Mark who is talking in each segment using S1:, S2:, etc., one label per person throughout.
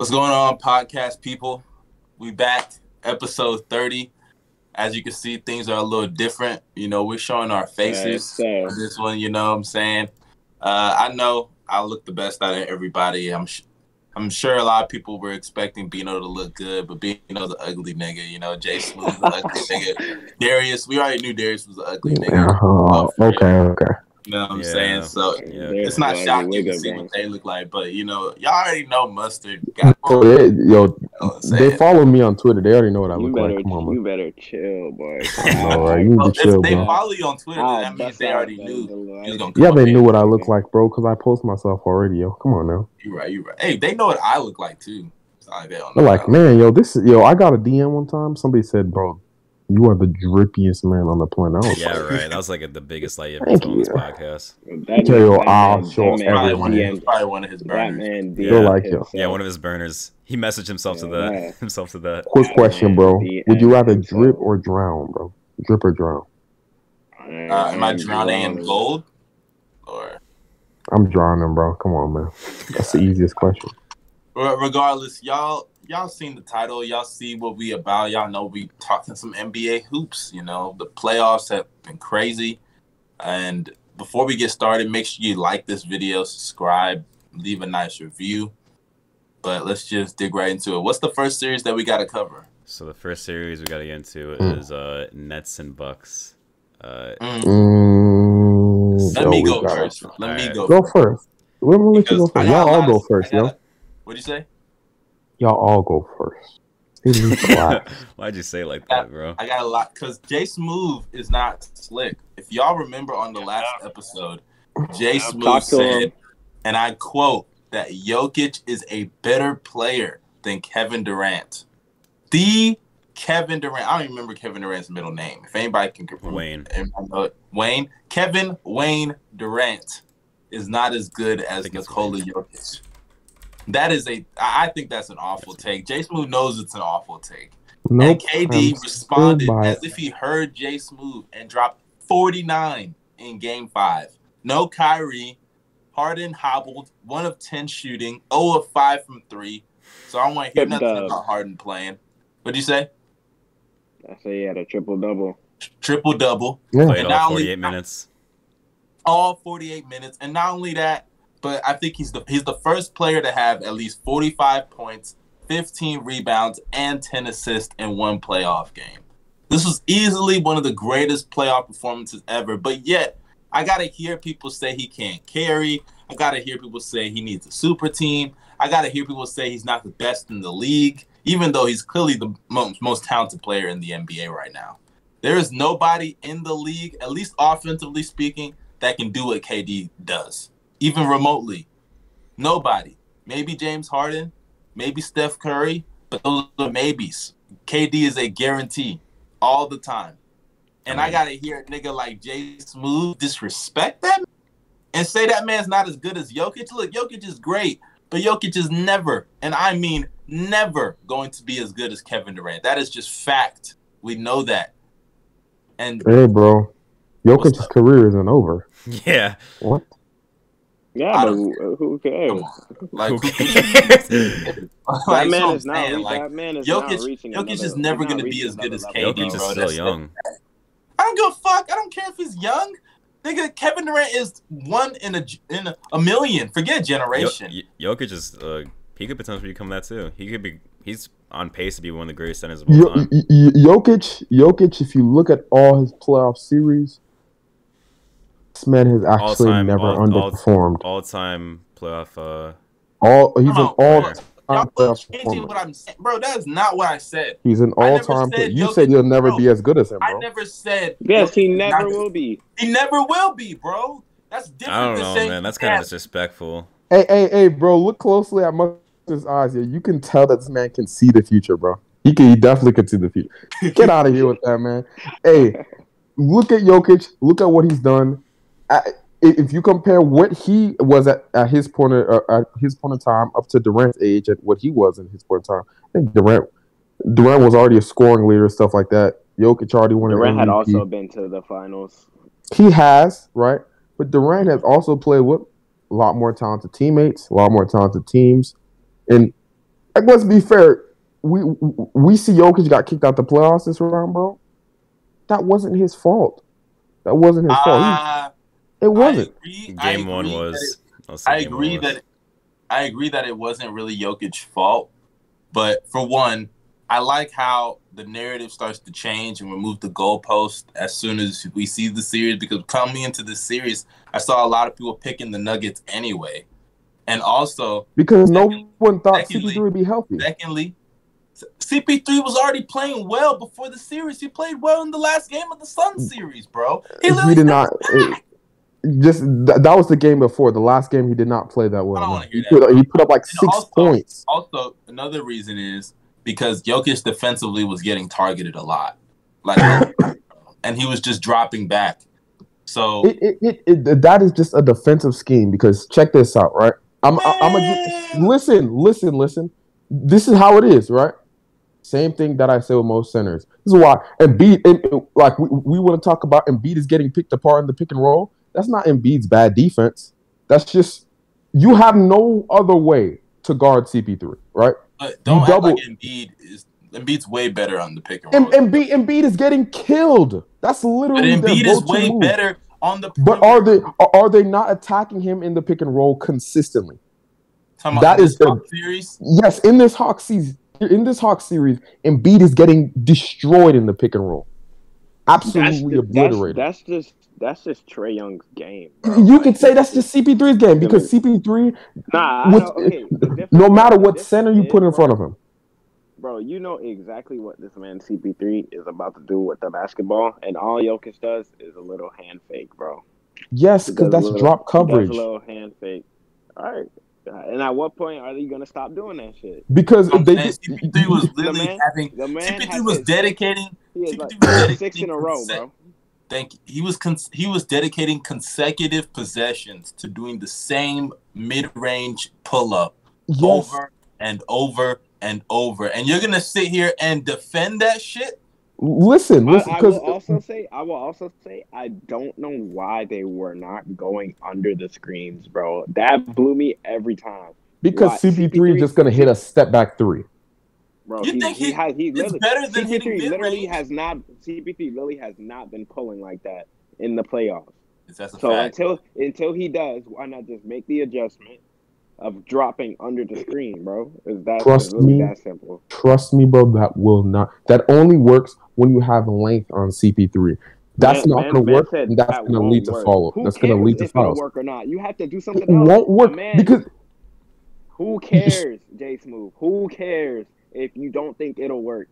S1: What's going on, podcast people? We back, episode 30. As you can see, things are a little different. You know, we're showing our faces.
S2: Yeah,
S1: for this one, you know what I'm saying? Uh, I know I look the best out of everybody. I'm sh- I'm sure a lot of people were expecting Bino to look good, but Bino's the ugly nigga. You know, Jay Smooth the ugly nigga. Darius, we already knew Darius was the ugly nigga.
S3: Oh, okay, okay.
S1: You know what I'm
S4: Yeah.
S1: saying? So
S4: Yeah.
S1: it's not
S2: There's
S1: shocking
S2: like a
S1: to see
S2: up
S1: what they look like, but you know, y'all already know Mustard got
S3: Oh, they, yo,
S1: You know
S3: they follow me on Twitter. They already know what I
S2: You
S3: look
S2: better,
S3: like. Come on,
S2: you
S3: man.
S2: better chill, boy.
S3: All right, you need
S1: Well,
S3: to chill,
S1: if they
S3: bro.
S1: follow you on Twitter,
S2: I'll
S1: that means they already knew you
S2: light.
S1: was gonna
S3: Yeah, they knew what I look like, bro, because I post myself already, yo. Come on now.
S1: You right, you right. Hey, they know what I look like too. It's not like they don't
S3: They're like, man, yo, this is yo. I got a DM one time. Somebody said, bro, you are the drippiest man on the planet.
S4: Yeah,
S3: like,
S4: right. That was like the biggest lie you ever
S3: Thank
S4: told on this podcast.
S2: That
S3: Tell you,
S2: man-
S3: I'll
S2: that
S3: show
S2: man- that
S1: Probably
S2: man
S1: one, of, probably one of his burners.
S2: man
S4: Yeah.
S3: Like yo.
S2: himself.
S4: Yeah, one of his burners. He messaged himself to
S2: Yeah,
S4: that.
S2: man.
S4: Himself to that.
S3: Quick
S2: That
S3: question, bro.
S2: DM'd
S3: you rather
S2: himself.
S3: drip or drown, bro? Drip or drown?
S1: Uh, am I drowning in gold? Or
S3: I'm drowning, bro. Come on, man. That's the easiest question.
S1: Regardless, y'all y'all seen the title, y'all see what we about. Y'all know we talking some NBA hoops. You know the playoffs have been crazy. And before we get started, make sure you like this video, subscribe, leave a nice review. But let's just dig right into it. What's the first series that we got to cover?
S4: So the first series we got to get into
S3: Mm.
S4: is uh, Nets and Bucks. Uh,
S1: Mm,
S3: Mm,
S1: let me go first. Let me
S4: Alright.
S1: go.
S3: Go first. We're gonna let you go
S1: Because I
S3: first.
S1: got
S3: Y'all all go first,
S1: I
S3: yo.
S1: What'd you say?
S3: Y'all all go first. Leave me quiet.
S4: why'd you say like that, bro?
S1: I got a lot because Jay Smooth is not slick. If y'all remember on the last episode, Jay Smooth
S2: Talk him.
S1: said, and I quote, that Jokic is a better player than Kevin Durant. The Kevin Durant. I don't even remember Kevin Durant's middle name. If anybody can confirm,
S4: Wayne.
S1: it. Wayne. Kevin Wayne Durant is not as good as
S4: think it's
S1: Nikola Jokic. That is a. I I think that's an awful take. Jay Smooth knows it's an awful take.
S3: Nope.
S1: And KD
S3: I'm
S1: responded as if he heard Jay Smooth and dropped 49 in game five. No Kyrie. Harden hobbled, one of 10 shooting, 0 of 5 from 3. So I don't want to hear
S2: Good
S1: nothing
S2: dub.
S1: about Harden playing. What'd you say?
S2: I say he had a triple double.
S1: Triple double,
S3: Yeah.
S4: Played
S1: And
S4: all
S1: not only-
S4: 48 minutes.
S1: all 48 minutes. And not only that, but I think he's the he's the first player to have at least 45 points, 15 rebounds, and 10 assists in one playoff game. This was easily one of the greatest playoff performances ever. But yet, I gotta hear people say he can't carry. I gotta hear people say he needs a super team. I gotta hear people say he's not the best in the league, even though he's clearly the most, most talented player in the NBA right now. There is nobody in the league, at least offensively speaking, that can do what KD does, even remotely. Nobody. Maybe James Harden, maybe Steph Curry, but those are maybes. KD is a guarantee all the time. And I gotta hear a nigga like Jay Smooth disrespect that and say that man's not as good as Jokic. Look, Jokic is great, but Jokic is never, and I mean never, going to be as good as Kevin Durant. That is just fact. We know that. And
S3: Hey, bro.
S1: What's
S3: Jokic's career isn't over.
S4: Yeah.
S3: What?
S2: Yeah, but who, who cares?
S1: Like,
S4: Who
S1: who-
S4: cares?
S2: That
S1: like, so
S2: man
S1: I'm
S2: is not.
S1: saying, like,
S2: that man is
S1: Jokic-
S2: not reaching.
S1: Jokic
S2: another,
S1: is never gonna be as good as KD.
S4: Jokic is still young.
S1: I don't give a fuck. I don't care if he's young. Nigga, Kevin Durant is one in a in a, a million. Forget generation.
S4: Y- Jokic is uh, he could potentially become that too. He could be. He's on pace to be one of the greatest centers of all time.
S3: y- y- Jokic, Jokic. If you look at all his playoff series, this man has actually
S4: All-time-
S3: never
S4: all- all-
S3: underperformed.
S4: All time playoff. Uh,
S3: All he's an all time
S1: Y'all
S3: playoff performer.
S1: what I'm saying, bro. That is not what I said.
S3: He's an all time.
S1: said
S3: You said you'll never
S1: bro,
S3: be as good as him,
S1: I
S3: bro.
S1: never said.
S2: Yes, he never
S1: not-
S2: will be.
S1: He never will be, bro. That's different
S4: I don't know, man. That's kind of disrespectful.
S3: Hey, hey, hey, bro! Look closely at Mustard's eyes here. You can tell that this man can see the future, bro. He can. He definitely can see the future. Get out of here with that, man. Hey, look at Jokic. Look at what he's done. I, if you compare what he was at, at his point of, uh, at his point of time up to Durant's age and what he was in his point of time, I think Durant Durant was already a scoring leader, and stuff like that. Jokic already won an
S2: Durant had also been to the finals.
S3: He has, right? But Durant has also played with a lot more talented teammates, a lot more talented teams. And Like, let's be fair. We we see Jokic got kicked out the playoffs this round, bro. That wasn't his fault. That wasn't his fault. He-
S1: Uh,
S3: it wasn't.
S1: Agree,
S4: Game one was.
S1: it-
S4: I'll say
S1: I
S4: game one
S1: agree
S4: was.
S1: that I agree that it wasn't really Jokic's fault, but for one, I like how the narrative starts to change and remove the goalpost as soon as we see the series. Because coming into this series, I saw a lot of people picking the Nuggets anyway, and also
S3: Because no one thought
S1: secondly-
S3: CP3 would be healthy.
S1: secondly. CP3 was already playing well before the series. He played well in the last game of the Sun mm. series, bro. He,
S3: He did not. it- just th- that was the game before. The last game, he did not play that well.
S1: I don't
S3: man.
S1: wanna
S3: He
S1: that,
S3: put, he put up like
S1: And
S3: six
S1: also-
S3: points.
S1: Also, another reason is because Jokic defensively was getting targeted a lot, like, and he was just dropping back. So
S3: It, it, it, that is just a defensive scheme. Because check this out, right? I'm, I, I'm a, listen, listen, listen. This is how it is, right? Same thing that I say with most centers. This is why Embiid, and, like we, we want to talk about Embiid is getting picked apart in the pick and roll. That's not Embiid's bad defense. That's just you have no other way to guard CP3, right?
S1: but don't
S3: double-
S1: act like Embiid is Embiid's way better on the pick and
S3: And
S1: roll.
S3: Embiid, Embiid is getting killed. That's
S1: but
S3: literally their
S1: Embiid is
S3: go-to
S1: way
S3: move.
S1: better on the.
S3: But are they are- are they not attacking him in the pick and roll consistently?
S1: Talking about
S3: that
S1: this
S3: is the-
S1: series?
S3: Yes, in this Hawk season, in this Hawk series, Embiid is getting destroyed in the pick and roll.
S2: That's,
S3: Absolutely
S2: just, that's,
S3: obliterated.
S2: that's just that's just Trae Young's game. bro.
S3: you
S2: Like,
S3: could say that's just CP3's game because CP3,
S2: nah.
S3: With-
S2: okay,
S3: no matter what center you put in front of him,
S2: bro, you know exactly what this man CP3 is about to do with the basketball, and all Jokic does is a little hand fake, bro.
S3: yes, because that's
S2: little-
S3: drop
S2: he does
S3: coverage.
S2: a little hand fake. All right. And at what point are they gonna stop doing that shit?
S3: Because
S1: I'm
S3: they
S1: saying
S3: just,
S1: CP3 was
S2: The
S1: literally
S2: man-
S1: having.
S2: The man
S1: CP3 was
S2: his-
S1: dedicating.
S2: He is
S1: CP3
S2: like
S1: was
S2: six in a row, bro.
S1: Thank he was con- he was dedicating consecutive possessions to doing the same mid-range pull-up
S3: yes,
S1: over and over and over. And you're gonna sit here and defend that shit?
S3: listen,
S2: I,
S3: listen,
S2: I will also say, I will also say, I don't know why they were not going under the screens, bro. That blew me every time,
S3: because? CP3
S2: CP3
S3: is just gonna hit a step back three.
S2: Bro.
S1: You
S2: he,
S1: think
S2: he,
S1: he-
S2: has he literally
S1: better than
S2: CP3 literally
S1: mid-range.
S2: has not CP3 literally has not been pulling like that in the playoffs.
S1: That's a
S2: So
S1: fact.
S2: until until he does, why not just make the adjustment of dropping under the screen, bro? Is that
S3: Trust
S2: really
S3: me.
S2: that simple?
S3: Trust me, bro, that will not. That only works when you have length on CP3. That's
S2: Man-
S3: not going to work, and that's
S2: that
S3: going to lead to
S2: work.
S3: follow.
S2: Who
S3: That's going to lead to
S2: if work or not. You have to do something
S3: It
S2: else.
S3: won't work
S2: man,
S3: because
S2: who cares, Jay Smooth? Who cares if you don't think it'll work?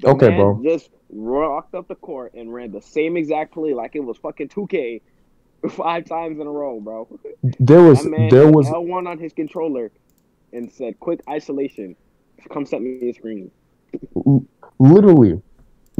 S2: The
S3: Okay, bro.
S2: Just rocked up the court and ran the same exact play like it was fucking 2K five times in a row, bro.
S3: there was
S2: man
S3: there was
S2: L1 on his controller and said, "Quick isolation, come set me a screen."
S3: literally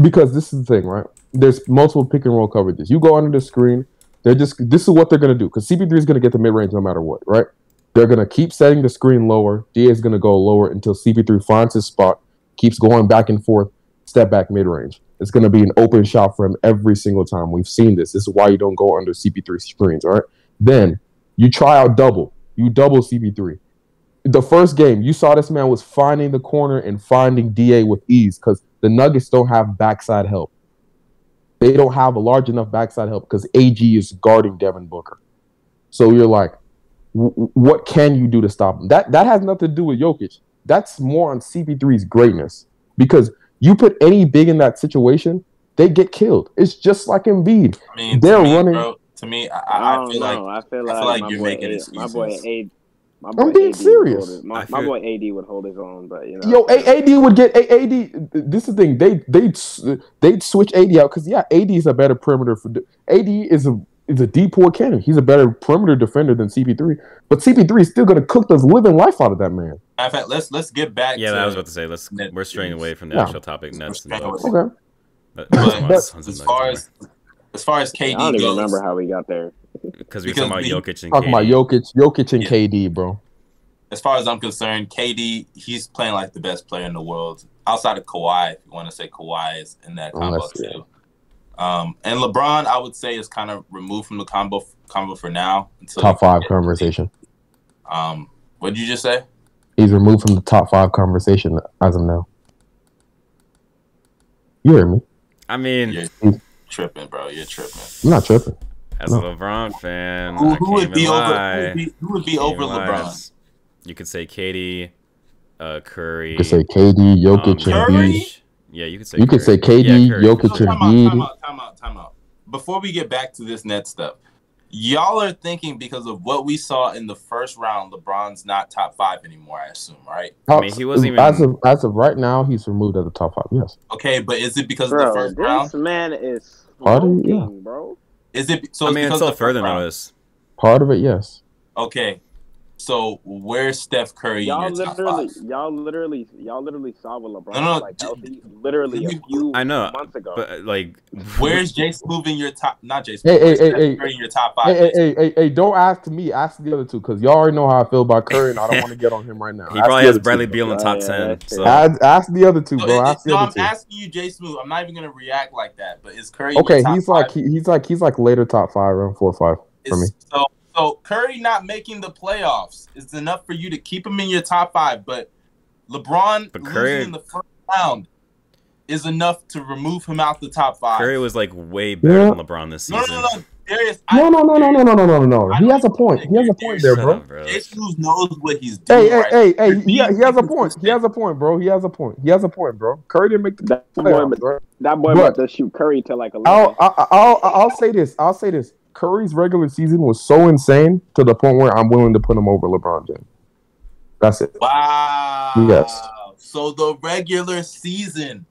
S3: because this is the thing, right? There's multiple pick and roll coverages. You go under the screen, they're just this is what they're gonna do because CP3 is gonna get the mid range no matter what, right? They're gonna keep setting the screen lower. DA is gonna go lower until CP3 finds his spot, keeps going back and forth, step back mid range. It's gonna be an open shot for him every single time. We've seen this. This is why you don't go under CP3 screens, all right? Then you try out double. You double CP3 the first game, you saw this man was finding the corner and finding DA with ease because the Nuggets don't have backside help. They don't have a large enough backside help because AG is guarding Devin Booker. So you're like, w- w- what can you do to stop him? That that has nothing to do with Jokic. That's more on CP3's greatness because you put any big in that situation, they get killed. It's just like Embiid.
S1: I mean,
S3: They're
S1: to me,
S3: running-
S1: Bro, to me, I,
S2: I,
S1: I, I
S2: don't
S1: feel
S2: know.
S1: like
S2: I feel
S1: I
S2: like,
S1: feel like you're
S2: boy
S1: making
S2: A- my boy
S1: excuses.
S2: A. My
S3: I'm being
S2: AD
S3: serious.
S2: hold My,
S4: I
S2: my boy AD would hold his own, but you know.
S3: Yo, A- AD would get A- AD. This is the thing. They they they'd switch AD out because yeah, AD is a better perimeter. For, AD is a is a deep poor cannon. He's a better perimeter defender than CP3. But CP3 is still gonna cook the living life out of that man.
S1: in fact, let's let's get back.
S4: Yeah,
S1: to,
S4: I was about to say let's
S1: Nets
S4: we're straying away from the
S3: Yeah.
S4: actual topic. Nets and Bucks.
S3: Okay.
S4: That-
S1: But-
S3: but
S1: as far as as far as KD, I
S2: don't even
S1: goes,
S2: remember how we got there.
S4: there. because we were talking about
S1: because we-
S4: Jokic and
S3: Talking about
S4: KD.
S3: Jokic, Jokic and
S1: Yeah.
S3: KD, bro.
S1: as far as I'm concerned, KD he's playing like the best player in the world outside of Kawhi. If you want to say Kawhi is in that combo
S3: Unless-
S1: too. Um, and LeBron, I would say, is kind of removed from the combo combo for now. Until
S3: Top five conversation.
S1: Um, what did you just say?
S3: He's removed from the top five conversation as of now. You hear me?
S4: I mean,
S1: You're tripping, bro. You're tripping.
S3: I'm not tripping.
S4: as
S3: no.
S4: a LeBron fan,
S1: Who,
S4: I
S1: who
S4: can't
S1: would be
S4: even
S1: over? Who would be, who would be over
S4: even lie.
S1: LeBron?
S4: You could say KD, uh, Curry.
S3: You could say KD, Jokic,
S4: um,
S3: and
S1: Curry?
S3: Embiid.
S4: Yeah, you could say.
S3: You could say KD,
S4: Yeah, Curry.
S3: Jokic,
S1: So
S3: and
S1: time out, time
S3: Embiid.
S1: out, time out, time out. Before we get back to this net stuff, y'all are thinking because of what we saw in the first round, LeBron's not top five anymore. I assume, right?
S4: I mean, he wasn't even
S3: as
S4: even-
S3: of as of right now. He's removed at the top five. Yes.
S1: Okay, but is it because of the
S2: Bro,
S1: first round?
S2: this man is
S3: Pardon? Yeah.
S2: smoking, bro.
S1: Is it so?
S4: I mean,
S1: because
S4: until
S1: of
S4: further
S1: first round?
S4: notice.
S3: Part of it, yes.
S1: Okay, so where's Steph Curry
S2: Y'all
S1: in your top
S2: literally,
S1: five?
S2: y'all literally, y'all literally saw what LeBron
S1: No, no,
S2: was like
S1: j-
S2: healthy, literally a
S1: you-
S2: few
S4: I know,
S2: months ago.
S4: But like,
S1: Where's Jay Smooth in your top? Not Jay
S3: Hey,
S1: Smooth.
S3: hey,
S1: where's
S3: hey,
S1: Steph
S3: hey.
S1: Curry in your top five?
S3: Hey, hey, hey, hey, hey, don't ask me. Ask the other two because y'all already know how I feel about Curry, and I don't want to get on him right now.
S4: he
S3: Ask
S4: probably has
S3: other
S4: Bradley
S3: two,
S4: Beal in the top
S2: yeah,
S4: ten.
S2: that's
S4: So
S2: fair.
S3: Ask, ask the other two,
S1: So
S3: bro.
S1: it- it-
S3: Ask the
S1: no,
S3: other
S1: I'm
S3: two.
S1: asking you, Jay Smooth. I'm not even gonna react like that. But is Curry? in
S3: Okay,
S1: your top
S3: he's like he, he's like he's like later top five, around four or five for me.
S1: So, so Curry not making the playoffs is enough for you to keep him in your top five, but LeBron
S4: But Curry-
S1: losing in the first round is enough to remove him out the top five.
S4: Curry was like way better
S3: Yeah.
S4: than LeBron this
S1: no,
S4: season.
S1: no, no, no, Darius.
S3: No, no, no, no, no, no, no, no, no.
S1: I
S3: He has a point. He has a point there, bro.
S4: up, bro.
S1: Jay knows what he's doing.
S3: Hey, hey,
S1: right
S3: hey, hey, he, he has a point. He has a point, bro. He has a point. He has a point, bro. Curry didn't make the
S2: that boy,
S3: playoffs, bro.
S2: that boy
S3: But-
S2: about to shoot Curry to like a
S3: I'll, I'll, I'll, I'll say this. I'll say this. Curry's regular season was so insane to the point where I'm willing to put him over LeBron James. That's it.
S1: Wow.
S3: Yes.
S1: So the regular season,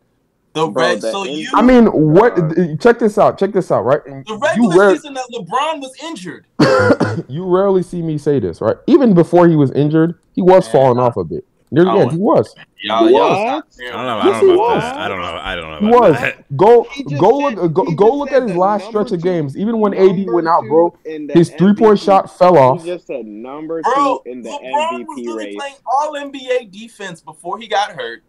S1: the
S2: Bro,
S1: red. So you,
S3: I mean, what?
S2: Uh,
S3: check this out. Check this out. Right?
S1: the
S3: You
S1: regular
S3: rare,
S1: season that LeBron was injured.
S3: you rarely see me say this, right? Even before he was injured, he was
S1: Yeah.
S3: falling off a bit. Near the end, he was.
S1: Y'all, y'all
S4: I don't know. I
S3: Yes,
S4: don't know
S3: he
S4: about
S3: was.
S4: that. I don't know. I don't know
S3: He was.
S4: that.
S3: Go,
S2: He just
S3: go
S2: said-
S3: look, go, go look at his last
S2: number
S3: stretch of games. Even when AD
S2: number
S3: went out,
S2: two
S3: bro,
S2: in the
S3: his three point shot fell off.
S2: He just said number
S1: Bro,
S2: two in the
S1: LeBron was
S2: MVP
S1: literally
S2: race.
S1: playing all NBA defense before he got hurt.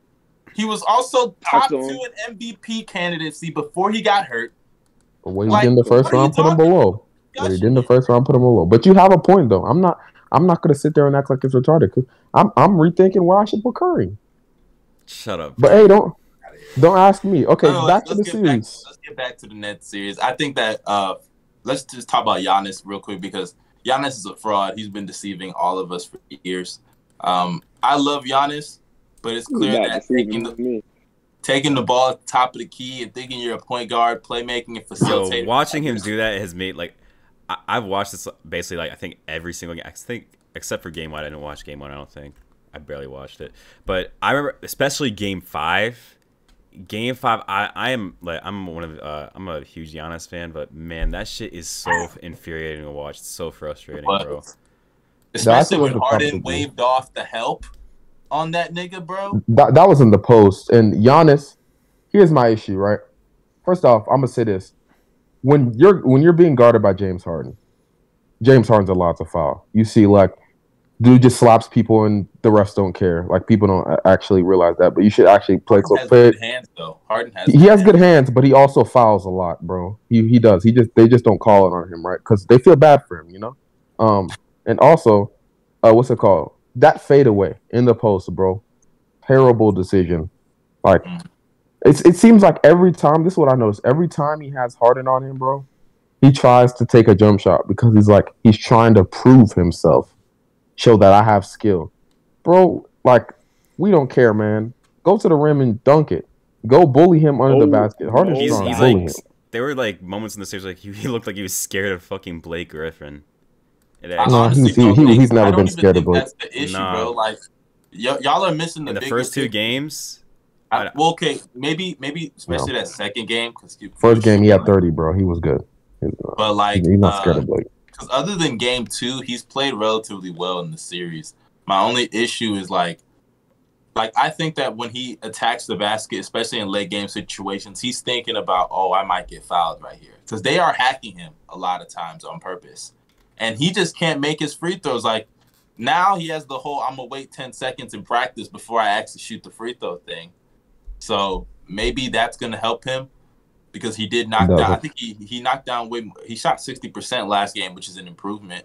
S1: He was also top
S2: to
S1: two in MVP candidacy before he got hurt.
S3: But what he
S1: Like,
S3: did in the first
S1: you
S3: round, put him below. What he did in the first round, put him below. But you have a point, though. I'm not. I'm not gonna sit there and act like it's retarded. Cause I'm. I'm rethinking where I should put Curry.
S4: Shut up.
S3: But hey, don't. Don't ask me. Okay,
S1: No, no,
S3: back to the
S1: let's back-
S3: series.
S1: let's get back to the Nets series. I think that uh, let's just talk about Giannis real quick because Giannis is a fraud. He's been deceiving all of us for years. Um, I love Giannis, but it's clear that taking the,
S2: me.
S1: taking the ball at the top of the key and thinking you're a point guard, playmaking and
S4: Yo,
S1: facilitating.
S4: watching him do that has made like I, I've watched this basically like I think every single game. I think except for game one, I didn't watch game one. I don't think I barely watched it, but I remember especially game five. Game five, I, I am like I'm one of uh, I'm a huge Giannis fan, but man, that shit is so infuriating to watch. It's so frustrating,
S1: But-
S4: bro.
S1: Especially when Harden waved off the help on that nigga, bro.
S3: That, that was in the post. And Giannis, here's my issue, right? First off, I'm gonna say this: when you're when you're being guarded by James Harden, James Harden's a allowed to foul. You see, like, dude just slaps people, and the refs don't care. Like, people don't actually realize that, but you should actually play
S1: Harden
S3: close.
S1: has
S3: Play.
S1: good hands though. Harden has.
S3: He has good hands, but he also fouls a lot, bro. He he does. He just they just don't call it on him, right? Because they feel bad for him, you know. Um, and also, uh, what's it called? That fadeaway in the post, bro. Terrible decision. Like,
S1: Mm.
S3: It's it seems like every time. This is what I notice. Every time he has Harden on him, bro, he tries to take a jump shot because he's like he's trying to prove himself, show that I have skill, bro. Like, we don't care, man. Go to the rim and dunk it. Go bully him under the
S2: Oh,
S3: basket. Harden's
S2: oh,
S4: He's,
S3: trying
S4: he's
S3: bully
S4: like
S3: him.
S4: there were like moments in the series like he, he looked like he was scared of fucking Blake Griffin. It
S1: I
S4: actually-
S3: No, he's- he-
S1: don't
S3: he-
S1: think-
S3: he's never been scared of Blake.
S1: That's the issue,
S4: Nah.
S1: bro. Like, y- y'all are missing the,
S4: in the
S1: bigger
S4: first two
S1: picture.
S4: games,
S1: I, well, okay, maybe, maybe especially that second game because
S3: First game, he had 30, bro. He was good. He was, uh,
S1: But like,
S3: he's not scared
S1: uh,
S3: of Blake.
S1: because other than game two, he's played relatively well in the series. My only issue is like, like I think that when he attacks the basket, especially in late game situations, he's thinking about, oh, I might get fouled right here because they are hacking him a lot of times on purpose, and he just can't make his free throws. Like now, he has the whole "I'm gonna wait ten seconds in practice before I actually shoot the free throw" thing. So maybe that's gonna help him because he did knock
S3: Does
S1: down. I think he he knocked down way. more- He shot sixty percent last game, which is an improvement.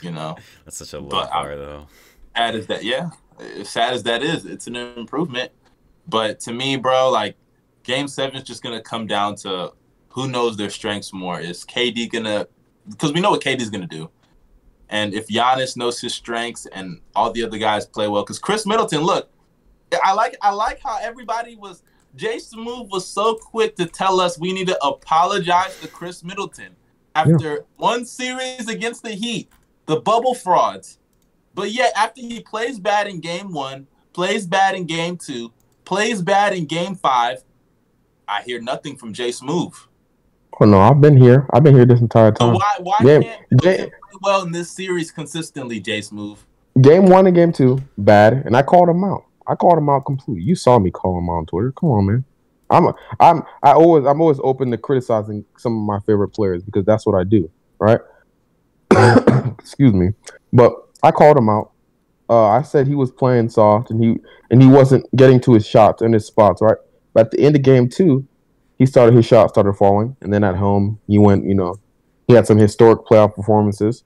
S1: You know,
S4: that's such a low
S1: But I'm-
S4: bar though.
S1: that is that. Yeah, As sad as that is, it's an improvement. But to me, bro, like game seven is just gonna come down to who knows their strengths more. Is KD gonna because we know what KD's gonna do. And if Giannis knows his strengths and all the other guys play well, because Khris Middleton, look, I like I like how everybody was Jay Move was so quick to tell us we need to apologize to Khris Middleton after yeah. one series against the Heat, the bubble frauds. But yet after he plays bad in game one, plays bad in game two, plays bad in game five, I hear nothing from Jay Move.
S3: Oh no, I've been here. I've been here this entire time.
S1: So why why game, can't play well in this series consistently, Jay Move?
S3: Game one and game two, bad, and I called him out. I called him out completely. You saw me call him out on Twitter. Come on, man. I'm a, I'm I always I'm always open to criticizing some of my favorite players because that's what I do, right? Excuse me, but I called him out. Uh, I said he was playing soft and he and he wasn't getting to his shots and his spots, right? But at the end of game two, he started his shot started falling, and then at home he went. You know, he had some historic playoff performances.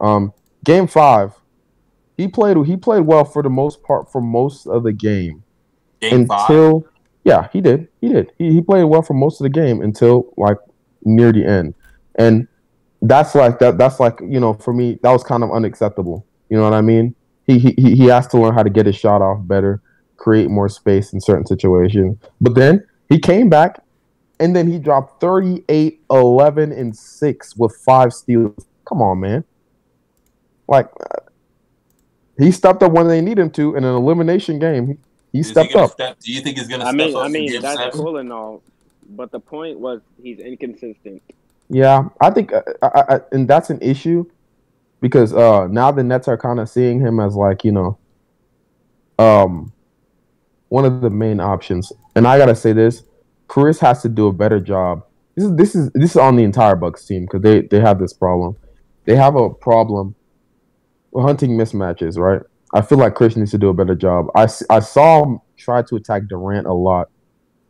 S3: Um, game five, he played he played well for the most part for most of the game.
S1: Game
S3: until five. yeah, he did. He did. He, he played well for most of the game until like near the end. And that's like that that's like, you know, for me, that was kind of unacceptable. You know what I mean? He he he has to learn how to get his shot off better, create more space in certain situations. But then he came back and then he dropped 38, 11, and 6 with five steals. Come on, man. Like he stepped up when they need him to in an elimination game. He, he stepped up.
S1: Step, do you think he's gonna?
S2: I
S1: mean,
S2: I mean that's seven? cool and all, but the point was he's inconsistent.
S3: Yeah, I think, uh, I, I, and that's an issue because uh, now the Nets are kind of seeing him as like you know, um, one of the main options. And I gotta say this, Khris has to do a better job. This is this is this is on the entire Bucks team because they they have this problem. They have a problem hunting mismatches, right? I feel like Khris needs to do a better job. I, I saw him try to attack Durant a lot.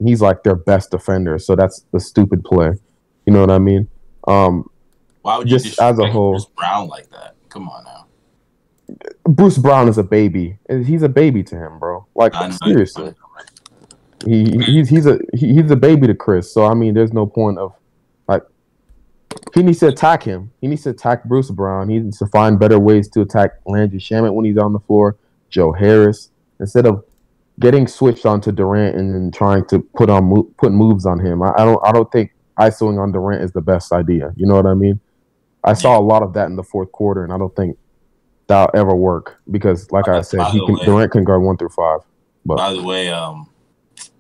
S3: He's like their best defender, so that's the stupid play. You know what I mean? Um,
S1: Why would you just as a whole Bruce Brown like that? Come on now.
S3: Bruce Brown is a baby. He's a baby to him, bro. Like seriously, he he's he's a he, he's a baby to Khris. So I mean, there's no point of he needs to attack him. He needs to attack Bruce Brown. He needs to find better ways to attack Landry Shamet when he's on the floor, Joe Harris, instead of getting switched onto Durant and then trying to put on put moves on him. I, I don't I don't think isoing on Durant is the best idea. You know what I mean? I saw a lot of that in the fourth quarter, and I don't think that'll ever work because, like I said, he can, way, Durant can guard one through five. But
S1: by the way, um,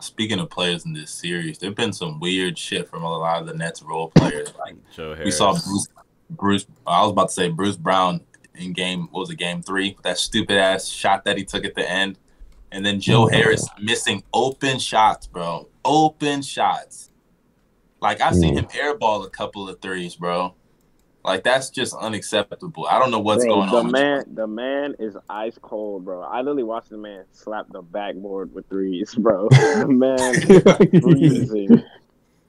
S1: speaking of players in this series, there've been some weird shit from a lot of the Nets role players. Like we saw Bruce, Bruce. I was about to say Bruce Brown in game. What was it? Game three. That stupid ass shot that he took at the end, and then Joe mm-hmm. Harris missing open shots, bro. Open shots. Like I've seen mm. him airball a couple of threes, bro. Like that's just unacceptable. I don't know what's bro, going
S2: the
S1: on.
S2: The man, the man is ice cold, bro. I literally watched the man slap the backboard with threes, bro. the man freezing.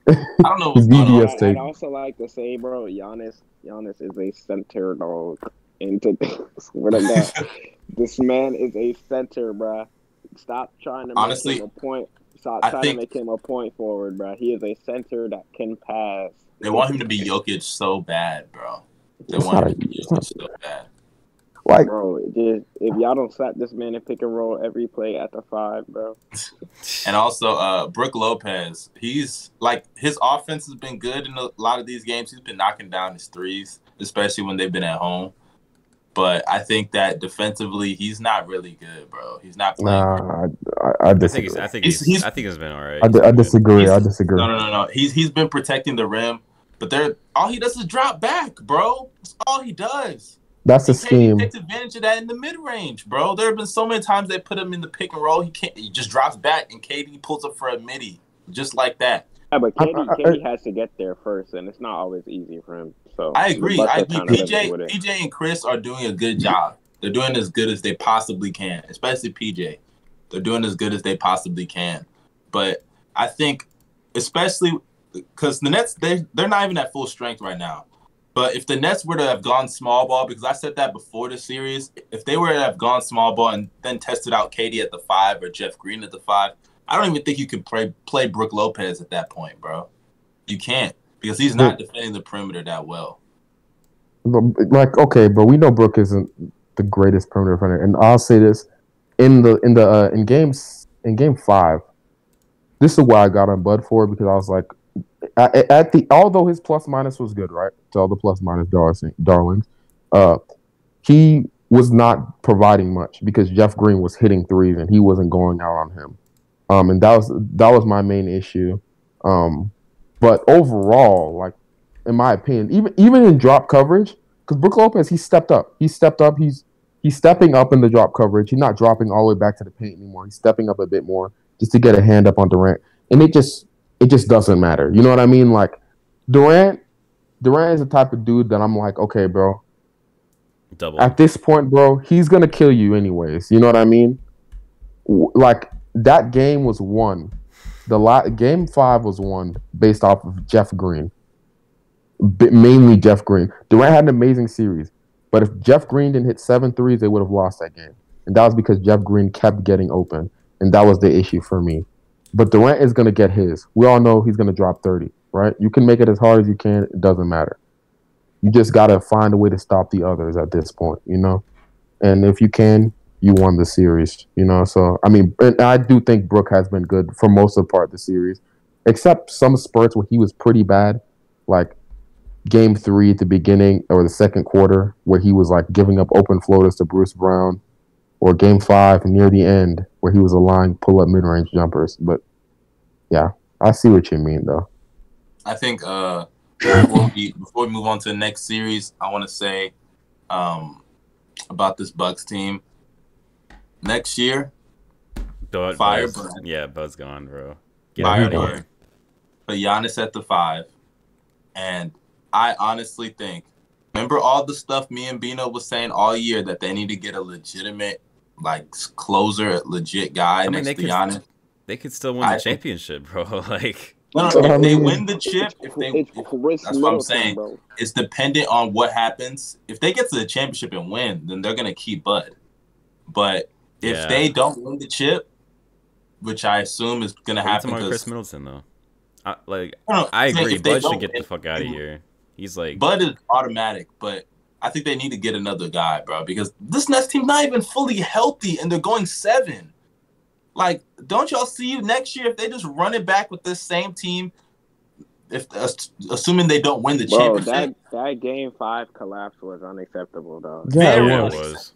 S1: I don't know what's going on.
S2: I'd also like to say, bro, Giannis, Giannis is a center dog. Into swear to God, this man is a center, bro. Stop trying to Honestly, make him a point. Stop trying think, to make him a point forward, bro. He is a center that can pass.
S1: They want him to be Jokic so bad, bro. They it's want him to be Jokic so bad.
S2: Like, bro, just, if y'all don't slap this man and pick and roll every play at the five, bro.
S1: and also, uh, Brook Lopez, he's like his offense has been good in a lot of these games. He's been knocking down his threes, especially when they've been at home. But I think that defensively, he's not really good, bro. He's not playing.
S3: Nah, I, I, disagree.
S4: I think he's, I think he's, he's, I think he's been all right.
S3: I, I disagree. I disagree.
S1: No, no, no, no. He's he's been protecting the rim. But they're all he does is drop back, bro. That's all he does.
S3: That's the scheme.
S1: He takes advantage of that in the mid range, bro. There have been so many times they put him in the pick and roll. He can't. He just drops back, and KD pulls up for a midi, just like that.
S2: Yeah, but KD, I, I, KD has to get there first, and it's not always easy for him. So
S1: I agree. I agree. PJ, PJ, and Khris are doing a good job. They're doing as good as they possibly can, especially PJ. They're doing as good as they possibly can. But I think, especially because the Nets they they're not even at full strength right now. But if the Nets were to have gone small ball, because I said that before the series, if they were to have gone small ball and then tested out KD at the five or Jeff Green at the five, I don't even think you could play play Brook Lopez at that point, bro. You can't because he's not defending the perimeter that well.
S3: Like okay, but we know Brook isn't the greatest perimeter defender, and I'll say this in the in the uh, in games in game five, this is why I got on Bud for because I was like, at, the although his plus minus was good, right? To all the plus minus darlings, uh, he was not providing much because Jeff Green was hitting threes and he wasn't going out on him. Um, and that was that was my main issue. Um, but overall, like in my opinion, even even in drop coverage, because Brook Lopez he stepped up. He stepped up. He's he's stepping up in the drop coverage. He's not dropping all the way back to the paint anymore. He's stepping up a bit more just to get a hand up on Durant. And it just it just doesn't matter. You know what I mean? Like Durant Durant is the type of dude that I'm like, okay, bro. Double. At this point, bro, he's gonna kill you anyways. You know what I mean? Like that game was won. The la- game five was won based off of Jeff Green, B- mainly Jeff Green. Durant had an amazing series, but if Jeff Green didn't hit seven threes, they would have lost that game, and that was because Jeff Green kept getting open, and that was the issue for me. But Durant is going to get his. We all know he's going to drop thirty, right? You can make it as hard as you can; it doesn't matter. You just got to find a way to stop the others at this point, you know. And if you can, you won the series. You know, so I mean, I do think Brook has been good for most of the part of the series, except some spurts where he was pretty bad, like game three at the beginning or the second quarter where he was like giving up open floaters to Bruce Brown, or game five near the end where he was allowing pull up mid range jumpers. But yeah, I see what you mean though.
S1: I think uh, before, we, before we move on to the next series, I want to say um, about this Bucks team next year.
S4: Bud, fire Buzz, Yeah, Bud's gone, bro. Get fire out
S1: of here. But Giannis at the five. And I honestly think, remember all the stuff me and Bino was saying all year that they need to get a legitimate, like closer, legit guy I mean, next to could, Giannis.
S4: They could still win the I, championship, bro. like.
S1: No, no, if they win the chip, if they, if, that's what I'm saying. Bro. It's dependent on what happens. If they get to the championship and win, then they're gonna keep Bud. But if yeah. they don't win the chip, which I assume is gonna happen,
S4: to Khris Middleton though. I, like I, I agree, Bud should get the fuck out of here. He's like
S1: Bud is automatic, but I think they need to get another guy, bro, because this Nets team's not even fully healthy, and they're going seven. Like, don't y'all see you next year if they just run it back with this same team? If assuming they don't win the bro, championship,
S2: that that game five collapse was unacceptable, though.
S3: Yeah, yeah it was.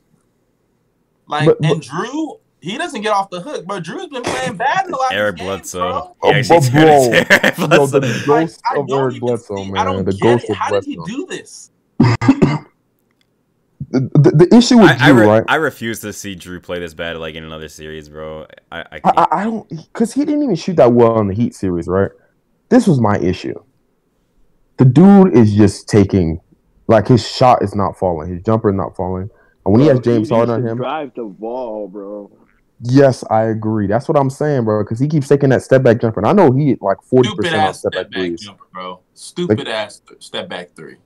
S1: Like, but, and Jrue, he doesn't get off the hook, but Jrue's been playing bad in the last Eric games, Bledsoe. Bro. Oh, yeah,
S3: bro, bro. Yo, the ghost like, of Eric Bledsoe, man. I don't the ghost
S1: it. of How Bledsoe. did he do this?
S3: The, the, the, issue with I, Jrue, I re- right?
S4: I refuse to see Jrue play this bad like in another series, bro. I I,
S3: I, I don't because he didn't even shoot that well in the Heat series, right? This was my issue. The dude is just taking like his shot is not falling, his jumper is not falling. And when bro, he has James Harden on him,
S2: drive the ball, bro.
S3: Yes, I agree. That's what I'm saying, bro. Because he keeps taking that step back jumper. And I know he hit like forty percent
S1: step, step back, jumper, bro. Stupid like, ass step back three.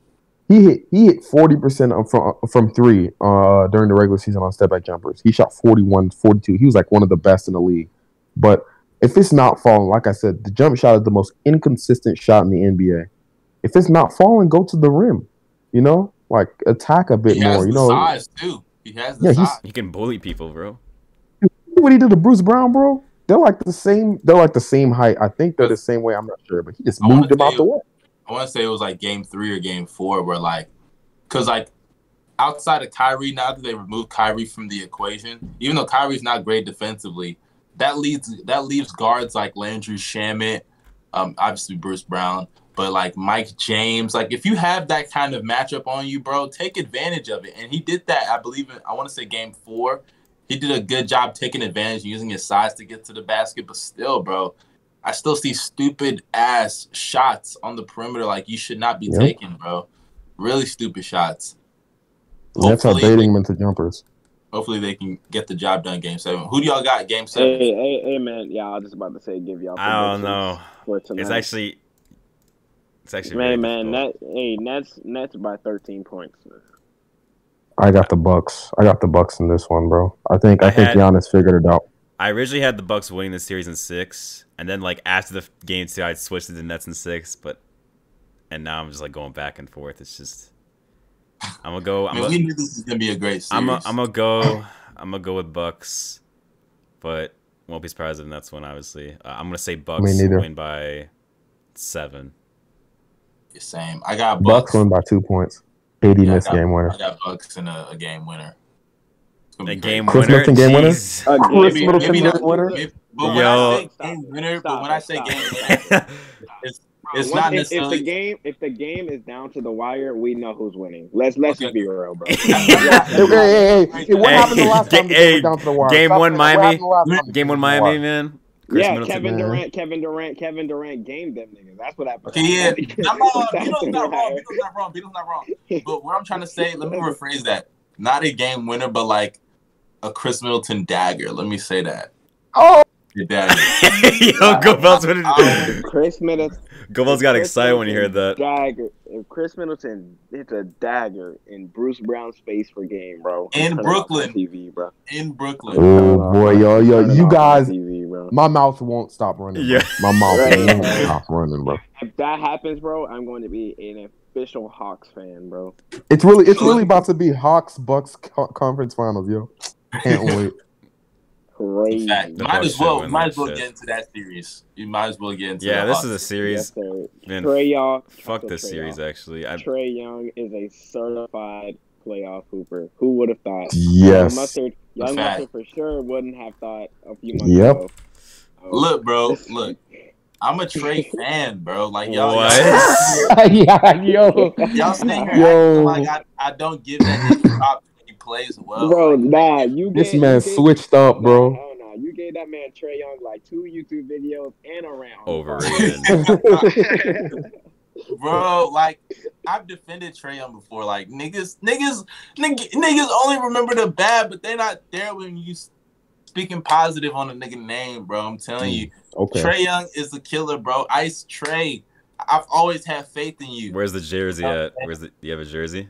S3: He hit he hit forty percent from from three uh, during the regular season on step back jumpers. He shot 41, 42. He was like one of the best in the league. But if it's not falling, like I said, the jump shot is the most inconsistent shot in the NBA. If it's not falling, go to the rim. You know, like attack a bit
S1: he
S3: more. you know,
S1: size too. He has the yeah, size.
S4: He can bully people, bro.
S3: What he did to Bruce Brown, bro? They're like the same. They're like the same height. I think they're the same way. I'm not sure, but he just I moved him out the way.
S1: I want to say it was like game three or game four, where like, cause like outside of Kyrie, now that they removed Kyrie from the equation, even though Kyrie's not great defensively, that leads that leaves guards like Landry Shamet, um, obviously Bruce Brown, but like Mike James, like if you have that kind of matchup on you, bro, take advantage of it. And he did that, I believe in I want to say game four. He did a good job taking advantage, using his size to get to the basket, but still, bro, I still see stupid ass shots on the perimeter like you should not be yep. taking, bro. Really stupid shots.
S3: That's how baiting them into jumpers.
S1: Hopefully they can get the job done game seven. Who do y'all got game seven?
S2: Hey, hey, hey man. Yeah, I was just about to say give y'all
S4: I don't know. It's actually It's actually
S2: Man, man,
S4: difficult.
S2: net, hey, Nets, Nets by 13 points.
S3: I got the Bucks. I got the Bucks in this one, bro. I think I,
S4: I
S3: think
S4: had-
S3: Giannis figured it out.
S4: I originally had the Bucks winning the series in six, and then like after the game two, I switched to the Nets in six, but and now I'm just like going back and forth. It's just I'm gonna go.
S1: I
S4: I'm
S1: mean,
S4: gonna,
S1: we knew this was gonna be a great series.
S4: I'm gonna, I'm gonna go. I'm gonna go with Bucks, but won't be surprised if the Nets win. Obviously, uh, I'm gonna say Bucks
S3: neither.
S4: win by seven.
S1: Same. I got
S3: Bucks
S1: Bucks.
S3: win by two points. KD
S1: Yeah,
S3: missed
S1: got-
S3: game winner.
S1: I got Bucks in a, a game winner. It's
S4: A game
S1: great.
S3: Khris
S4: winner.
S3: Middleton game winner?
S4: Jeez.
S2: Uh,
S3: Khris
S1: Maybe-
S3: Middleton
S1: maybe
S3: game
S1: not-
S3: winner?
S1: maybe- But when
S4: Yo.
S1: I say game
S2: it.
S1: winner, but when
S2: it.
S1: I say
S2: Stop
S1: game
S2: it.
S1: winner, it's, it's not
S2: if, if the game if the game is down to the wire, we know who's winning. Let's let's just
S1: Okay.
S2: be real, bro.
S3: Hey, hey, hey, hey, what happened the last time?
S4: hey,
S3: they down to the wire?
S4: game one, Miami.
S3: happened the last time they
S4: Game one,
S3: went down to the
S4: Miami, man. Khris
S2: yeah,
S4: Middleton.
S2: Kevin
S3: man.
S2: Durant, Kevin Durant, Kevin Durant gamed them niggas. That's what happened.
S1: Okay, yeah. I'm not, Vito's not wrong. Vito's not wrong. Vito's not wrong. But what I'm trying to say, let me rephrase that. Not a game winner, but like a Khris Middleton dagger. Let me say that.
S3: Oh,
S1: The dagger.
S4: Yo, Gobel's winning.
S1: Um,
S2: Khris Middleton.
S4: Gobel's got
S2: Chris
S4: excited when he heard that.
S2: Dagger. If Khris Middleton hits a dagger in Bruce Brown's face for game, bro.
S1: In Brooklyn.
S2: TV, bro.
S1: in Brooklyn.
S3: oh boy, yo, yo, you guys,
S2: TV, bro.
S3: my mouth won't stop running. Bro.
S4: Yeah.
S3: my mouth
S2: Right.
S3: won't stop running, bro.
S2: If that happens, bro, I'm going to be an official Hawks fan, bro.
S3: It's really, it's really about to be Hawks Bucks co- conference finals, yo. Can't wait.
S2: Crazy.
S1: Fact, might as well, might as well
S4: shit.
S1: get into that series. You might as well get into.
S4: Yeah,
S1: the
S4: this is a series.
S2: Yes.
S4: Man,
S2: Trae Young.
S4: Fuck this series, actually. I,
S2: Trae Young is a certified playoff hooper. Who would have thought?
S3: Yes.
S2: Young Mustard, Young Mustard for sure wouldn't have thought a few months
S3: Yep.
S2: ago. Oh,
S1: Look, bro. Look, I'm a Trae fan, bro. Like y'all,
S4: What?
S1: y'all,
S3: yeah, yo.
S1: y'all sitting here
S3: Yo.
S1: acting like I, I don't give that nigga props when he plays well.
S2: bro,
S1: Like,
S2: nah, you
S3: This
S2: gave-
S3: man
S2: you gave-
S3: switched up,
S2: Nah,
S3: bro.
S2: hell nah. You gave that man Trae Young like two YouTube videos and a round.
S4: Overrated.
S1: bro, like I've defended Trae Young before. Like niggas, niggas, niggas, niggas only remember the bad, but they're not there when you speaking positive on a nigga name, bro. I'm telling you, mm,
S3: Okay.
S1: Trae Young is a killer, bro. Ice Trae. I've always had faith in you.
S4: where's the jersey uh, at? Where's the? Do you have a jersey?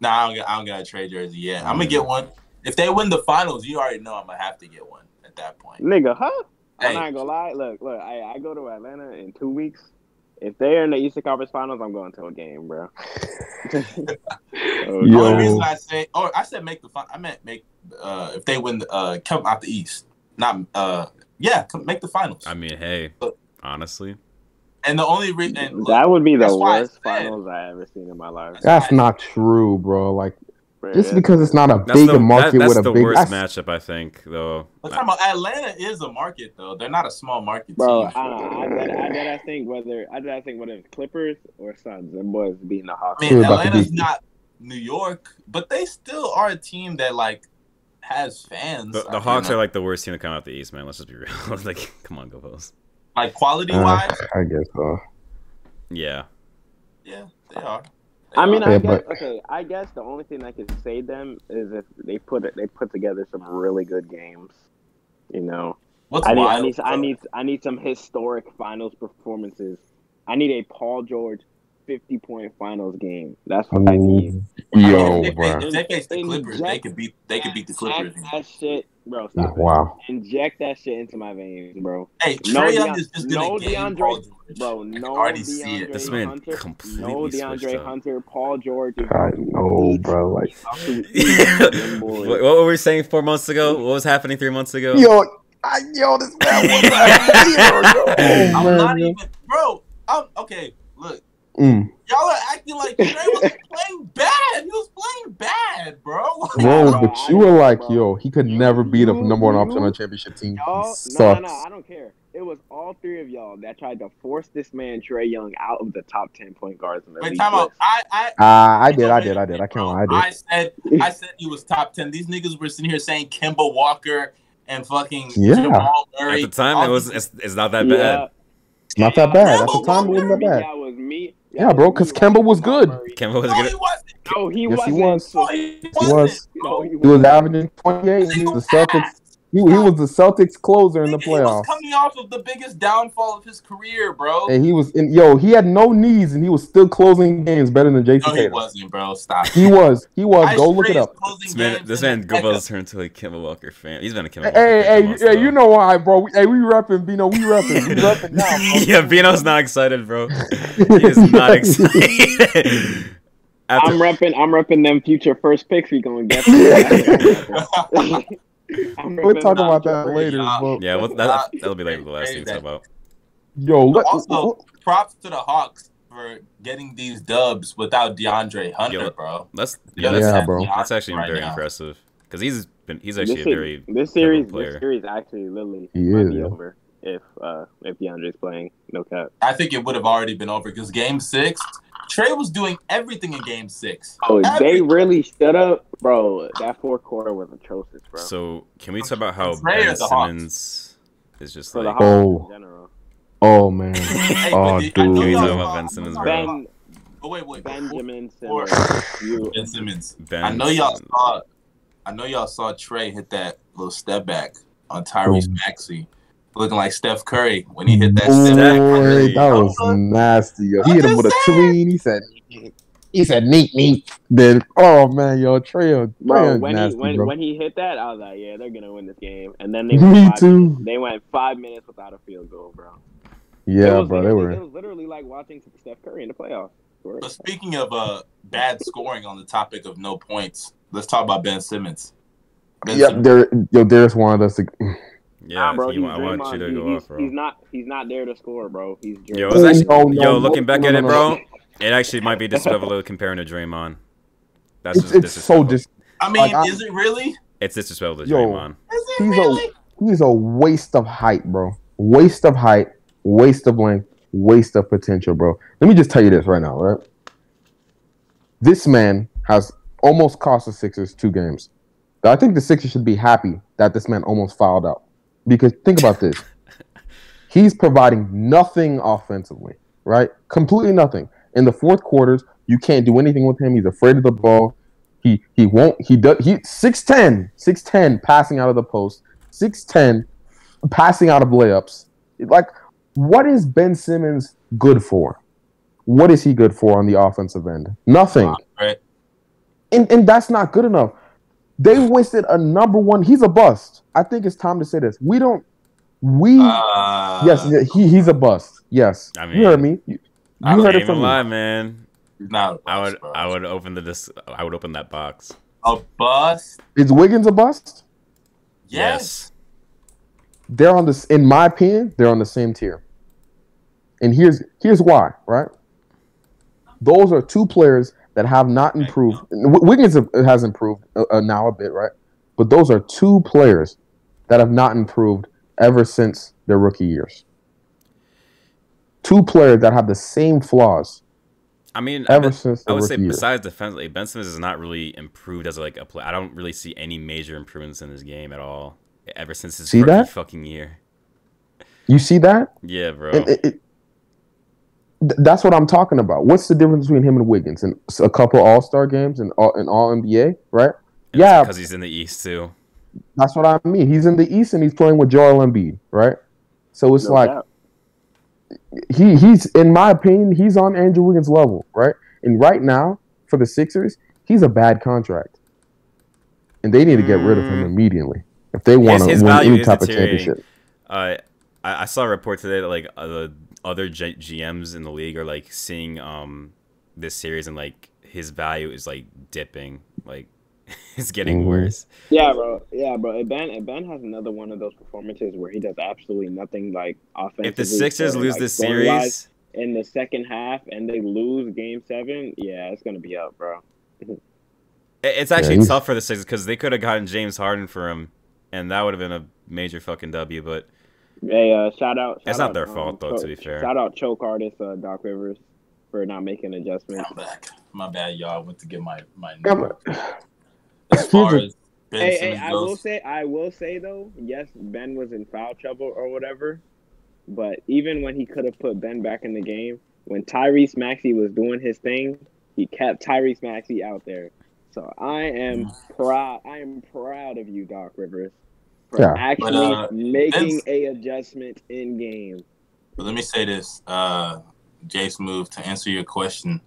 S1: Nah, I don't, got- I don't got a trade jersey yet. I'm gonna get one. If they win the finals, you already know I'm gonna have to get one at that point.
S2: Nigga, huh? I'm not gonna lie. Look, look. I, I go to Atlanta in two weeks. If they're in the Eastern Conference Finals, I'm going to a game, bro. Oh,
S1: The
S3: Yo.
S1: only reason I say, or I said make the fin- I meant make uh if they win, the, uh come out the East, not uh yeah, come make the finals.
S4: I mean, hey, honestly,
S1: And the only reason
S2: that would be the
S1: that's why I
S2: worst finals I ever seen in my life.
S3: That's not true, bro. Like
S2: bro.
S3: just because it's not a
S4: that's
S3: big
S4: the
S3: market
S4: that, that's
S3: with a
S4: the
S3: big.
S4: worst
S3: that's-
S4: matchup I think, though.
S1: But talking about Atlanta is a market though. They're not a small market
S2: Bro,
S1: team.
S2: I, I, I, I gotta think whether I gotta think whether it's Clippers or Suns. Them boys beating the Hawks.
S1: I mean,
S3: We're about to
S1: Atlanta's
S3: beat-
S1: not New York, but they still are a team that like has fans.
S4: The, the Hawks
S1: mean,
S4: are like the worst team to come out of the East, man. Let's just be real. like, come on, go Bulls.
S1: Like quality
S3: Uh,
S1: wise.
S3: I guess so.
S4: Yeah,
S1: Yeah, they are. They
S2: I mean,
S1: are.
S2: I
S3: Yeah,
S2: guess
S3: but-
S2: okay. I guess the only thing that could save them is if they put it, they put together some really good games. You know,
S1: what's
S2: I need, I
S1: wild,
S2: need, I need, I need some historic finals performances. I need a Paul George fifty point finals game. That's what I need.
S3: Yo,
S1: if, they,
S3: bro.
S1: if they face the Clippers, they could beat. They could beat the Clippers.
S2: Inject that shit, bro. Stop it.
S3: Wow.
S2: Inject that shit into my veins, bro.
S1: Hey,
S2: No
S1: Trae Young
S2: Deon-
S1: is just gonna
S2: no
S1: game
S2: DeAndre- Bro, no
S1: can already see it.
S2: DeAndre
S4: This man
S2: Hunter,
S4: completely
S2: no DeAndre
S4: up.
S2: Hunter, Paul George. is
S3: I know, bro. Like,
S2: Them
S4: what, what were we saying four months ago? What was happening three months ago?
S3: yo, I, yo, this man was like,
S1: I'm
S3: oh,
S1: not
S3: man,
S1: even, bro. I'm okay. Look,
S3: Mm.
S1: Y'all are acting like Trae was playing bad. He was playing bad, bro.
S3: Bro,
S2: bro,
S3: but you were like,
S2: bro.
S3: yo, he could
S2: You-
S3: never beat a number one option on a championship team. He
S2: Y'all, no, no, no, I don't care. It was all three of y'all that tried to force this man Trae Young out of the top ten point guards in the
S1: Wait,
S2: league.
S1: time out.
S2: list.
S1: I, I,
S3: Ah, I did, I did, I did. I can't lie, I did.
S1: I said, I said he was top ten. These niggas were sitting here saying Kemba Walker and fucking
S3: Yeah.
S1: Jamal Murray.
S4: At the time, it was it's, it's not that
S2: Yeah.
S4: bad.
S3: It's not that bad. At the
S1: Kemba
S3: time, it wasn't that bad.
S2: it was me.
S3: Yeah, bro, 'cause Kemba was good.
S4: Kemba was good.
S1: No, he wasn't.
S2: No, he
S3: Yes, he
S2: wasn't.
S3: was.
S1: No, he
S3: He
S1: wasn't.
S3: was.
S2: No, he
S3: He was averaging 28 against the Celtics. He, he was the Celtics closer in the playoffs.
S1: He was
S3: playoffs.
S1: coming off of the biggest downfall of his career, bro.
S3: And he was in yo, he had no knees and he was still closing games better than Jason
S1: no, he wasn't, bro. Stop.
S3: He was. He was.
S1: Ice
S3: Go look it up.
S1: closing
S4: This man,
S1: games
S4: this man
S1: the
S4: turned into a Kemba Walker fan. He's been a Kemba
S3: Hey,
S4: Walker fan
S3: hey,
S4: for
S3: hey, you know why, bro? Hey, we repping, Bino. We repping. We repping now.
S4: yeah, Bino's not excited, bro. He is not excited. After,
S2: I'm repping. I'm repping them future first picks we gonna get. I'm
S3: We're
S2: repping
S3: talking about that
S2: first-
S3: later.
S1: Yeah.
S3: But
S4: yeah, well, that, that'll be like the last thing to talk about.
S3: yo, let,
S1: also, props to the Hawks for getting these dubs without DeAndre Hunter,
S4: Yo,
S1: bro.
S4: That's
S1: You
S4: yeah, that's,
S3: Yeah, bro.
S1: DeAndre
S4: that's actually
S1: right
S4: very
S1: now.
S4: impressive because he's been he's actually
S2: This,
S4: a very
S2: this series,
S4: player.
S2: this series actually literally
S3: He
S2: might
S3: is,
S2: be
S3: yeah.
S2: over if uh if DeAndre's playing. No cap.
S1: I think it would have already been over because Game Six, Trae was doing everything in Game Six.
S2: Oh, they really stood up, bro. That fourth quarter was atrocious, bro.
S4: So can we talk about how
S1: Trae
S4: Ben
S1: the Hawks?
S4: Simmons is just
S2: For
S4: like
S3: Oh.
S2: in general.
S3: oh man,
S1: Hey,
S3: Oh,
S1: but I know
S3: dude.
S4: Can we
S1: y'all
S4: talk
S1: saw-
S4: about Ben Simmons, bro?
S2: Ben
S1: Oh wait, wait.
S2: Benjamin Simmons.
S1: Ben Simmons.
S4: Ben
S1: I know y'all
S4: Simmons.
S1: saw. I know y'all saw Trae hit that little step back on Tyrese
S3: Boom.
S1: Maxey, looking like Steph Curry when he hit that step back.
S3: boy, that was nasty. Yo. He hit him with a tween. He said, he said, neat, neat. Then, oh man, yo, Trae, Trae
S2: bro, when
S3: nasty,
S2: he when,
S3: bro.
S2: when he hit that, I was like, yeah, they're gonna win this game. And then they
S3: Me
S2: went five
S3: too.
S2: Minutes, they went five minutes without a field goal, bro.
S3: Yeah,
S2: was
S3: bro, they
S2: literally-
S3: were.
S2: It was literally like watching Steph Curry in the playoffs.
S1: But speaking of uh, bad scoring on the topic of no points, let's talk about Ben Simmons. Ben
S3: Yep,
S1: Simmons.
S3: there, yo, Darius wanted us to.
S4: Yeah,
S2: Nah, bro,
S4: you
S2: he's
S4: want, I want you to
S2: He-
S4: go
S2: he's,
S4: off, bro.
S2: he's not. He's not there to score, bro. He's Draymond.
S4: Yo, it's actually,
S3: No, no,
S4: yo,
S3: no,
S4: looking back
S3: no,
S4: at it, bro, it actually might be disrespectful comparing to Draymond. That's
S3: It's,
S4: just
S3: it's so
S4: disrespectful.
S3: dis.
S1: I mean,
S3: Like, I-
S1: is it really?
S4: it's disrespectful to
S3: Yo.
S4: Draymond.
S1: Is it
S3: He's
S1: really?
S3: a he's a waste of height, bro. Waste of height, waste of length, waste of potential, bro. Let me just tell you this right now, right? This man has almost cost the Sixers two games. I think the Sixers should be happy that this man almost fouled out. Because think about this. He's providing nothing offensively, right? Completely nothing. In the fourth quarters, you can't do anything with him. He's afraid of the ball. He he won't he does he 6'10, 6'10 passing out of the post, 6'10 passing out of layups. Like what is Ben Simmons good for? What is he good for on the offensive end? Nothing.
S1: Right.
S3: And and that's not good enough. They wasted a number one. He's a bust. I think it's time to say this. We don't we
S1: Uh,
S3: yes, he, he's a bust. Yes.
S4: I mean,
S3: you heard me. You,
S1: I
S3: you
S1: don't
S3: heard
S4: Ain't
S3: it from
S4: gonna
S3: me.
S4: lie, man.
S1: he's not a
S4: I would,
S1: bro.
S4: I would open the dis- I would open that box.
S1: A bust?
S3: Is Wiggins a bust?
S1: Yes.
S3: they're on this in my opinion they're on the same tier and here's here's why right those are two players that have not improved wiggins has improved uh, uh, now a bit right but those are two players that have not improved ever since their rookie years two players that have the same flaws
S4: I mean, I,
S3: ever
S4: bet-
S3: since
S4: I would say
S3: years
S4: besides defensively, Ben Simmons has not really improved as like a player. I don't really see any major improvements in his game at all ever since his
S3: See
S4: rookie
S3: that?
S4: fucking year.
S3: you see that
S4: Yeah, bro.
S3: It, it, th- that's what I'm talking about. What's the difference between him and Wiggins? And a couple All Star games and all, and all NBA, right?
S4: And
S3: yeah.
S4: because he's in the East too.
S3: That's what I mean. He's in the East and he's playing with Joel Embiid, right? So it's
S2: No
S3: like
S2: doubt.
S3: he he's in my opinion he's on Andrew Wiggins level, right? And right now for the Sixers, he's a bad contract, and they need to get rid of him
S4: Mm.
S3: immediately if they want to
S4: his
S3: win
S4: value
S3: any
S4: is
S3: type of
S4: deteriorating.
S3: championship.
S4: Uh, I, I saw a report today that like uh, the other G- GMs in the league are like seeing um this series and like his value is like dipping, like it's getting
S3: Mhm.
S4: worse.
S2: Yeah, bro. Yeah, bro. If Ben, if Ben has another one of those performances where he does absolutely nothing like offensively.
S4: If the Sixers
S2: or,
S4: lose
S2: like,
S4: this series,
S2: in the second half and they lose Game Seven, yeah, it's gonna be up, bro.
S4: it's actually
S3: he's-
S4: tough for the Sixers because they could have gotten James Harden for him, and that would have been a major fucking W. But
S2: Hey, uh, shout out.
S4: It's not
S2: out,
S4: their
S2: um,
S4: fault, though, to be fair.
S2: Shout out choke artist uh, Doc Rivers for not making adjustments.
S1: I'm back. My bad, y'all. I went to get my my.
S3: Yeah,
S1: as far
S3: Here's
S1: as Ben
S2: Hey, hey,
S1: Simmons
S2: I will say, I will say though, yes, Ben was in foul trouble or whatever, but even when he could have put Ben back in the game, when Tyrese Maxey was doing his thing, he kept Tyrese Maxey out there. So I am proud. I am proud of you, Doc Rivers. For
S3: Yeah.
S2: actually
S1: But, uh,
S2: making a adjustment in game.
S1: But let me say this, uh, Jay Smooth, to answer your question,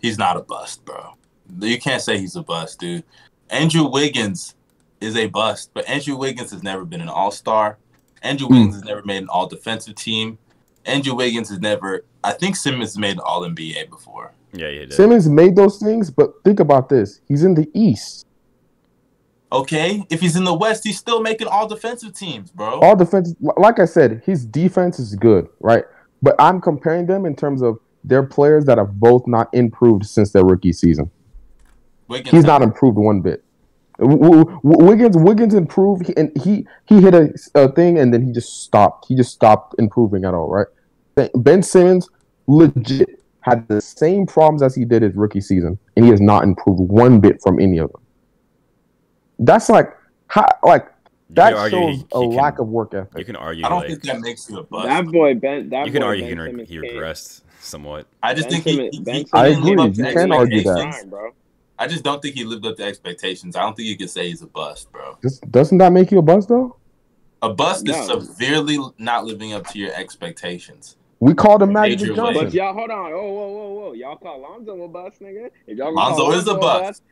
S1: he's not a bust, bro. You can't say he's a bust, dude. Andrew Wiggins is a bust, but Andrew Wiggins has never been an all star. Andrew
S3: Hmm.
S1: Wiggins has never made an all defensive team. Andrew Wiggins has never, I think Simmons made an all NBA before.
S4: Yeah, you did.
S3: Simmons made those things, but think about this: he's in the East.
S1: Okay, if he's in the West, he's still making all defensive teams, bro.
S3: All defense, like I said, his defense is good, right? But I'm comparing them in terms of they're players that have both not improved since their rookie season.
S1: Wiggins,
S3: He's not improved one bit. Wiggins Wiggins improved, he, and he he hit a, a thing, and then he just stopped. He just stopped improving at all, right? Ben Simmons legit had the same problems as he did his rookie season, and he has not improved one bit from any of them. That's like, how, like that
S4: could argue
S3: shows
S4: he-
S3: a
S4: he can-
S3: lack of work ethic.
S4: You can argue
S1: I don't
S4: like
S1: think that makes you a bust.
S2: That boy Ben. That
S4: you can
S2: boy,
S4: argue
S2: ben
S4: he, re- he regressed somewhat.
S1: I just
S2: Ben
S1: think he,
S2: Simmons- Ben
S1: he didn't live
S3: agree.
S1: up to
S3: You can't argue that.
S1: expectations.
S2: Bro.
S1: I just don't think he lived up to expectations. I don't think you can say he's a bust, bro.
S3: Just, doesn't that make you a bust though?
S1: A bust is severely not living up to your expectations.
S3: We called him Magic Johnson.
S2: But y'all, hold on. Oh, whoa, whoa, whoa. Y'all call Lonzo a bust, nigga? If y'all gonna
S1: Lonzo
S2: call
S1: is a bust.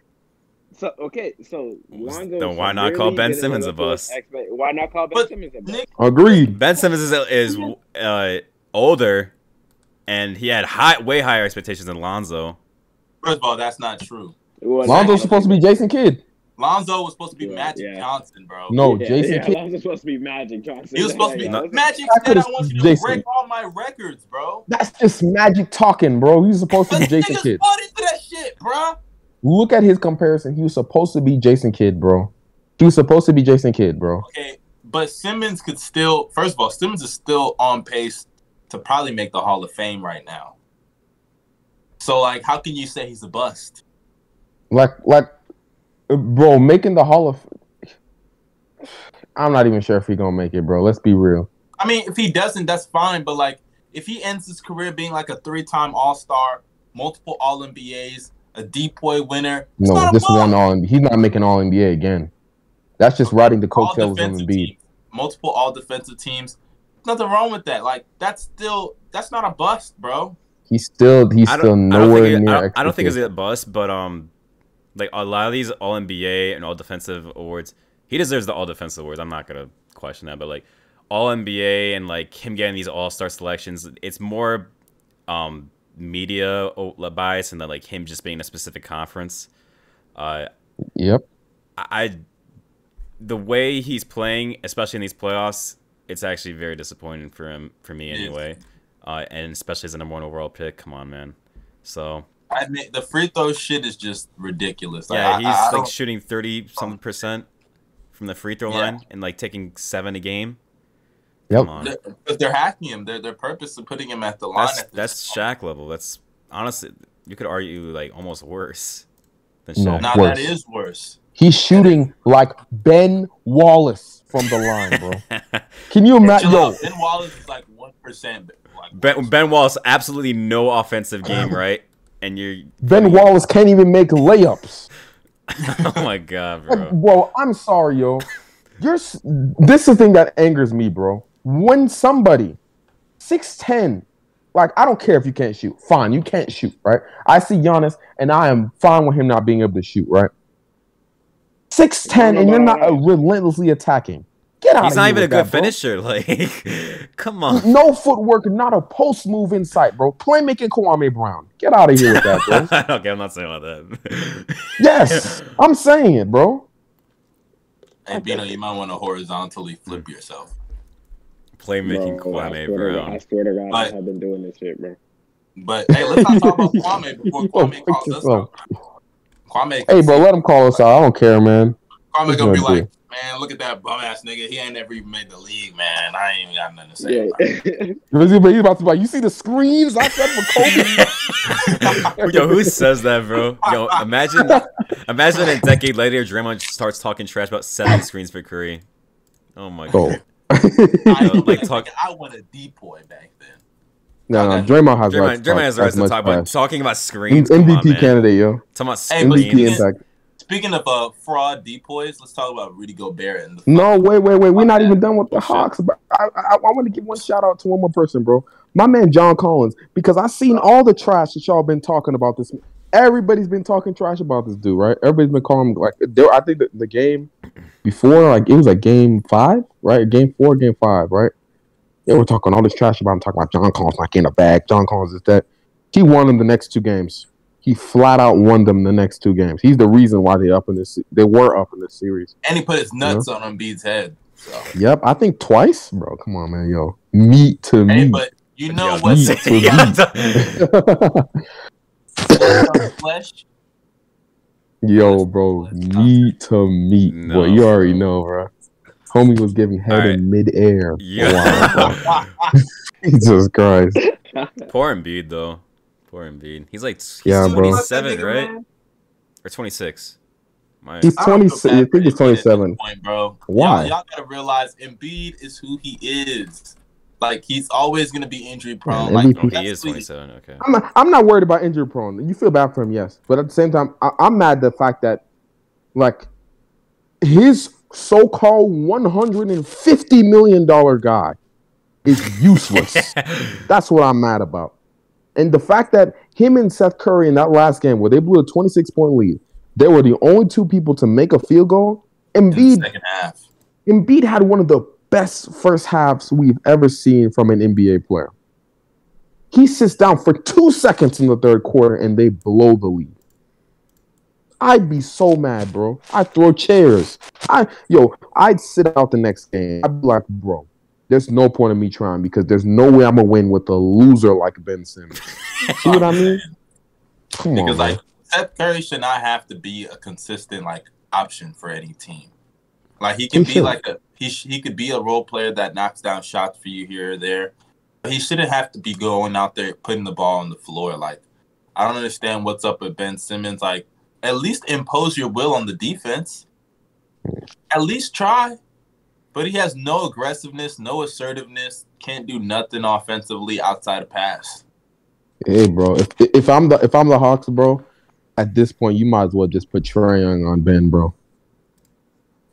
S2: So okay, so Lonzo.
S4: Then why not call Ben Simmons
S2: live
S4: a
S2: up to his
S4: bust?
S2: expe- Why not call Ben
S1: But
S2: Simmons a bust?
S3: Agreed.
S4: Ben Simmons is, is uh, older, and he had high, way higher expectations than Lonzo.
S1: first of all, that's not true.
S2: Well,
S3: Lonzo's
S2: not-
S3: supposed to be Jason Kidd.
S1: Lonzo was supposed to be
S2: Yeah,
S1: Magic
S2: yeah.
S1: Johnson, bro.
S3: No,
S2: Yeah,
S3: Jason
S2: yeah,
S3: Kidd.
S2: Lonzo's supposed to be Magic Johnson.
S1: He was supposed to be
S4: No.
S1: Magic
S3: I
S1: said, "I want you to
S3: Jason.
S1: break all my records, bro."
S3: That's just Magic talking, bro. He's supposed to
S1: But
S3: be
S1: this
S3: Jason
S1: nigga's
S3: Kidd.
S1: bought into that shit, bro.
S3: Look at his comparison. He was supposed to be Jason Kidd, bro. He was supposed to be Jason Kidd, bro.
S1: Okay, but Simmons could still. First of all, Simmons is still on pace to probably make the Hall of Fame right now. So, like, how can you say he's a bust?
S3: Like, like, bro, making the Hall of. I'm not even sure if he gonna make it, bro. Let's be real.
S1: I mean, if he doesn't, that's fine. But like, if he ends his career being like a three-time All-Star, multiple All NBAs, a DPOY winner, it's
S3: No,
S1: not
S3: just one All. He's not making All NBA again. That's just riding the
S1: all
S3: coattails of
S1: defensive
S3: Embiid.
S1: teams, multiple all defensive teams. Nothing wrong with that. Like that's still that's not a bust, bro.
S3: He's still, he's still
S4: don't, I don't
S3: nowhere
S4: think it,
S3: near.
S4: I don't, I don't think it's a bust, but um, like a lot of these All NBA and All Defensive awards, he deserves the All Defensive awards. I'm not gonna question that, but like All NBA and like him getting these All Star selections, it's more um media o- bias and then like him just being a specific conference. Uh,
S3: Yep.
S4: I, I the way he's playing, especially in these playoffs, it's actually very disappointing for him for me anyway. Uh, and especially as a number one overall pick. Come on, man. So
S1: I admit the free throw shit is just ridiculous. Like,
S4: yeah,
S1: I-
S4: he's
S1: I- I
S4: like shooting thirty something percent from the free throw
S1: Yeah.
S4: line and like taking seven a game.
S3: Yep.
S4: Come on.
S1: because they're hacking him. They're they're purposely putting him at the line.
S4: That's
S1: at
S4: that's. Shaq level. That's honestly you could argue like almost worse than
S3: No.
S4: Shaq.
S1: Now
S3: worse.
S1: that is worse.
S3: He's shooting like Ben Wallace from the line, bro. Can you imagine? Yo.
S1: Ben Wallace is like one percent.
S4: Ben, ben Wallace absolutely no offensive game, right? And you're
S3: Ben Wallace can't even make layups.
S4: oh my god,
S3: Like,
S4: bro.
S3: bro, I'm sorry, yo. You're this is the thing that angers me, bro. When somebody six ten, like I don't care if you can't shoot. Fine, you can't shoot, right? I see Giannis, and I am fine with him not being able to shoot, right? Six ten, and you're not uh, relentlessly attacking. Get out of here.
S4: He's
S3: of
S4: not
S3: here
S4: even a good
S3: that, bro.
S4: finisher. Like, come on.
S3: No footwork, not a post move in sight, bro. Playmaking Kwame Brown. Get out of here with that, bro.
S4: okay, I'm not saying about that.
S3: yes, I'm saying it, bro.
S1: Hey, Bino, you might want to horizontally flip yourself.
S4: Playmaking
S2: Bro, I
S4: Kwame
S2: swear to God- I swear to God,
S1: but,
S2: I have been doing this shit, bro.
S1: But hey, let's not talk about Kwame before
S3: Yo,
S1: Kwame calls us out. Kwame,
S3: Hey, bro, let him call us out. I don't care, man.
S1: Kwame gonna be like, man, look at that bum ass nigga. He ain't never even made the league, man. I ain't even got nothing to say.
S2: Yeah.
S3: He's about he's about to be like, you see the screens I set for Kobe?
S4: Yo, who says that, bro? Yo, imagine, imagine a decade later, Draymond starts talking trash about seven screens for Curry. Oh my
S3: Oh.
S4: god.
S1: I,
S4: Yo, like,
S1: like,
S4: talk-
S1: I want a DPOY back then.
S3: no, no, Draymond has
S4: Draymond,
S3: to
S4: Draymond has the
S3: talk
S4: right to talk about talking about screens. Come on,
S3: MVP
S4: man.
S3: candidate, yo.
S4: Talking about
S1: Hey, but
S3: MVP
S1: he
S4: screens.
S3: impact.
S1: speaking of uh fraud DPOYs, let's talk about Rudy Gobert and the
S3: No, wait, wait, wait. We're not even done with the Hawks. But I, I, I want to give one shout out to one more person, bro. My man John Collins, because I seen all the trash that y'all been talking about this. Everybody's been talking trash about this dude, right? Everybody's been calling him like. There, I think the, the game before, like it was like game five, right? Game four, game five, right? They were talking all this trash about him, talking about John Collins not getting a bag. John Collins is that. He won them the next two games. He flat out won them the next two games. He's the reason why they up in this. They were up in this series.
S1: And he put his nuts you know? on Embiid's head. So.
S3: Yep, I think twice, bro. Come on, man, yo, meat to
S1: hey,
S3: meat.
S1: But you know yeah, what's flesh?
S3: Yo, bro, meat to meat. No. Boy, you already know, bro. Homie was giving head right. in midair. Yeah. Jesus Christ.
S4: Poor Embiid, though. Poor Embiid. He's like he's yeah, 27, right? Or 26.
S3: My, he's 26. I think he's 27.
S1: Point, bro.
S3: Why?
S1: Y'all, y'all, gotta realize Embiid is who he is. Like he's always gonna be injury prone. like
S4: oh, he is 27. Okay.
S3: I'm not, I'm not worried about injury prone. You feel bad for him, yes, but at the same time, I, I'm mad the fact that like his so-called 150 million dollar guy is useless. That's what I'm mad about. And the fact that him and Seth Curry in that last game where they blew a 26 point lead, they were the only two people to make a field goal. Embiid,
S1: second half.
S3: Embiid had one of the best first halves we've ever seen from an NBA player. He sits down for two seconds in the third quarter and they blow the lead. I'd be so mad, bro. I'd throw chairs. I yo, I'd sit out the next game. I'd be like, bro, there's no point in me trying because there's no way I'm gonna win with a loser like Ben Simmons. See what I mean?
S1: Come because on, like. Seth Curry should not have to be a consistent like option for any team. Like he can he be should. like a he he could be a role player that knocks down shots for you here or there. But he shouldn't have to be going out there putting the ball on the floor. Like I don't understand what's up with Ben Simmons. Like at least impose your will on the defense. At least try. But he has no aggressiveness, no assertiveness, can't do nothing offensively outside of pass.
S3: Hey, bro, if if I'm the if I'm the Hawks, bro, at this point you might as well just put Trae Young on Ben, bro.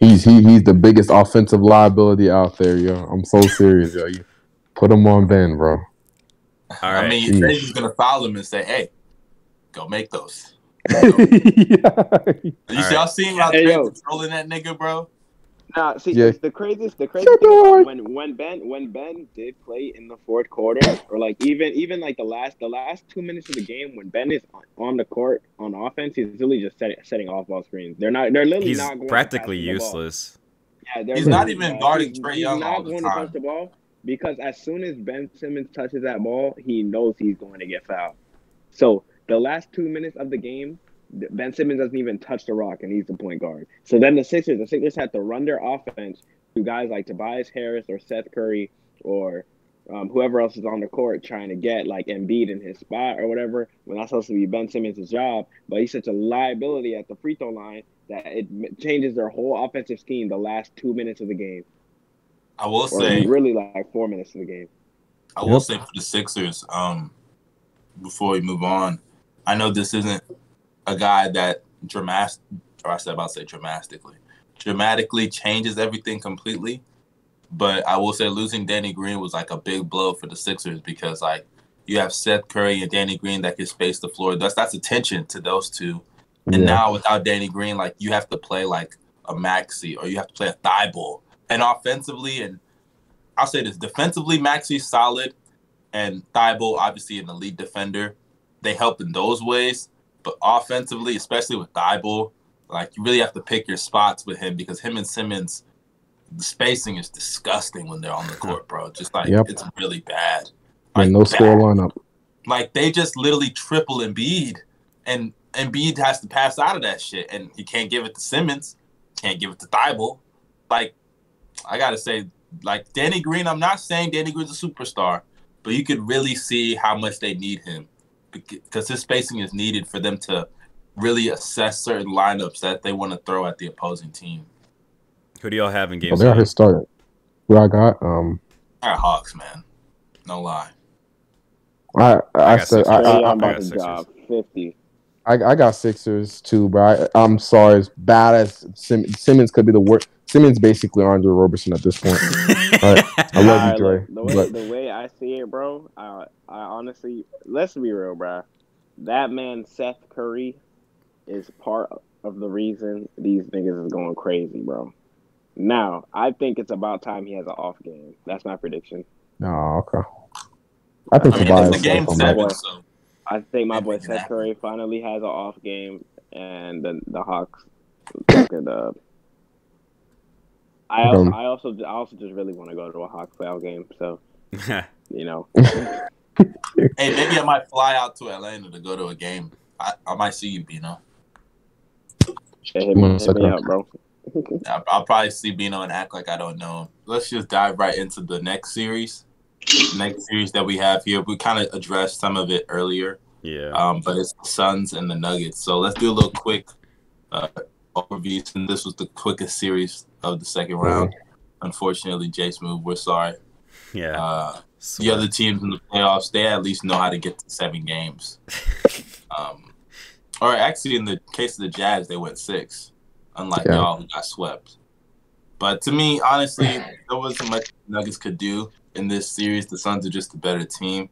S3: He's he he's the biggest offensive liability out there, yo. I'm so serious, yo. You put him on Ben, bro.
S1: All right. I mean, you say he's gonna foul him and say, "Hey, go make those." Go. yeah. You see, y'all seen how hey, controlling that nigga, bro?
S2: Nah, see, yeah. the craziest, the craziest thing when when Ben when Ben did play in the fourth quarter, or like even even like the last the last two minutes of the game when Ben is on the court on offense, he's literally just setting setting off ball screens. They're not. They're literally
S4: he's
S2: not. Going
S4: practically useless.
S2: Yeah,
S1: he's not even guarding Trae Young all the time.
S2: touch the ball because as soon as Ben Simmons touches that ball, he knows he's going to get fouled. So the last two minutes of the game, Ben Simmons doesn't even touch the rock, and he's the point guard. So then the Sixers, the Sixers had to run their offense to guys like Tobias Harris or Seth Curry or um, whoever else is on the court trying to get like Embiid in his spot or whatever. When that's supposed to be Ben Simmons' job, but he's such a liability at the free throw line that it changes their whole offensive scheme the last two minutes of the game.
S1: I will say,
S2: really like four minutes of the game.
S1: I will say for the Sixers, um, before we move on, I know this isn't a guy that dramatic, or I said about to say dramatically, dramatically changes everything completely. But I will say losing Danny Green was like a big blow for the Sixers because like you have Seth Curry and Danny Green that can space the floor. That's that's attention to those two. And yeah. now without Danny Green, like you have to play like a Maxey or you have to play a Thybulle. And offensively, and I'll say this defensively, Maxey's solid, and Thybulle obviously an elite defender. They help in those ways. But offensively, especially with Thybulle, like you really have to pick your spots with him because him and Simmons, the spacing is disgusting when they're on the court, bro. Just like yep. it's really bad.
S3: Like, and no bad. score lineup.
S1: Like they just literally triple Embiid, and Embiid has to pass out of that shit, and he can't give it to Simmons, can't give it to Thybulle. Like I gotta say, like Danny Green, I'm not saying Danny Green's a superstar, but you could really see how much they need him because this spacing is needed for them to really assess certain lineups that they want to throw at the opposing team.
S4: Who do y'all have in game?
S3: Well, they already started. What I got? Um,
S1: I got Hawks, man. No lie.
S3: I I, I said I, I,
S2: am about the job fifty. I, I
S3: got Sixers too, but I, am sorry. As bad as Sim, Simmons could be the worst. Simmons basically Andre Roberson at this point. right? I love you, Dre.
S2: The way, but... the way I see it, bro, I, I honestly, let's be real, bro. That man, Seth Curry, is part of the reason these niggas is going crazy, bro. Now, I think it's about time he has an off game. That's my prediction.
S3: Oh, okay. I think
S1: I mean, it's the game seven, so
S2: I think my boy Seth Curry finally has an off game, and the the Hawks fucking uh. I also, I also I also just really want to go to a Hawks playoff game, so you know.
S1: hey, maybe I might fly out to Atlanta to go to a game. I, I might see you, Bino.
S2: Hey, hit me, hit me out, bro.
S1: I'll probably see Bino and act like I don't know him. Let's just dive right into the next series next series that we have here. We kind of addressed some of it earlier.
S4: Yeah.
S1: Um, but it's the Suns and the Nuggets. So let's do a little quick uh, overview. And this was the quickest series of the second round. Mm-hmm. Unfortunately, Jay Smooth, we're sorry.
S4: Yeah.
S1: Uh, the other teams in the playoffs, they at least know how to get to seven games. um, or actually, in the case of the Jazz, they went six, unlike yeah. y'all who got swept. But to me, honestly, there wasn't much Nuggets could do in this series. The Suns are just a better team.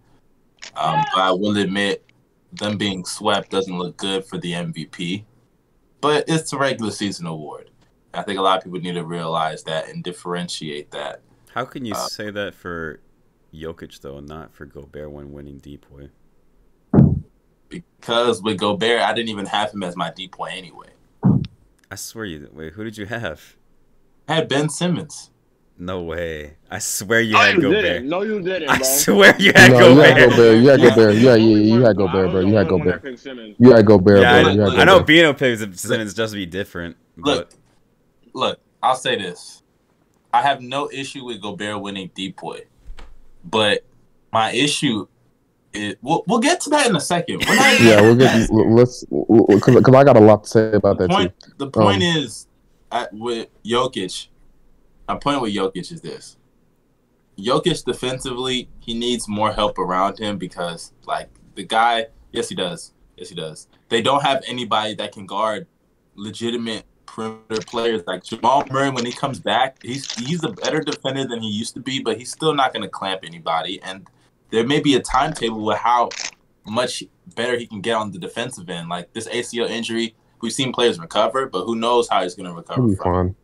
S1: Um, but I will admit, them being swept doesn't look good for the MVP. But it's a regular season award. I think a lot of people need to realize that and differentiate that.
S4: How can you uh, say that for Jokic though, and not for Gobert when winning DPOY?
S1: Because with Gobert, I didn't even have him as my DPOY anyway.
S4: I swear you. Wait, who did you have?
S1: I had Ben Simmons.
S4: No way! I swear you no, had you Gobert.
S2: Didn't. No, you didn't. Bro. I
S4: swear you had
S3: no,
S4: Gobert.
S3: You had Gobert. You had Gobert. Yeah, yeah, you had Gobert, bro. You had Gobert. You had Gobert,
S4: yeah,
S3: bro.
S4: You had Gobert. I know Bino picks Simmons just to be different. But...
S1: Look. I'll say this: I have no issue with Gobert winning DPOY, but my issue is we'll, we'll get to that in a second.
S3: yeah, we'll get. Let's because I got a lot to say about
S1: the
S3: that
S1: point,
S3: too.
S1: The point um, is, at, with Jokic, my point with Jokic is this: Jokic defensively, he needs more help around him because, like, the guy, yes, he does. Yes, he does. They don't have anybody that can guard legitimate perimeter players like Jamal Murray. When he comes back, he's he's a better defender than he used to be, but he's still not going to clamp anybody. And there may be a timetable with how much better he can get on the defensive end. Like this ACL injury, we've seen players recover, but who knows how he's going to recover from.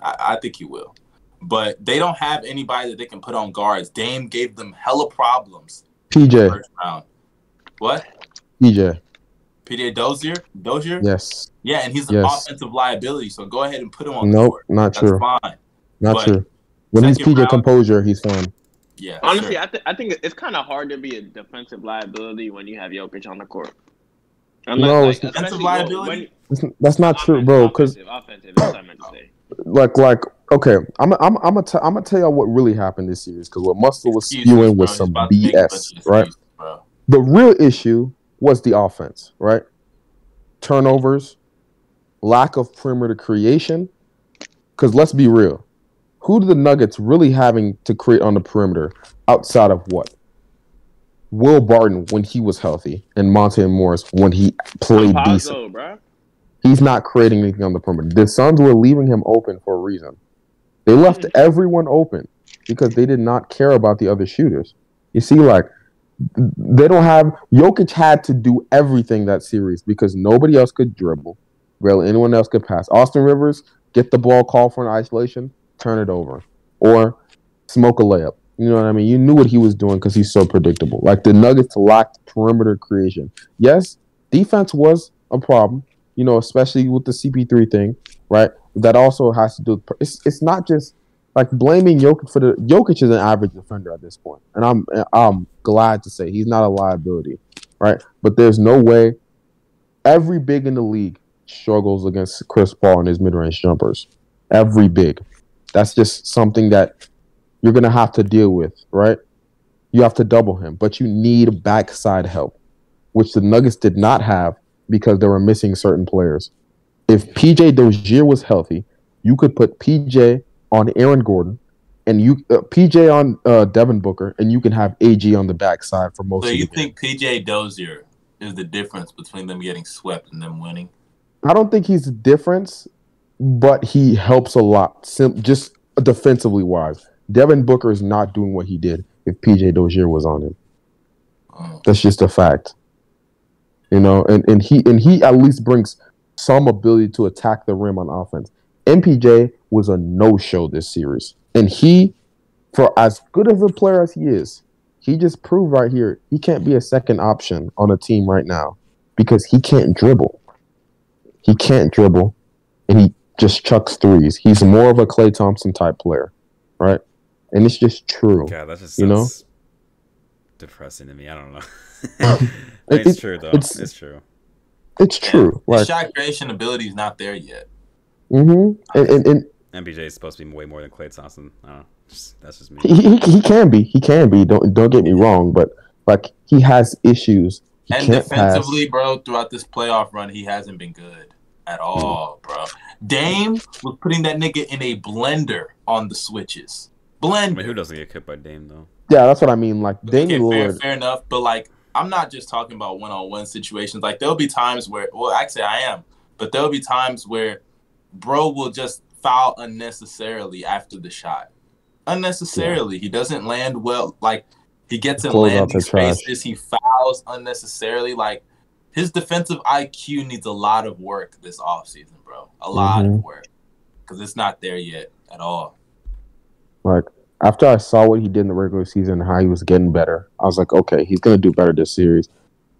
S1: I, I think he will but they don't have anybody that they can put on guards. Dame gave them hella problems.
S3: PJ.
S1: What?
S3: PJ.
S1: PJ Dozier? Dozier?
S3: Yes.
S1: Yeah, and he's an yes. offensive liability, so go ahead and put him on
S3: Nope, court. not
S1: That's
S3: true.
S1: fine.
S3: Not but true. When he's PJ round, Composure, he's fine.
S1: Yeah.
S2: Honestly, sure. I, th- I think it's kind of hard to be a defensive liability when you have Jokic on the court.
S3: Unless, no, like,
S1: defensive liability.
S3: When, that's not true, bro. Because
S2: offensive, offensive, that's what I meant to say.
S3: Like, like okay, I'm I'm I'm gonna t- I'm gonna tell y'all what really happened this series because what Muscle was spewing was some BS, right? The real issue was the offense, right? Turnovers, lack of perimeter creation. Because let's be real, who do the Nuggets really having to create on the perimeter outside of what? Will Barton when he was healthy and Monte Morris when he played decent. He's not creating anything on the perimeter. The Suns were leaving him open for a reason. They left mm-hmm. everyone open because they did not care about the other shooters. You see, like they don't have Jokic had to do everything that series because nobody else could dribble. Really, anyone else could pass. Austin Rivers get the ball, call for an isolation, turn it over, or smoke a layup. You know what I mean? You knew what he was doing because he's so predictable. Like the Nuggets lacked perimeter creation. Yes, defense was a problem. You know, especially with the CP3 thing, right? that also has to do. It's it's not just like blaming Jokic for the Jokic is an average defender at this point, and I'm I'm glad to say he's not a liability, right? But there's no way every big in the league struggles against Chris Paul and his mid-range jumpers. Every big, that's just something that you're gonna have to deal with, right? You have to double him, but you need backside help, which the Nuggets did not have because they were missing certain players if PJ Dozier was healthy, you could put PJ on Aaron Gordon and you uh, PJ on uh, Devin Booker, and you can have AG on the backside for most.
S1: So you think PJ Dozier is the difference between them getting swept and them winning?
S3: I don't think he's the difference, but he helps a lot. Sim- just defensively wise, Devin Booker is not doing what he did if PJ Dozier was on him.
S1: Oh.
S3: That's just a fact. You know, and, and he and he at least brings some ability to attack the rim on offense. MPJ was a no-show this series, and he, for as good of a player as he is, he just proved right here he can't be a second option on a team right now because he can't dribble. He can't dribble, and he just chucks threes. He's more of a Klay Thompson type player, right? And it's just true.
S4: God, that just
S3: You know?
S4: depressing to me. I don't know. I mean, it's
S3: it-
S4: true though.
S3: it's-
S4: It's, true.
S3: It's true.
S1: His
S3: Like,
S1: shot creation ability is not there yet.
S3: Mm-hmm. and, and, and
S4: MPJ is supposed to be way more than Klay Thompson. I don't know. Just, that's just me.
S3: he, he, he can be. He can be. Don't don't get me wrong, but like he has issues. He
S1: And
S3: can't pass.
S1: defensively, bro, throughout this playoff run, he hasn't been good at all, bro. Dame was putting that nigga in a blender on the switches.
S4: I mean,
S1: Blender.
S4: who doesn't get cooked by Dame though?
S3: Yeah, that's what I mean. Like Dame
S1: Okay,
S3: Damian
S1: fair, fair enough. But like, I'm not just talking about one-on-one situations. Like, there'll be times where, well, actually, I am. But there'll be times where, bro will just foul unnecessarily after the shot. Unnecessarily, he doesn't land well. Like, he gets in
S3: out
S1: landing spaces. He fouls unnecessarily. Like, his defensive IQ needs a lot of work this offseason, bro. A lot of
S3: Mhm.
S1: work because it's not there yet at all.
S3: Like after I saw what he did in the regular season and how he was getting better, I was like, okay, he's gonna do better this series.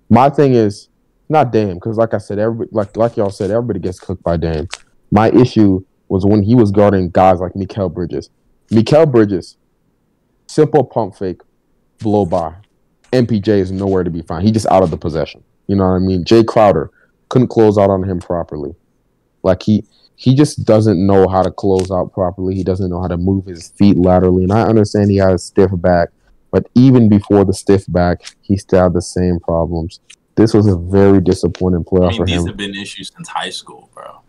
S3: My thing is not Dame because, like I said, everybody like like y'all said, everybody gets cooked by Dame. My issue was when he was guarding guys like Mikal Bridges. Mikal Bridges, simple pump fake, blow by. MPJ is nowhere to be found. He just out of the possession. You know what I mean? Jae Crowder couldn't close out on him properly. Like he he just doesn't know how to close out properly. He doesn't know how to move his feet laterally. And I understand he has a stiff back, but even before the stiff back, he still had the same problems. This was a very disappointing
S1: I
S3: playoff
S1: mean,
S3: for
S1: these
S3: him.
S1: have been issues since high school, bro.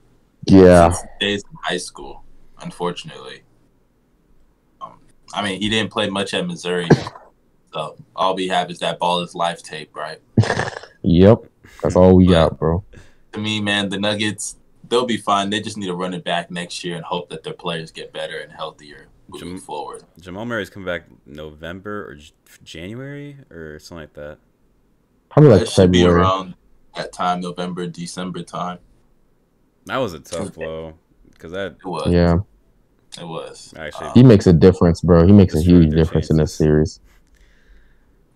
S3: Yeah,
S1: days in high school, unfortunately. Um, I mean, he didn't play much at Missouri, so all we have is that ball is life tape, right?
S3: yep. That's all we got, bro.
S1: To me, man, the Nuggets they'll be fine. They just need to run it back next year and hope that their players get better and healthier moving
S4: Jam-
S1: forward.
S4: Jamal Murray's coming back November or J- January or something like that.
S3: Probably like
S1: it should be
S3: February.
S1: around that time, November, December time.
S4: That was a tough blow because that
S1: It was.
S3: Yeah,
S1: It was.
S4: Actually,
S1: Um,
S3: he makes a difference, bro. He makes a huge
S4: good
S3: difference in this series.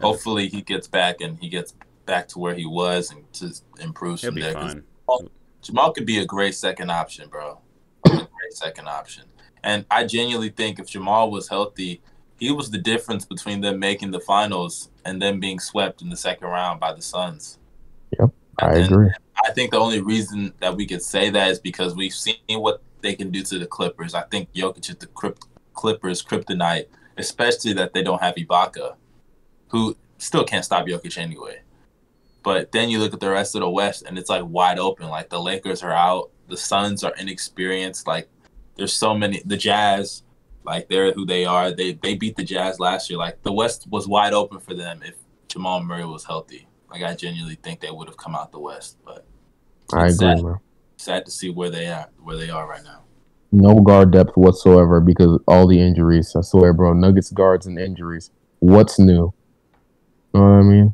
S1: hopefully, he gets back and he gets back to where he was and just improves
S4: he'll
S1: from
S4: there.
S1: there. 'cause
S4: fine.
S1: Jamal could be a great second option, bro. A great second option. And I genuinely think if Jamal was healthy, he was the difference between them making the finals and them being swept in the second round by the Suns.
S3: Yep, I
S1: And
S3: agree.
S1: I think the only reason that we could say that is because we've seen what they can do to the Clippers. I think Jokic is the Clippers kryptonite, especially that they don't have Ibaka, who still can't stop Jokic anyway. But then you look at the rest of the West, and it's like wide open. Like the Lakers are out, the Suns are inexperienced. Like there's so many. The Jazz, like they're who they are. They they beat the Jazz last year. Like the West was wide open for them if Jamal Murray was healthy. Like I genuinely think they would have come out the West, but
S3: I agree,
S1: sad,
S3: man.
S1: sad to see where they are where they are right now.
S3: No guard depth whatsoever because all the injuries. I swear, bro. Nuggets guards and injuries. What's new? Know what I mean?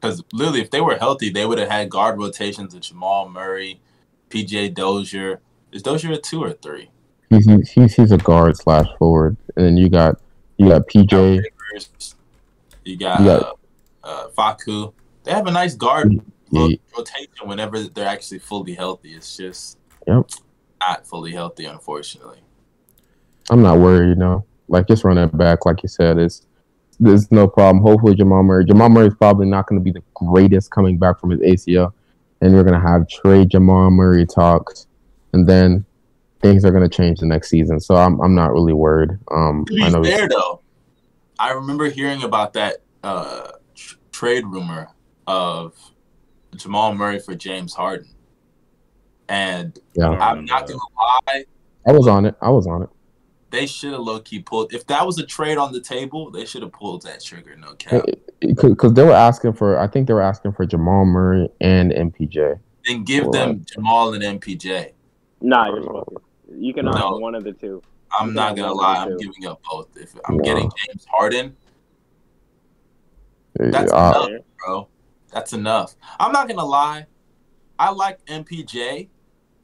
S1: Because literally, if they were healthy, they would have had guard rotations of Jamal Murray, PJ Dozier. Is Dozier a two or a three?
S3: He's he's he's a guard slash forward, and then you got you got PJ.
S1: You got
S3: You got-
S1: uh, uh, Facu. They have a nice guard ro- rotation whenever they're actually fully healthy. It's just
S3: Yep.
S1: not fully healthy, unfortunately.
S3: I'm not worried. You know, like just run back, like you said. It's there's no problem. Hopefully, Jamal Murray. Jamal Murray is probably not going to be the greatest coming back from his ACL, and we're going to have trade Jamal Murray talks, and then things are going to change the next season. So I'm I'm not really worried. Um,
S1: be
S3: I know.
S1: fair, though, I remember hearing about that uh, tr- trade rumor of Jamal Murray for James Harden, and
S3: Yeah,
S1: I'm not gonna lie.
S3: I was on it. I was on it.
S1: they should have low key pulled. If that was a trade on the table, they should have pulled that trigger. No cap.
S3: Because they were asking for, I think they were asking for Jamal Murray and MPJ.
S1: Then give
S3: Well,
S1: them Jamal and MPJ.
S2: Nah, you're supposed to. You can have one of the two.
S1: I'm not gonna lie. I'm
S2: of the two.
S1: giving up both. If I'm
S3: No.
S1: getting James Harden, That's
S3: Uh,
S1: enough. bro, that's enough. I'm not gonna lie. I like MPJ,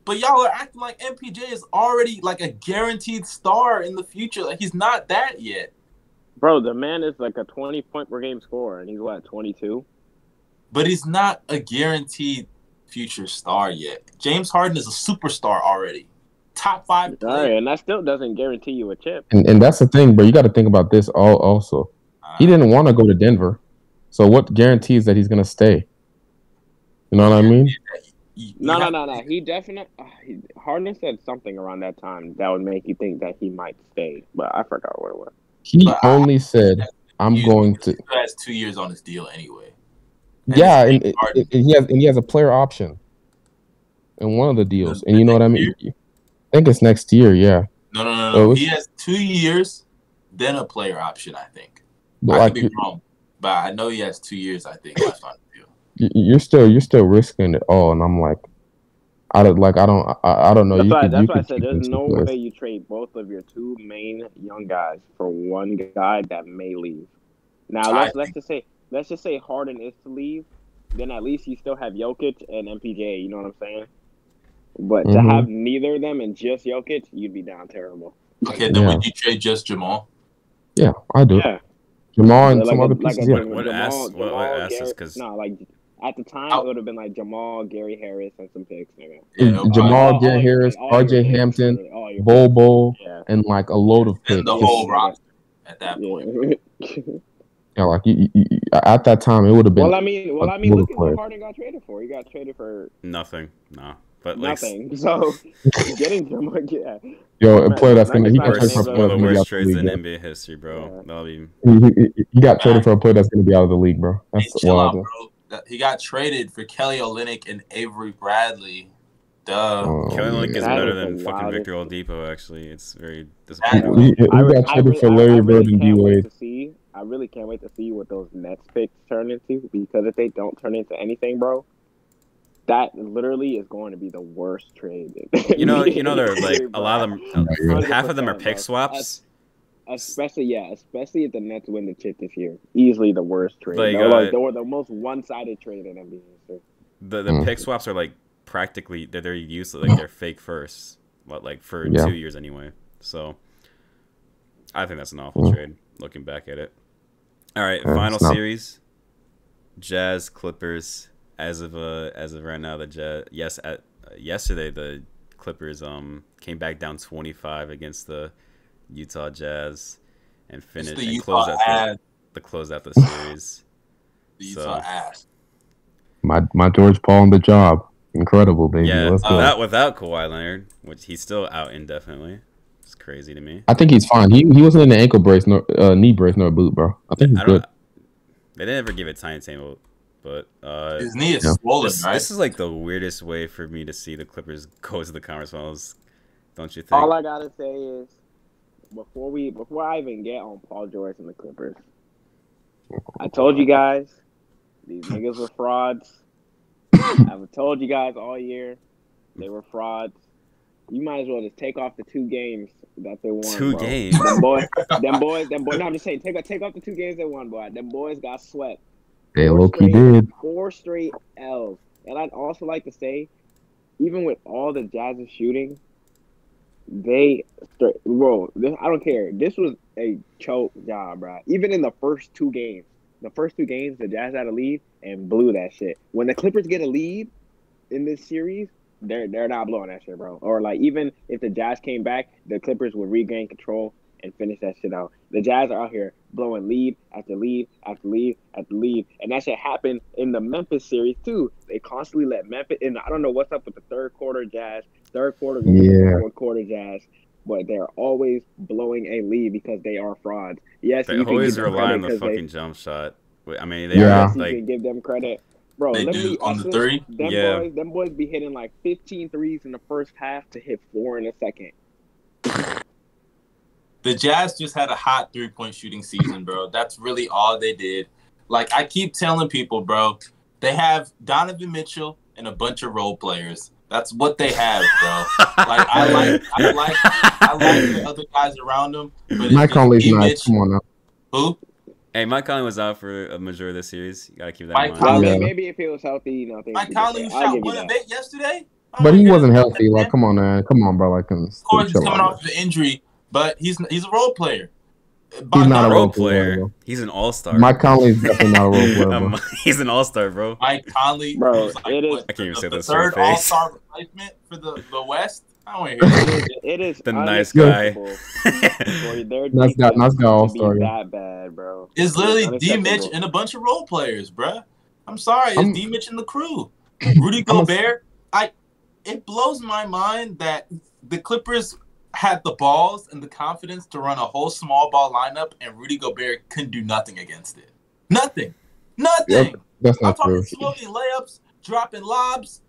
S1: but y'all are acting like MPJ is already like a guaranteed star in the future. Like he's not that yet.
S2: Bro, the man is like a 20 point per game scorer, and he's what, 22?
S1: But he's not a guaranteed future star yet. James Harden is a superstar already. Top five
S2: All
S1: player.
S2: and that still doesn't guarantee you a chip.
S3: and, and that's the thing, bro. You got to think about this all also. He uh, didn't want to go to Denver. So what guarantees that he's going to stay? You know what I mean?
S1: You- you
S2: No, no, no, no. He definitely. Uh, he, Harden said something around that time that would make you think that he might stay, but I forgot what it was.
S3: He
S1: But I-
S3: only said, I'm going to.
S1: He has two years on his deal anyway. And
S3: Yeah,
S1: it's
S3: and,
S1: James
S3: and he has and he has a player option in one of the deals. And you know what I mean?
S1: next
S3: I think it's next year, yeah.
S1: No, no, no, no.
S3: it's-
S1: He has two years, then a player option. I think.
S3: But
S1: I
S3: like
S1: could be wrong, but I know he has two years. I think left on the deal.
S3: you- you're still you're still risking it all, and I'm like, I don't like I don't I, I don't know.
S2: That's
S3: you
S2: why.
S3: could,
S2: That's
S3: you
S2: why I
S3: could
S2: said there's no
S3: two
S2: way you trade both of your two main young guys for one guy that may leave. Now let's let's just say let's just say Harden is to leave, then at least you still have Jokic and MPJ. You know what I'm saying? But to
S3: Mhm.
S2: have neither of them and just Jokic, you'd be down terrible.
S1: Okay, then
S3: Yeah.
S1: would you trade just Jamal?
S3: Yeah, I do.
S2: Yeah,
S3: Jamal and
S2: like
S3: some
S2: a-
S3: other
S2: like a
S3: pieces. yeah.
S4: What
S2: Jamal,
S4: ass- what- what
S2: Jamal,
S4: ass is 'cause-
S2: no, like at the time it would have been like Jamal, Gary Harris, and some picks. Nigga.
S1: Yeah,
S3: And Jamal.
S2: All-
S3: Gary
S2: all
S3: Harris, R.J. Hampton,
S2: really,
S3: Bol. Bol,
S2: Yeah.
S3: and like a load of picks.
S1: And the whole roster at that point.
S2: Yeah.
S3: Yeah, like you, you, you- at that time, it would have been.
S2: well, I mean, well, I mean, look at what Harden got traded for. He got traded for
S4: Nothing. No. But like
S2: nothing. So getting Jamal, yeah,
S3: yo, a player that's gonna he got traded for a player that's
S4: the
S3: gonna be
S4: worst
S3: out the
S4: trades in. NBA history, bro.
S2: Yeah.
S4: That'll be.
S3: He, he, he got traded for a player that's gonna be out of the league, bro.
S1: Hey, chill out, bro. He got traded for Kelly Olynyk and Avery Bradley. Duh.
S3: Oh,
S4: Kelly Olynyk is better than fucking
S2: wildest-
S4: Victor Oladipo. Actually, it's very
S3: He,
S4: disappointing.
S3: he, he
S2: I,
S3: got traded
S2: re-
S3: for
S2: I, I
S3: Larry
S2: really
S3: Bird and D
S2: can't wait
S3: Wade.
S2: to see. I really can't wait to see what those Nets picks turn into because if they don't turn into anything, bro, that literally is going to be the worst trade.
S4: You know, you know, they're like a lot of them. Half of them are pick swaps.
S2: Especially, yeah, especially if the Nets win the chip this year. Easily the worst trade.
S4: Like,
S2: They're
S4: uh,
S2: like, or the most one-sided trade in NBA history.
S4: The the
S3: Mm.
S4: pick swaps are like practically they're they're useless. Like they're fake first, but like for
S3: Yeah.
S4: two years anyway. So I think that's an awful
S3: Mm.
S4: trade. Looking back at it. All right,
S3: Yeah,
S4: final
S3: not-
S4: series. Jazz Clippers. As of uh as of right now, the Jazz. Yes, at uh, yesterday the Clippers um came back down twenty five against the Utah Jazz and finished
S1: the
S4: and closed out the, the close out the series.
S1: The
S4: So-
S1: Utah ass.
S3: My my George Paul on the job, incredible, baby.
S4: Yeah,
S3: Let's go.
S4: without without Kawhi Leonard, which he's still out indefinitely. It's crazy to me.
S3: I think he's fine. He he wasn't in the ankle brace, nor uh, knee brace, nor boot, bro. I think he's
S4: I
S3: good.
S4: They didn't ever give it timetable, but uh,
S1: His knee is
S3: Yeah.
S1: swollen,
S4: this,
S1: right?
S4: this is like the weirdest way for me to see the Clippers go to the conference finals. Don't you think?
S2: All I gotta say is, before we, before I even get on Paul George and the Clippers, I told you guys these niggas were frauds. I've told you guys all year they were frauds. You might as well just take off the two games that they won.
S4: Two
S2: bro.
S4: games.
S2: Them boys, them boys, them boys. No, I'm just saying, take take off the two games they won, boy. Them boys got swept.
S3: They
S2: Four
S3: low key
S2: straight-
S3: did.
S2: Four straight L's. And I'd also like to say, even with all the Jazz's shooting, they straight bro. This, I don't care. This was a choke job, bro. Even in the first two games, the first two games, the Jazz had a lead and blew that shit. When the Clippers get a lead in this series, they're they're not blowing that shit, bro. Or like even if the Jazz came back, the Clippers would regain control and finish that shit out. The Jazz are out here blowing lead after lead after lead after lead, and that shit happened in the Memphis series too. They constantly let Memphis, and I don't know what's up with the third quarter Jazz, third quarter,
S3: Yeah.
S2: fourth quarter Jazz, but they're always blowing a lead because they are frauds. Yes,
S4: They
S2: you can
S4: always
S2: give
S4: rely on
S2: the
S4: the
S2: 'cause they-
S4: fucking jump shot. Wait, I mean, they
S3: Yeah.
S4: are
S2: Yes, you can give them credit. Bro,
S1: They
S2: let
S1: do
S2: me
S1: on the three?
S2: Them
S4: Yeah.
S2: boys, them boys be hitting like 15 threes in the first half to hit four in the second.
S1: The Jazz just had a hot three point shooting season, bro. That's really all they did. Like I keep telling people, bro, they have Donovan Mitchell and a bunch of role players. That's what they have, bro. like I like, I like, I like the other guys around them. But
S3: Mike Conley's nice. Come on now.
S1: Who?
S4: Hey, Mike Conley was out for a majority of the series. You gotta keep that
S1: Mike
S4: in mind.
S1: Conley-
S2: Conley,
S3: Yeah.
S2: maybe if he was healthy, you know. things
S1: Mike Conley
S2: get
S1: who
S2: better. I'll
S1: shot one of eight yesterday. Oh
S3: But he
S1: goodness,
S3: wasn't healthy. Like, come on, man. Come on, bro. Like, come
S1: Of course, he's coming
S3: out.
S1: off the injury, but he's he's a role player.
S3: He's not a
S4: role
S3: role
S4: player.
S3: player,
S4: He's an all star.
S3: Mike Conley's definitely not a role player, bro.
S4: He's an all star, bro.
S1: Mike Conley,
S2: Bro,
S1: who's like,
S2: it is-
S1: what,
S4: I can't even
S1: the,
S4: say
S1: the
S4: this
S1: third All. Star replacement for the, the West. I don't hear
S2: It
S1: it.
S2: is, it is
S4: The nice guy.
S2: unacceptable for their
S3: Nice guy-
S2: defense
S3: nice guy
S2: to
S3: all-star,
S2: that bad, bro.
S1: It's literally D Mitch and a bunch of role players, bro. I'm sorry, it's
S3: I'm-
S1: D Mitch and the crew. Rudy
S3: I'm
S1: Gobert, I it blows my mind that the Clippers had the balls and the confidence to run a whole small ball lineup and Rudy Gobert couldn't do nothing against it. Nothing. Nothing.
S3: Yep, that's
S1: I'm
S3: not
S1: talking
S3: true.
S1: smoking layups, dropping lobs.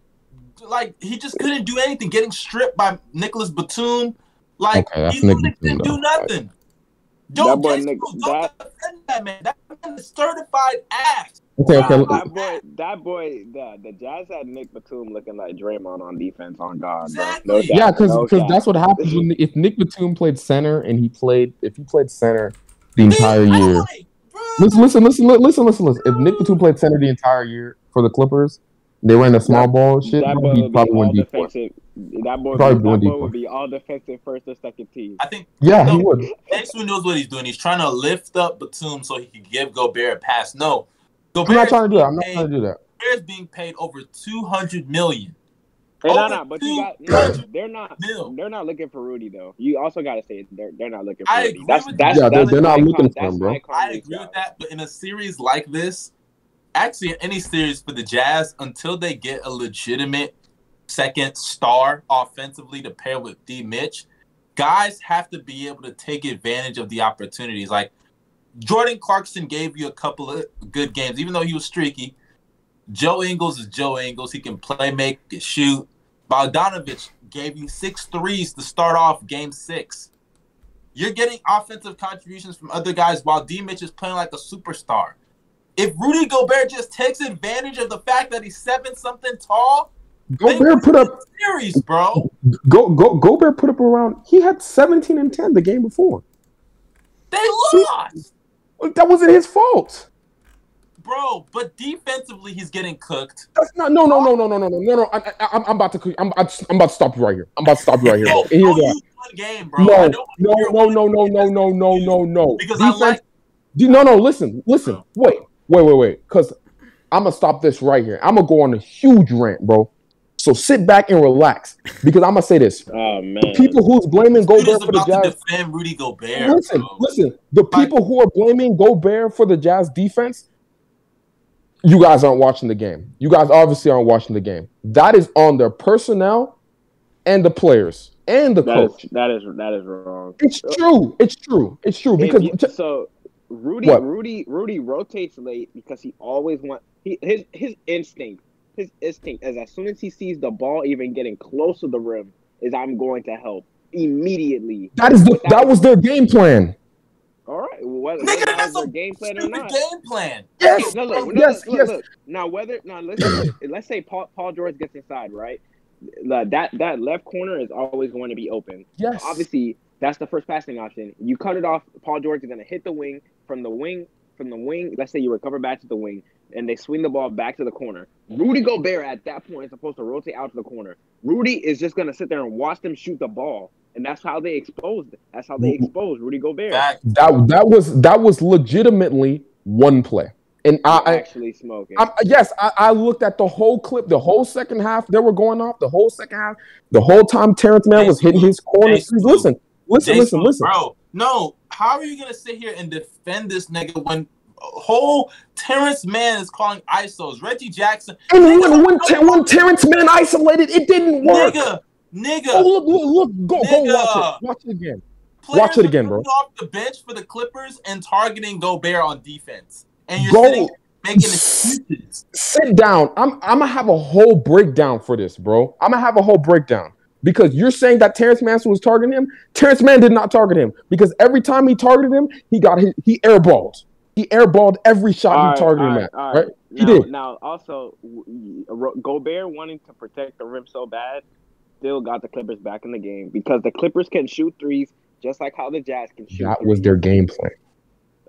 S1: Like he just couldn't do anything. Getting stripped by Nicolas Batum. Like
S3: Okay,
S1: he literally
S3: Nick Batum,
S1: couldn't do
S3: though.
S1: nothing. Don't,
S2: boy Nick-
S1: don't
S2: that-
S1: defend that man. That man is certified ass.
S3: Okay, okay.
S1: Wow.
S2: That boy, that boy, the, the Jazz had Nick Batum looking like Draymond on defense. On God, bro. No doubt,
S3: Yeah, because
S2: no doubt.
S3: that's what happens when if Nick Batum played center and he played if he played center the entire
S1: Man,
S3: year.
S1: like.
S3: Listen, listen, listen, listen, listen, listen. If Nick Batum played center the entire year for the Clippers, they ran the small ball shit.
S2: that boy
S3: He
S2: would be
S3: probably
S2: all
S3: went deep. for
S2: defensive. That boy,
S3: Probably
S2: that boy
S3: deep.
S2: would be all defensive first or second team.
S1: I think
S3: Yeah, he
S1: No.
S3: would.
S1: Jason knows what he's doing. He's trying to lift up Batum so he can give Gobert a pass. No,
S3: I'm not trying to do that. I'm not trying to do that.
S1: is being paid over two hundred million.
S2: Hey, no, no, but you got
S1: two
S2: no, they're not.
S1: mil.
S2: They're not looking for Rudy though. You also got to say they're they're not looking for
S1: I
S2: Rudy.
S1: agree
S2: That's
S1: with
S2: that's.
S3: Yeah, they're-
S2: that's
S3: they're not
S2: Mike
S3: looking
S2: Con-
S3: for him, bro.
S1: I agree with that, but in a series like this, actually in any series for the Jazz, until they get a legitimate second star offensively to pair with D Mitch, guys have to be able to take advantage of the opportunities. Like Jordan Clarkson gave you a couple of good games, even though he was streaky. Joe Ingles is Joe Ingles. He can play, make, shoot. Bogdanovich gave you six threes to start off game six. You're getting offensive contributions from other guys while D Mitch is playing like a superstar. If Rudy Gobert just takes advantage of the fact that he's seven something tall,
S3: Gobert put up
S1: series, bro.
S3: go go Gobert put up around. He had 17 and 10 the game before.
S1: They lost,
S3: That wasn't his fault.
S1: bro. But defensively, he's getting cooked.
S3: That's not. No, no, no, no, no, no, no, no, no. I, I, I'm, I'm about to. I'm, I'm about to stop you right here. I'm about to stop you right here. Bro. And here's
S1: don't
S3: why.
S1: use one game, bro.
S3: No, no, no, no, no, no, no, no, no, no.
S1: Because I like
S3: Do- No, no. Listen, listen. Wait, wait, wait, wait. Because I'm gonna stop this right here. I'm gonna go on a huge rant, bro. So sit back and relax because I'm gonna say this.
S2: Oh man,
S3: The people who's blaming
S1: Dude is
S3: Gobert for the
S1: about to
S3: Jazz.
S1: defend Rudy Gobert.
S3: Listen,
S1: bro.
S3: listen. The people who are blaming Gobert for the Jazz defense, you guys aren't watching the game. You guys obviously aren't watching the game. That is on their personnel and the players and the
S2: that
S3: coach.
S2: is that is that is wrong.
S3: It's true. It's true. It's true because
S2: you- so Rudy
S3: What?
S2: Rudy Rudy rotates late because he always want he his his instinct his instinct is as soon as he sees the ball even getting close to the rim is I'm going to help immediately.
S3: that is the, that was their game plan.
S2: All right, well, whether,
S1: Nigga,
S2: that
S1: that's
S2: was
S1: a
S2: their game plan or not.
S1: game plan.
S3: Yes,
S2: No, look, no,
S3: yes,
S2: look,
S3: yes.
S2: look. Now whether now let's let's say Paul Paul George gets inside, right? The- That that left corner is always going to be open.
S3: Yes.
S2: Obviously, that's the first passing option. You cut it off. Paul George is going to hit the wing from the wing from the wing. Let's say you recover back to the wing, and they swing the ball back to the corner. Mm-hmm. Rudy Gobert at that point is supposed to rotate out to the corner. Rudy is just going to sit there and watch them shoot the ball, and that's how they exposed. It. That's how they mm-hmm. exposed Rudy Gobert.
S1: Back.
S3: That that was that was legitimately one play. And I, I
S2: actually smoking.
S3: I, yes, I, I looked at the whole clip, the whole second half. They were going off the whole second half. The whole time Terance Mann was hitting his corner.
S1: Jason,
S3: Listen, listen, listen, listen.
S1: Bro, no. How are you gonna sit here and defend this nigga when whole Terance Mann is calling ISOs? Reggie Jackson,
S3: And when when, when Terance Mann isolated, it didn't work.
S1: nigga, nigga.
S3: Oh look, look, look, go, go watch it, watch it again.
S1: Players
S3: watch it again, bro.
S1: Off the bench for the Clippers and targeting Gobert on defense, and you're
S3: Go.
S1: sitting making excuses.
S3: Sit down. I'm I'm gonna have a whole breakdown for this, bro. I'm gonna have a whole breakdown. because you're saying that Terance Mann was targeting him. Terance Mann did not target him because every time he targeted him, he got his, he airballed. He airballed every shot
S2: All
S3: he targeted
S2: all
S3: him
S2: right,
S3: at.
S2: all
S3: Right?
S2: right.
S3: He
S2: now,
S3: did.
S2: now, also, w- Ro- Gobert wanting to protect the rim so bad, still got the Clippers back in the game because the Clippers can shoot threes just like how the Jazz can shoot.
S3: That was their game plan.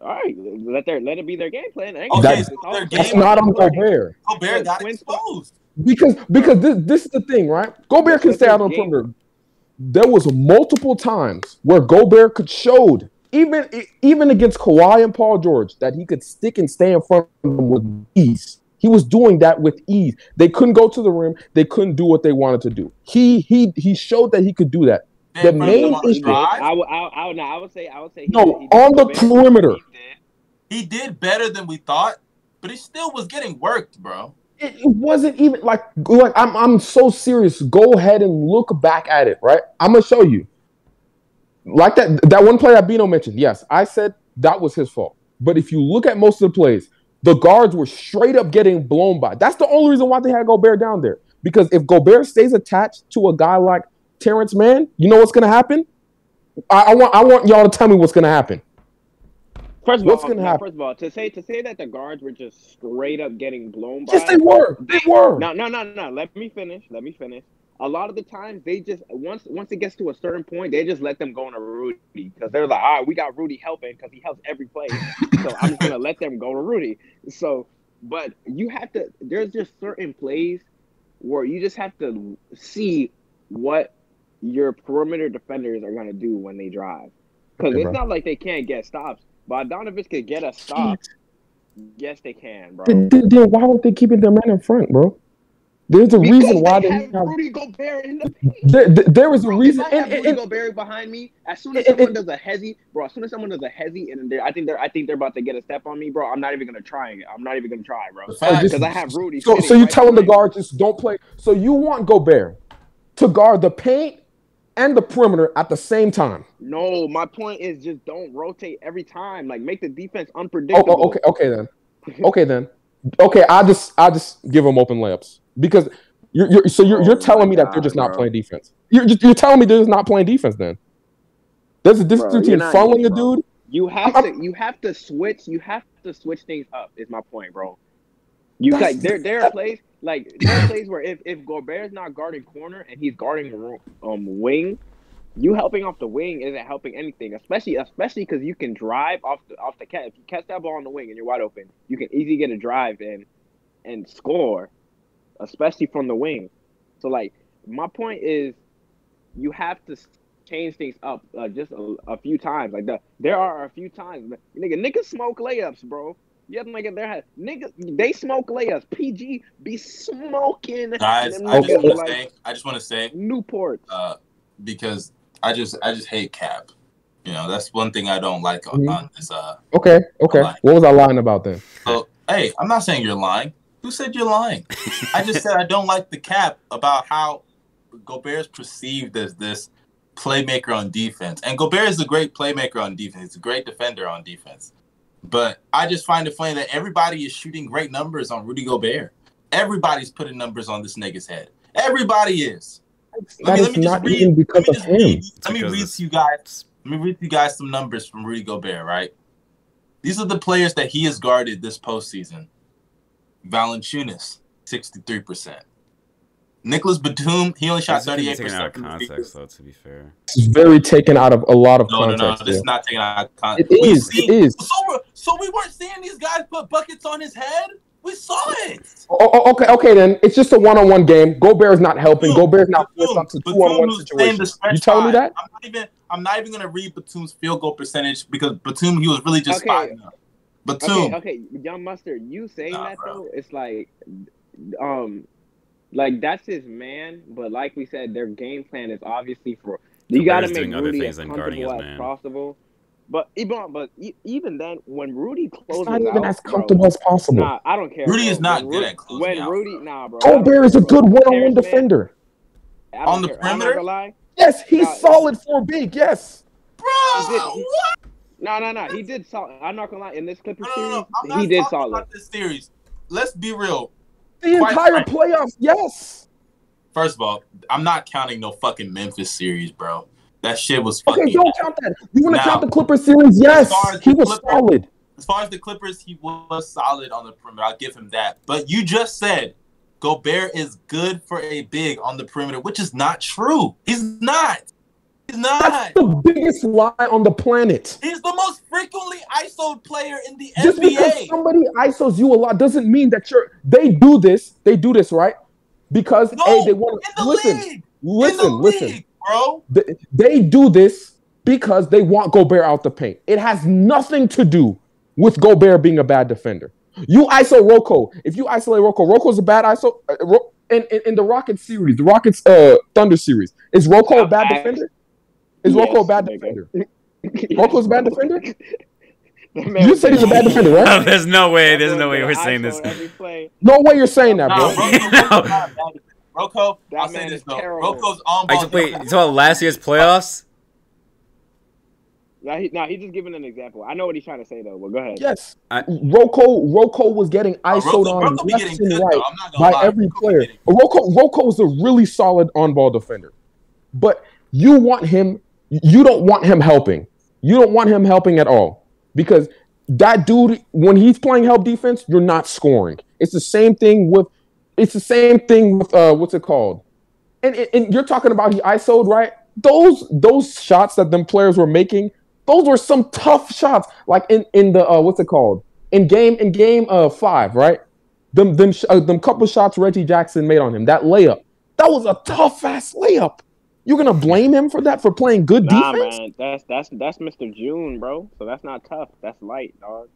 S2: All right, let their let it be their game plan. I ain't
S1: Okay,
S2: gonna-
S3: That's-
S2: it's all-
S1: their
S3: That's
S1: game-
S3: not on Gobert.
S1: Gobert got exposed.
S3: Because because this this is the thing, right? Gobert can stay out on the perimeter. There was multiple times where Gobert could showed even even against Kawhi and Paul George that he could stick and stay in front of them with ease. He was doing that with ease. They couldn't go to the rim. They couldn't do what they wanted to do. He he he showed that he could do that.
S1: They
S3: The main
S1: him the
S3: issue-
S1: drive.
S2: I would, I, would- I would, no, I would say, I would say, he
S3: No,
S2: did- he did
S3: on the perimeter.
S2: He did.
S1: He did better than we thought, but he still was getting worked, bro.
S3: It, it wasn't even like like I'm I'm so serious. Go ahead and look back at it, right? I'm gonna show you. Like that that one play that Bino mentioned. Yes, I said that was his fault. But if you look at most of the plays, the guards were straight up getting blown by. That's the only reason why they had Gobert down there. Because if Gobert stays attached to a guy like Terance Mann, you know what's gonna happen? I, I want I want y'all to tell me what's gonna happen.
S2: First of
S3: What's
S2: all,
S3: gonna
S2: no,
S3: happen?
S2: First of all, to say to say that the guards were just straight up getting blown by.
S3: Yes, they were. They were.
S2: No, no, no, no. Let me finish. Let me finish. A lot of the times they just once once it gets to a certain point, they just let them go on a Rudy because they're like, all right, we got Rudy helping because he helps every play. so I'm just gonna let them go to Rudy. So, but you have to. There's just certain plays where you just have to see what your perimeter defenders are gonna do when they drive. Because
S3: Okay,
S2: it's
S3: bro.
S2: not like they can't get stops. Bogdanovich could get a stop. Yes, they can, bro.
S3: Then, then- then why weren't they keeping their man in front, bro? There's a reason why they
S2: have
S3: have.
S2: Rudy Gobert in the paint.
S3: There, there- there is a
S2: Bro,
S3: reason.
S2: If I have
S3: And, and-
S2: Rudy
S3: and-
S2: Gobert behind me, as soon as
S3: and-
S2: someone
S3: and-
S2: does a hezzy, bro, as soon as someone does a hezzy, and they're, I think they're, I think they're about to get a step on me, bro. I'm not even gonna try it. I'm not even gonna try, bro.
S1: The fact
S3: just-
S2: Because I have Rudy.
S3: so, so you
S2: right
S3: telling the
S2: behind me.
S3: guards just don't play. So you want Gobert to guard the paint and the perimeter at the same time.
S2: No, my point is just don't rotate every time. Like make the defense
S3: Oh, oh
S2: unpredictable.
S3: oh, okay, okay then. Okay then. Okay, I just I just give them open layups because you're, you're so you're, you're
S2: Oh
S3: telling me that they're just not
S2: bro.
S3: playing defense. You're just you're telling me they're just not playing defense. Then there's a difference
S2: Bro,
S3: between
S2: you're not
S3: funneling
S2: easy,
S3: a dude.
S2: You have
S3: I'm-
S2: to you have to switch you have to switch things up is my point, bro. You like there there are plays like there are plays where if if Gobert's not guarding corner and he's guarding um wing, you helping off the wing isn't helping anything, especially especially because you can drive off the off the catch. If you catch that ball on the wing and you're wide open, you can easily get a drive in and score, especially from the wing. So like my point is, you have to change things up uh, just a, a few times. Like the there are a few times, nigga, niggas smoke layups, bro. Yeah, nigga, there has nigga they smoke layups. PG be smoking
S1: Guys, I just
S2: niggas
S1: want to say, I just want to say,
S2: Newport.
S1: uh, because I just, I just hate Cap. You know, that's one thing I don't like on,
S3: Mhm.
S1: on this. Uh,
S3: Okay, okay.
S1: lying.
S3: What was I lying about then?
S1: so hey, I'm not saying you're lying. Who said you're lying? I just said I don't like the cap about how Gobert's perceived as this playmaker on defense. And Gobert is a great playmaker on defense. He's a great defender on defense. But I just find it funny that everybody is shooting great numbers on Rudy Gobert. Everybody's putting numbers on this nigga's head. Everybody is.
S3: That is not
S1: read-
S3: even because
S1: let me
S3: of
S1: just
S3: him.
S1: read-
S4: It's
S1: let me read to you guys. Let me read to you guys some numbers from Rudy Gobert, right? These are the players that he has guarded this postseason. Valanciunas, 63%. Nicolas Batum, he only shot
S4: These are taken
S1: 38%
S4: out of context, though. To be fair,
S3: It's very taken out of a lot of
S1: context. No,
S3: no,
S1: no, this is not taken out of
S3: It
S1: context. We've
S3: is.
S1: seen-
S3: It is.
S1: So, so we weren't seeing these guys put buckets on his head? We saw it.
S3: Oh, oh, oh, okay, okay, then it's just a one-on-one game. Gobert is not helping.
S1: Batum,
S3: Gobert is not
S1: Batum,
S3: forced onto two-on-one
S1: was
S3: situations. You telling me that?
S1: I'm not even. I'm not even gonna read Batum's field goal percentage because Batum he was really just
S2: Okay.
S1: spotting up. Batum,
S2: Okay, okay, young mustard. You saying
S1: Nah,
S2: that
S1: bro.
S2: though, it's like, um, like that's his man. But like we said, their game plan is obviously for you got to make
S4: other
S2: Rudy
S4: things
S2: as
S4: than
S2: comfortable as
S4: man.
S2: possible. But even but even then, when Rudy closes
S3: It's not even
S2: out,
S3: as
S2: bro,
S3: comfortable as possible.
S2: Nah, I don't care.
S1: Rudy
S2: bro.
S1: is not
S2: When
S1: good
S2: Ru-
S1: at closing
S2: When
S1: out,
S2: Rudy,
S1: bro.
S2: nah, bro. I don't
S3: is a good one-on-one defender.
S1: On the
S2: care.
S1: Perimeter?
S3: Yes, he's
S2: Nah,
S3: solid for big. Yes.
S1: bro,
S2: He did- he-
S1: what?
S2: No, no, no. He did solid. I'm not gonna lie. In this Clippers
S1: No, no, no,
S2: series,
S1: I'm not
S2: he did
S1: talking
S2: solid.
S1: about this series. Let's be real.
S3: The
S1: Quite
S3: entire
S1: frank.
S3: playoffs. Yes.
S1: First of all, I'm not counting no fucking Memphis series, bro. That shit was fucking.
S3: Okay, don't count that. You want to count the Clippers series? Yes,
S1: far as
S3: he was
S1: Clippers-
S3: solid.
S1: As far as the Clippers, he was solid on the perimeter. I'll give him that. But you just said Gobert is good for a big on the perimeter, which is not true. He's not. He's not.
S3: That's the biggest lie on the planet.
S1: He's the most frequently ISO player in the
S3: Just because somebody isos you a lot doesn't mean that you're. They do this. They do this right because
S1: No,
S3: hey, they want to
S1: the
S3: listen.
S1: league.
S3: Listen,
S1: in the
S3: listen.
S1: league, bro.
S3: They, they do this because they want Gobert out the paint. It has nothing to do with Gobert being a bad defender. You ISO Rocco. If you isolate Rocco, Rocco's a bad ISO. Uh, Ro- in, in, in the Rockets series, the Rockets uh, Thunder series, is Rocco a bad defender? Is
S2: Yes,
S3: Rocco a bad
S2: nigga.
S3: defender? Rocco's a bad defender? You
S2: was
S3: said he's a bad defender,
S4: No,
S3: right?
S4: there's no way. There's no way we're saying this.
S2: iPhone every play.
S3: No way you're saying that, bro.
S1: Rocco, Rocco's not a bad defender. Rocco,
S2: That
S1: I'll say
S2: man
S1: this
S2: is
S1: though.
S2: terrible.
S1: Rocco's on ball.
S4: just, wait, you talking about last year's playoffs?
S2: Nah, he, nah, he's just giving an example. I know what he's trying to say though, but go ahead.
S3: Yes.
S4: I-
S3: Rocco Rocco was getting uh,
S1: ISO'd
S3: on
S1: Rocco
S3: left and
S1: good,
S3: right.
S1: though. I'm not gonna
S3: by
S1: lie.
S3: every
S1: Rocco
S3: player.
S1: getting-
S3: Rocco Rocco is a really solid on-ball defender, but you want him. You don't want him helping. You don't want him helping at all because that dude, when he's playing help defense, you're not scoring. It's the same thing with. It's the same thing with uh, what's it called? And, and, and you're talking about he ISO'd right. Those those shots that them players were making, those were some tough shots. Like in in the uh, what's it called? In game in game uh five, right? Them them uh, them couple shots Reggie Jackson made on him. That layup, that was a tough ass layup. You're gonna blame him for that for playing good
S2: Nah,
S3: defense?
S2: man, that's that's that's Mr. June, bro. So that's not tough. That's light, dog.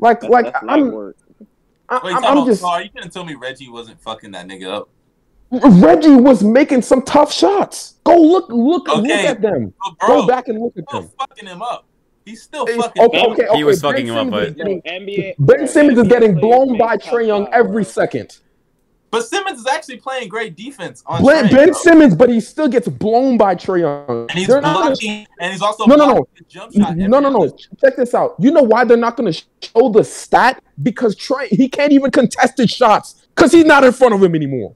S3: Like
S2: That's,
S3: like
S2: that's light
S3: I'm
S2: work.
S3: I,
S1: Wait,
S3: I'm, I'm just
S1: Sorry, you couldn't tell me Reggie wasn't fucking that nigga up.
S3: Reggie was making some tough shots. Go look look look at them.
S1: Bro,
S3: Go back and look at them.
S1: fucking him up. He's still
S3: Hey,
S1: fucking.
S3: Okay,
S1: him up.
S3: okay, okay.
S4: He was
S3: Ben
S4: fucking him up,
S3: Simmons
S4: but-
S3: getting-
S2: NBA.
S3: Ben
S2: bro,
S3: Simmons is getting blown by
S2: tough
S3: Trae Young every second.
S1: But Simmons is actually playing great defense on
S3: Ben,
S1: Trae,
S3: ben
S1: bro.
S3: Simmons, but he still gets blown by Trae Young.
S1: and he's
S3: They're not gonna-
S1: and he's also
S3: No, no, no.
S1: his jump shot. every
S3: no, no, no. Check this out. You know why they're not going to show the stat? Because Trae he can't even contest his shots because he's not in front of him anymore.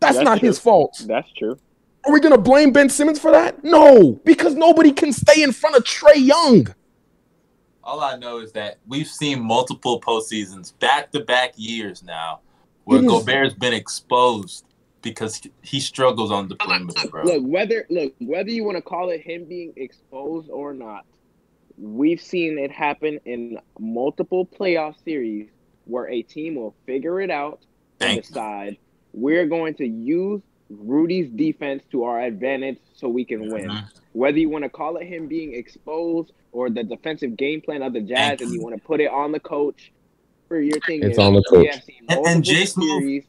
S3: That's,
S2: That's
S3: not
S2: true.
S3: his fault.
S2: That's true.
S3: Are we going to blame Ben Simmons for that? No, because nobody can stay in front of Trae Young.
S1: All I know is that we've seen multiple postseasons, back to back years now, where
S3: It is-
S1: Gobert's been exposed because he- he struggles on the perimeter, bro.
S2: Look, whether look whether you want to call it him being exposed or not, we've seen it happen in multiple playoff series where a team will figure it out and
S1: Thank you.
S2: decide we're going to use Rudy's defense to our advantage so we can win.
S1: Mhm.
S2: Whether you want to call it him being exposed or the defensive game plan of the Jazz,
S1: Thank
S2: and
S1: you.
S2: you want to put it on the coach, for your thing
S3: It's
S2: is
S3: on the
S2: we
S3: coach.
S1: And- and Jason-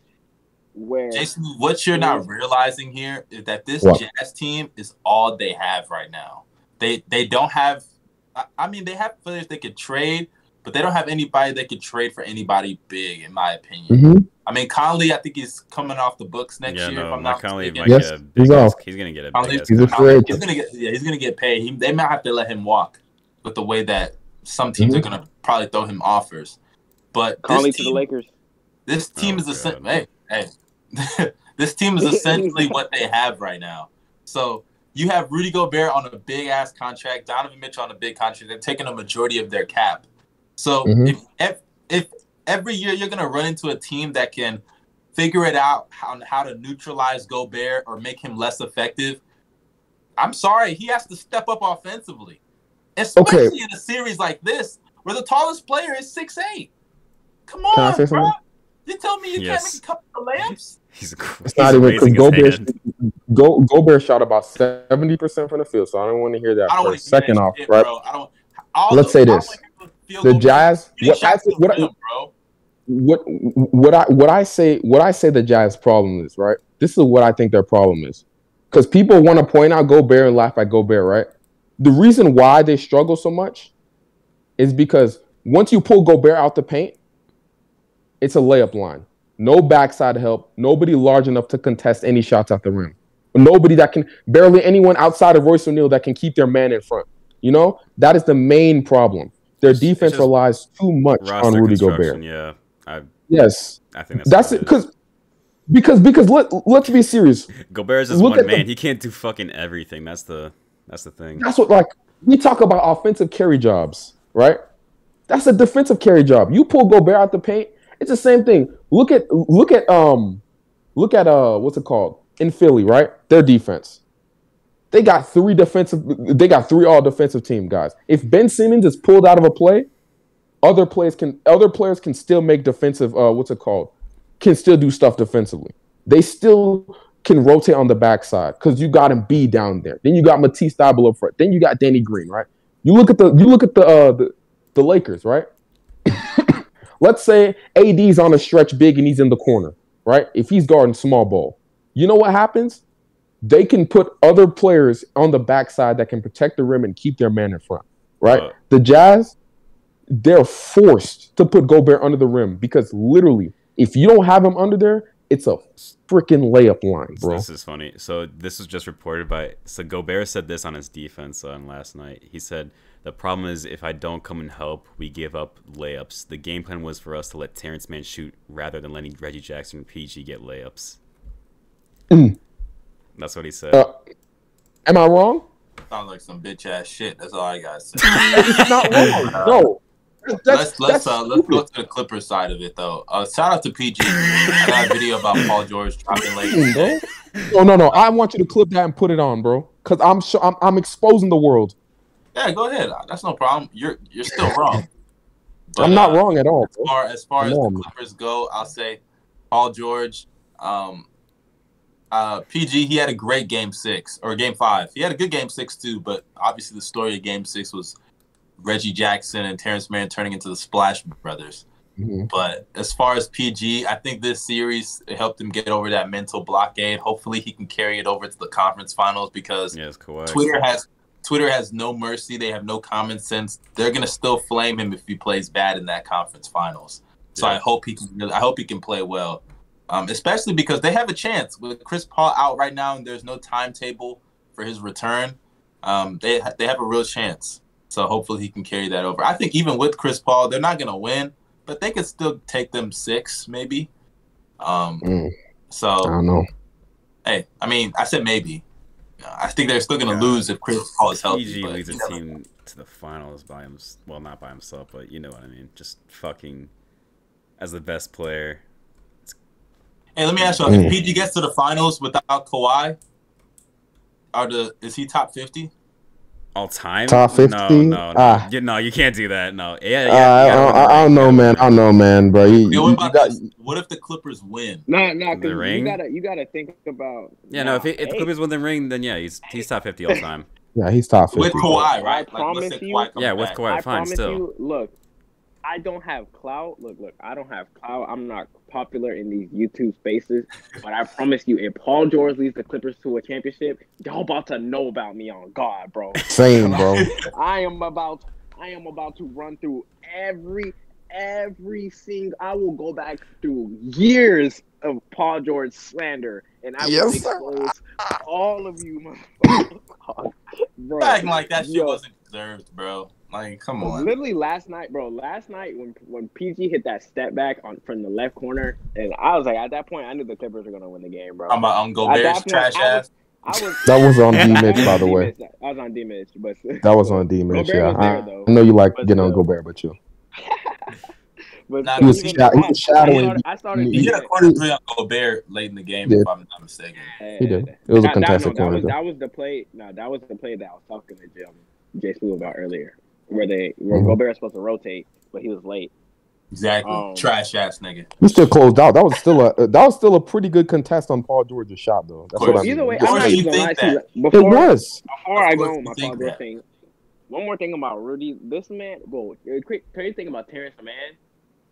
S2: where
S1: Jason, what you're not realizing here is that this
S3: What?
S1: Jazz team is all they have right now. They they don't have. I, I mean, they have players they could trade, but they don't have anybody they could trade for anybody big, in my opinion.
S3: Mm-hmm.
S1: I mean, Conley, I think he's coming off the books next
S4: Yeah,
S1: year. if
S4: no,
S1: I'm not
S4: Conley might
S3: Yes,
S4: get a big
S3: he's
S4: ass,
S3: off.
S4: he's gonna get a
S1: Conley-
S4: big ass
S3: He's a
S4: contract.
S3: free
S1: He's gonna get yeah, he's gonna get paid. He, they might have to let him walk with the way that some teams
S3: Mhm.
S1: are gonna probably throw him offers. But
S2: Conley
S1: this
S2: to the
S1: team,
S2: Lakers.
S1: this team
S4: Oh,
S1: is essen-
S4: God.
S1: hey hey, this team is essentially what they have right now. So you have Rudy Gobert on a big ass contract, Donovan Mitchell on a big contract. They're taking a majority of their cap. So
S3: Mhm.
S1: if, if if every year you're gonna run into a team that can figure it out how, how to neutralize Gobert or make him less effective, I'm sorry, he has to step up offensively. Especially in a series like this, where the tallest player is six eight. Come
S3: Can I
S1: on,
S3: say
S1: bro. You tell me you
S4: Yes.
S1: can't make a couple of layups?
S4: He's,
S3: It's
S4: he's
S3: not even because Gobert. Go, Gobert shot about seventy percent from the field, so I don't want to hear that.
S1: I don't want
S3: first.
S1: to
S3: Second off,
S1: shit,
S3: right?
S1: bro. I don't. all
S3: Let's
S1: the-
S3: say this.
S1: the
S3: The Jazz, what I,
S1: shots to the
S3: what, I, what what I what I say what I say the Jazz problem is, right? This is what I think their problem is. Because people want to point out Gobert and laugh at Gobert, right? The reason why they struggle so much is because once you pull Gobert out the paint, it's a layup line. No backside help. Nobody large enough to contest any shots at the rim. Nobody that can barely anyone outside of Royce O'Neale that can keep their man in front. You know that is the main problem. Their defense relies too much on Rudy Gobert.
S4: yeah. I
S3: Yes,
S4: I think that's
S3: that's it. Because because because let let's be serious.
S4: Gobert is just
S3: Look
S4: one
S3: at the-
S4: man. He can't do fucking everything. That's the that's the thing.
S3: That's what like we talk about offensive carry jobs, right? That's a defensive carry job. You pull Gobert out the paint, it's the same thing. Look at look at um look at uh what's it called in Philly, right? Their defense. They got three defensive. They got three all defensive team guys. If Ben Simmons is pulled out of a play, other players can other players can still make defensive. Uh, what's it called? Can still do stuff defensively. They still can rotate on the backside because you got him B down there. Then you got Matisse Thybulle up front. Then you got Danny Green, right? You look at the you look at the uh, the, the Lakers, right? Let's say AD's on a stretch big and he's in the corner, right? If he's guarding small ball, you know what happens? They can put other players on the backside that can protect the rim and keep their man in front, right?
S4: Uh.
S3: the Jazz, they're forced to put Gobert under the rim because literally, if you don't have him under there, it's a freaking layup line, bro.
S4: This is funny. So this was just reported by. So Gobert said this on his defense on last night. He said the problem is if I don't come and help, we give up layups. The game plan was for us to let Terance Mann shoot rather than letting Reggie Jackson and PG get layups.
S3: Mm.
S4: That's what he said.
S3: Uh, am I wrong?
S1: Sounds like some bitch ass shit. That's all I gotta say.
S3: It's not wrong. No. That's,
S1: let's let's uh, let's go to the Clippers side of it though. Uh, shout out to PG. I got a video about Paul George dropping late.
S3: No, no, no. I want you to clip that and put it on, bro. Cause I'm sure I'm, I'm exposing the world.
S1: Yeah, go ahead. That's no problem. You're you're still wrong. But,
S3: I'm not
S1: uh,
S3: wrong at all.
S1: As far as far as the Clippers go, I'll say Paul George. Um, uh, PG, he had a great game six or game five. He had a good game six too, but obviously the story of game six was Reggie Jackson and Terance Mann turning into the Splash Brothers.
S3: Mhm.
S1: But as far as PG, I think this series helped him get over that mental blockade. Hopefully, he can carry it over to the conference finals because
S4: yeah, it's Kawhi.
S1: Twitter has Twitter has no mercy. They have no common sense. They're gonna still flame him if he plays bad in that conference finals. So
S4: Yeah.
S1: I hope he can. I hope he can play well, um, especially because they have a chance with Chris Paul out right now, and there's no timetable for his return. Um, they they have a real chance. So hopefully he can carry that over. I think even with Chris Paul, they're not gonna win, but they could still take them six maybe. Um,
S3: Mm, I don't know.
S1: hey, I mean, I said maybe. I think they're still gonna
S4: Yeah.
S1: lose if Chris Paul is healthy.
S4: PG leads
S1: you
S4: a team to the finals by himself. Well, not by himself, but you know what I mean. Just fucking as the best player.
S1: Hey, let me ask you:
S3: Mm.
S1: If PG gets to the finals without Kawhi, are the is he top fifty?
S4: All time?
S3: Top 50?
S4: No, no, no.
S3: Ah.
S4: You, no, you can't do that. No. Yeah, yeah.
S3: Uh, I,
S4: gotta
S3: I,
S4: win the
S3: I, I
S4: ring.
S3: don't know, man. I don't know, man, bro. You,
S1: Yeah,
S3: you,
S1: what
S3: you
S1: about
S3: got.
S1: What if the Clippers win?
S2: Nah, nah,
S4: The
S2: because
S4: ring?
S2: you gotta you gotta think about.
S4: Yeah, no. If,
S2: nah,
S4: it, if the Clippers win the ring, then yeah, he's he's top fifty all time.
S3: yeah, he's top 50.
S1: With Kawhi,
S2: I
S1: right? Like,
S2: promise you-
S1: Kawhi comes
S4: Yeah, with
S1: back.
S4: Kawhi,
S2: I
S4: fine.
S2: promise
S4: Still,
S2: you, look, I don't have clout. Look, look, I don't have clout. I'm not popular in these YouTube spaces, but I promise you, if Paul George leads the Clippers to a championship, y'all about to know about me on God, bro.
S3: Same, bro.
S2: I am about, I am about to run through every, every single. I will go back through years of Paul George slander, and I will
S3: Yes, sir.
S2: expose all of you, motherfuckers. bro.
S1: acting like that shit
S2: Yo.
S1: wasn't deserved, bro. Like, come on.
S2: Literally last night, bro. Last night when when PG hit that step back on from the left corner, and I was like, at that point, I knew the Clippers were gonna win the game, bro.
S1: I'm about on Gobert's
S2: that point,
S1: trash
S2: I
S1: ass.
S2: I was.
S3: That was on
S2: I
S3: D
S2: was
S3: Mitch, by the way.
S2: D-Mitch. I was on D Mitch, but
S3: That was on D Mitch. Yeah,
S2: was there,
S3: I,
S2: though.
S3: I know you like getting on
S2: still.
S3: Gobert, but you.
S2: but
S1: Nah,
S2: still,
S1: he was
S2: even
S3: sha- he
S2: I-
S3: was shadowing
S2: I started, I started
S3: you.
S1: He hit a
S2: thinking-
S1: corner three on Gobert late in the game,
S3: Yeah.
S1: if I'm not mistaken.
S3: He did. It was a
S2: That- that-
S3: contested
S2: no,
S3: corner.
S2: That was, that was the play. No, that was the play that I was talking to Jim, Jay Smooth about earlier, where they where
S3: Mhm.
S2: Gobert was supposed to rotate, but he was late.
S1: Exactly.
S2: Um,
S1: trash ass nigga.
S3: We still closed out. That was still a that was still a pretty good contest on Paul George's shot, though. That's
S1: course.
S3: what I mean.
S2: Either way,
S1: Of
S2: I'm not
S1: you
S2: even gonna lie
S1: think
S2: to you.
S1: that.
S3: It was.
S2: before I go
S1: course
S2: on my Paul George thing, one more thing about Rudy. This man, bro, the cra- crazy thing about Terance Mann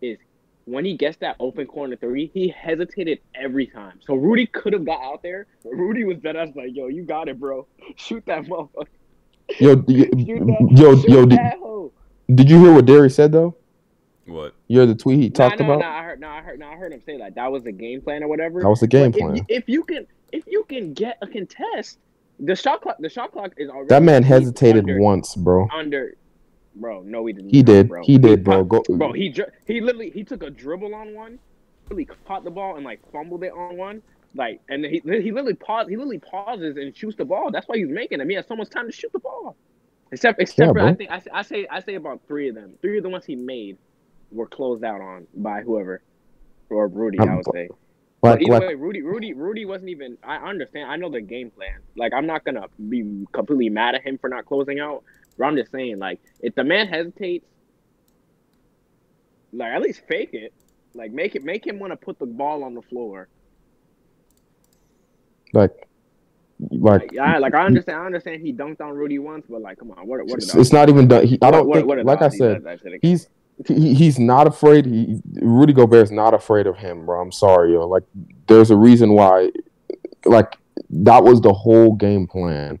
S2: is when he gets that open corner three, he hesitated every time. So Rudy could have got out there, but Rudy was dead. I was like, yo, you got it, bro. Shoot that motherfucker.
S3: Yo, d- yo, yo. Did, did you hear what Derry said though?
S4: what?
S3: You heard the tweet he
S2: Nah,
S3: talked
S2: nah,
S3: about?
S2: nah, I heard, nah, I heard, nah, I heard him say that. That was the game plan or whatever.
S3: That was the game
S2: But
S3: plan.
S2: you- If, you can, if you can get a contest, the shot clock, the shot clock is already.
S3: That man hesitated
S2: under,
S3: once, bro.
S2: under. Bro, no, he didn't.
S3: He did.
S2: Bro.
S3: He did, bro. Go,
S2: Bro, he dri- he literally he took a dribble on one, literally caught the ball and like fumbled it on one. Like, and he he literally pause he literally pauses and shoots the ball. That's why he's making it. He has so much time to shoot the ball. Except except
S3: Yeah,
S2: for. I think I, I say I say about three of them. Three of the ones he made were closed out on by whoever or Rudy. I
S3: Um,
S2: would say. But either way, Rudy, Rudy, Rudy wasn't even. I understand. I know the game plan. Like, I'm not gonna be completely mad at him for not closing out. But I'm just saying, like, if the man hesitates, like, at least fake it. Like, make it, make him want to put the ball on the floor.
S3: Like like
S2: yeah, like I understand. I understand he dunked on Rudy once, but like, come on, what? What?
S3: it's, it's not even done. He, I don't
S2: what,
S3: think,
S2: what
S3: like I said,
S2: does that shit again?
S3: he's he, he's not afraid. He, Rudy Gobert's not afraid of him, bro. I'm sorry, yo. Like, there's a reason why. Like, that was the whole game plan,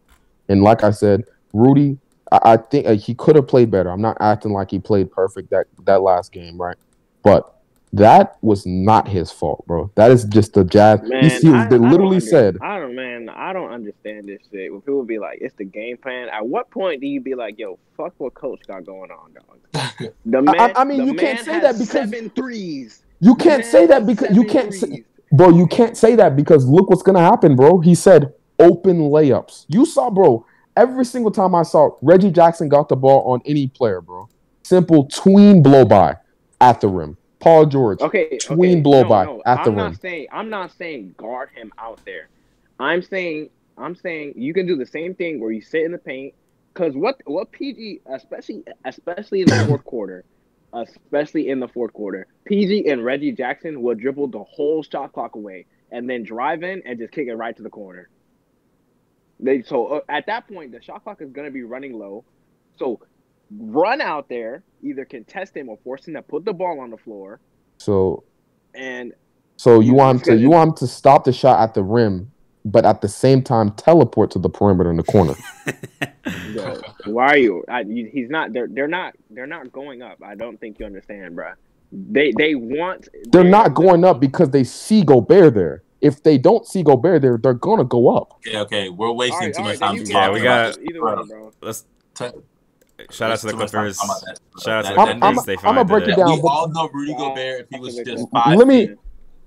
S3: and like I said, Rudy. I, I think uh, he could have played better. I'm not acting like he played perfect that that last game, right? But that was not his fault, bro. That is just the Jazz.
S2: Man,
S3: he, he
S2: I- I
S3: they
S2: don't
S3: literally
S2: under-
S3: said,
S2: I don't, man. I don't understand this shit. When people be like, "It's the game plan." At what point do you be like, "Yo, fuck what coach got going on, dog"? The man,
S3: I mean,
S2: the
S3: you can't say that because-
S2: seven threes.
S3: "You can't say that because you can't say." Bro, you can't say that because look what's gonna happen, bro. He said open layups. You saw, bro. Every single time I saw Reggie Jackson got the ball on any player, bro. Simple tween blow by at the rim. Paul George.
S2: Okay,
S3: Tween
S2: okay,
S3: blow
S2: no,
S3: by
S2: no,
S3: at the
S2: I'm
S3: rim.
S2: not saying I'm not saying guard him out there. I'm saying I'm saying you can do the same thing where you sit in the paint. Cause what what PG especially especially in the fourth quarter, especially in the fourth quarter, PG and Reggie Jackson will dribble the whole shot clock away and then drive in and just kick it right to the corner. They so uh, at that point the shot clock is gonna be running low, so run out there either contest him or force him to put the ball on the floor
S3: So
S2: and
S3: so you
S2: You-
S3: want him to you want him to stop the shot at the rim, but at the same time teleport to the perimeter in the corner.
S2: Yo, why are you? I, you- he's not. They're they're not. They're not going up. I don't think you understand, bruh. They they want.
S3: They're not going up because they see Gobert there. If they don't see Gobert there, they're gonna go up.
S1: Okay, okay, we're wasting
S2: Alright,
S1: too much
S2: alright,
S1: time
S4: Yeah, we got-
S1: it.
S2: either way, bro.
S4: Let's
S1: T-
S4: shout out to the
S1: too much time
S4: Clippers.
S1: talking about that.
S4: Shout out to
S1: That-
S4: the
S3: I'm-
S1: that-
S3: I'm-
S4: Clippers. They
S3: I'ma break it
S4: it.
S3: down.
S1: we all know Rudy Gobert if he was just five.
S3: Let me-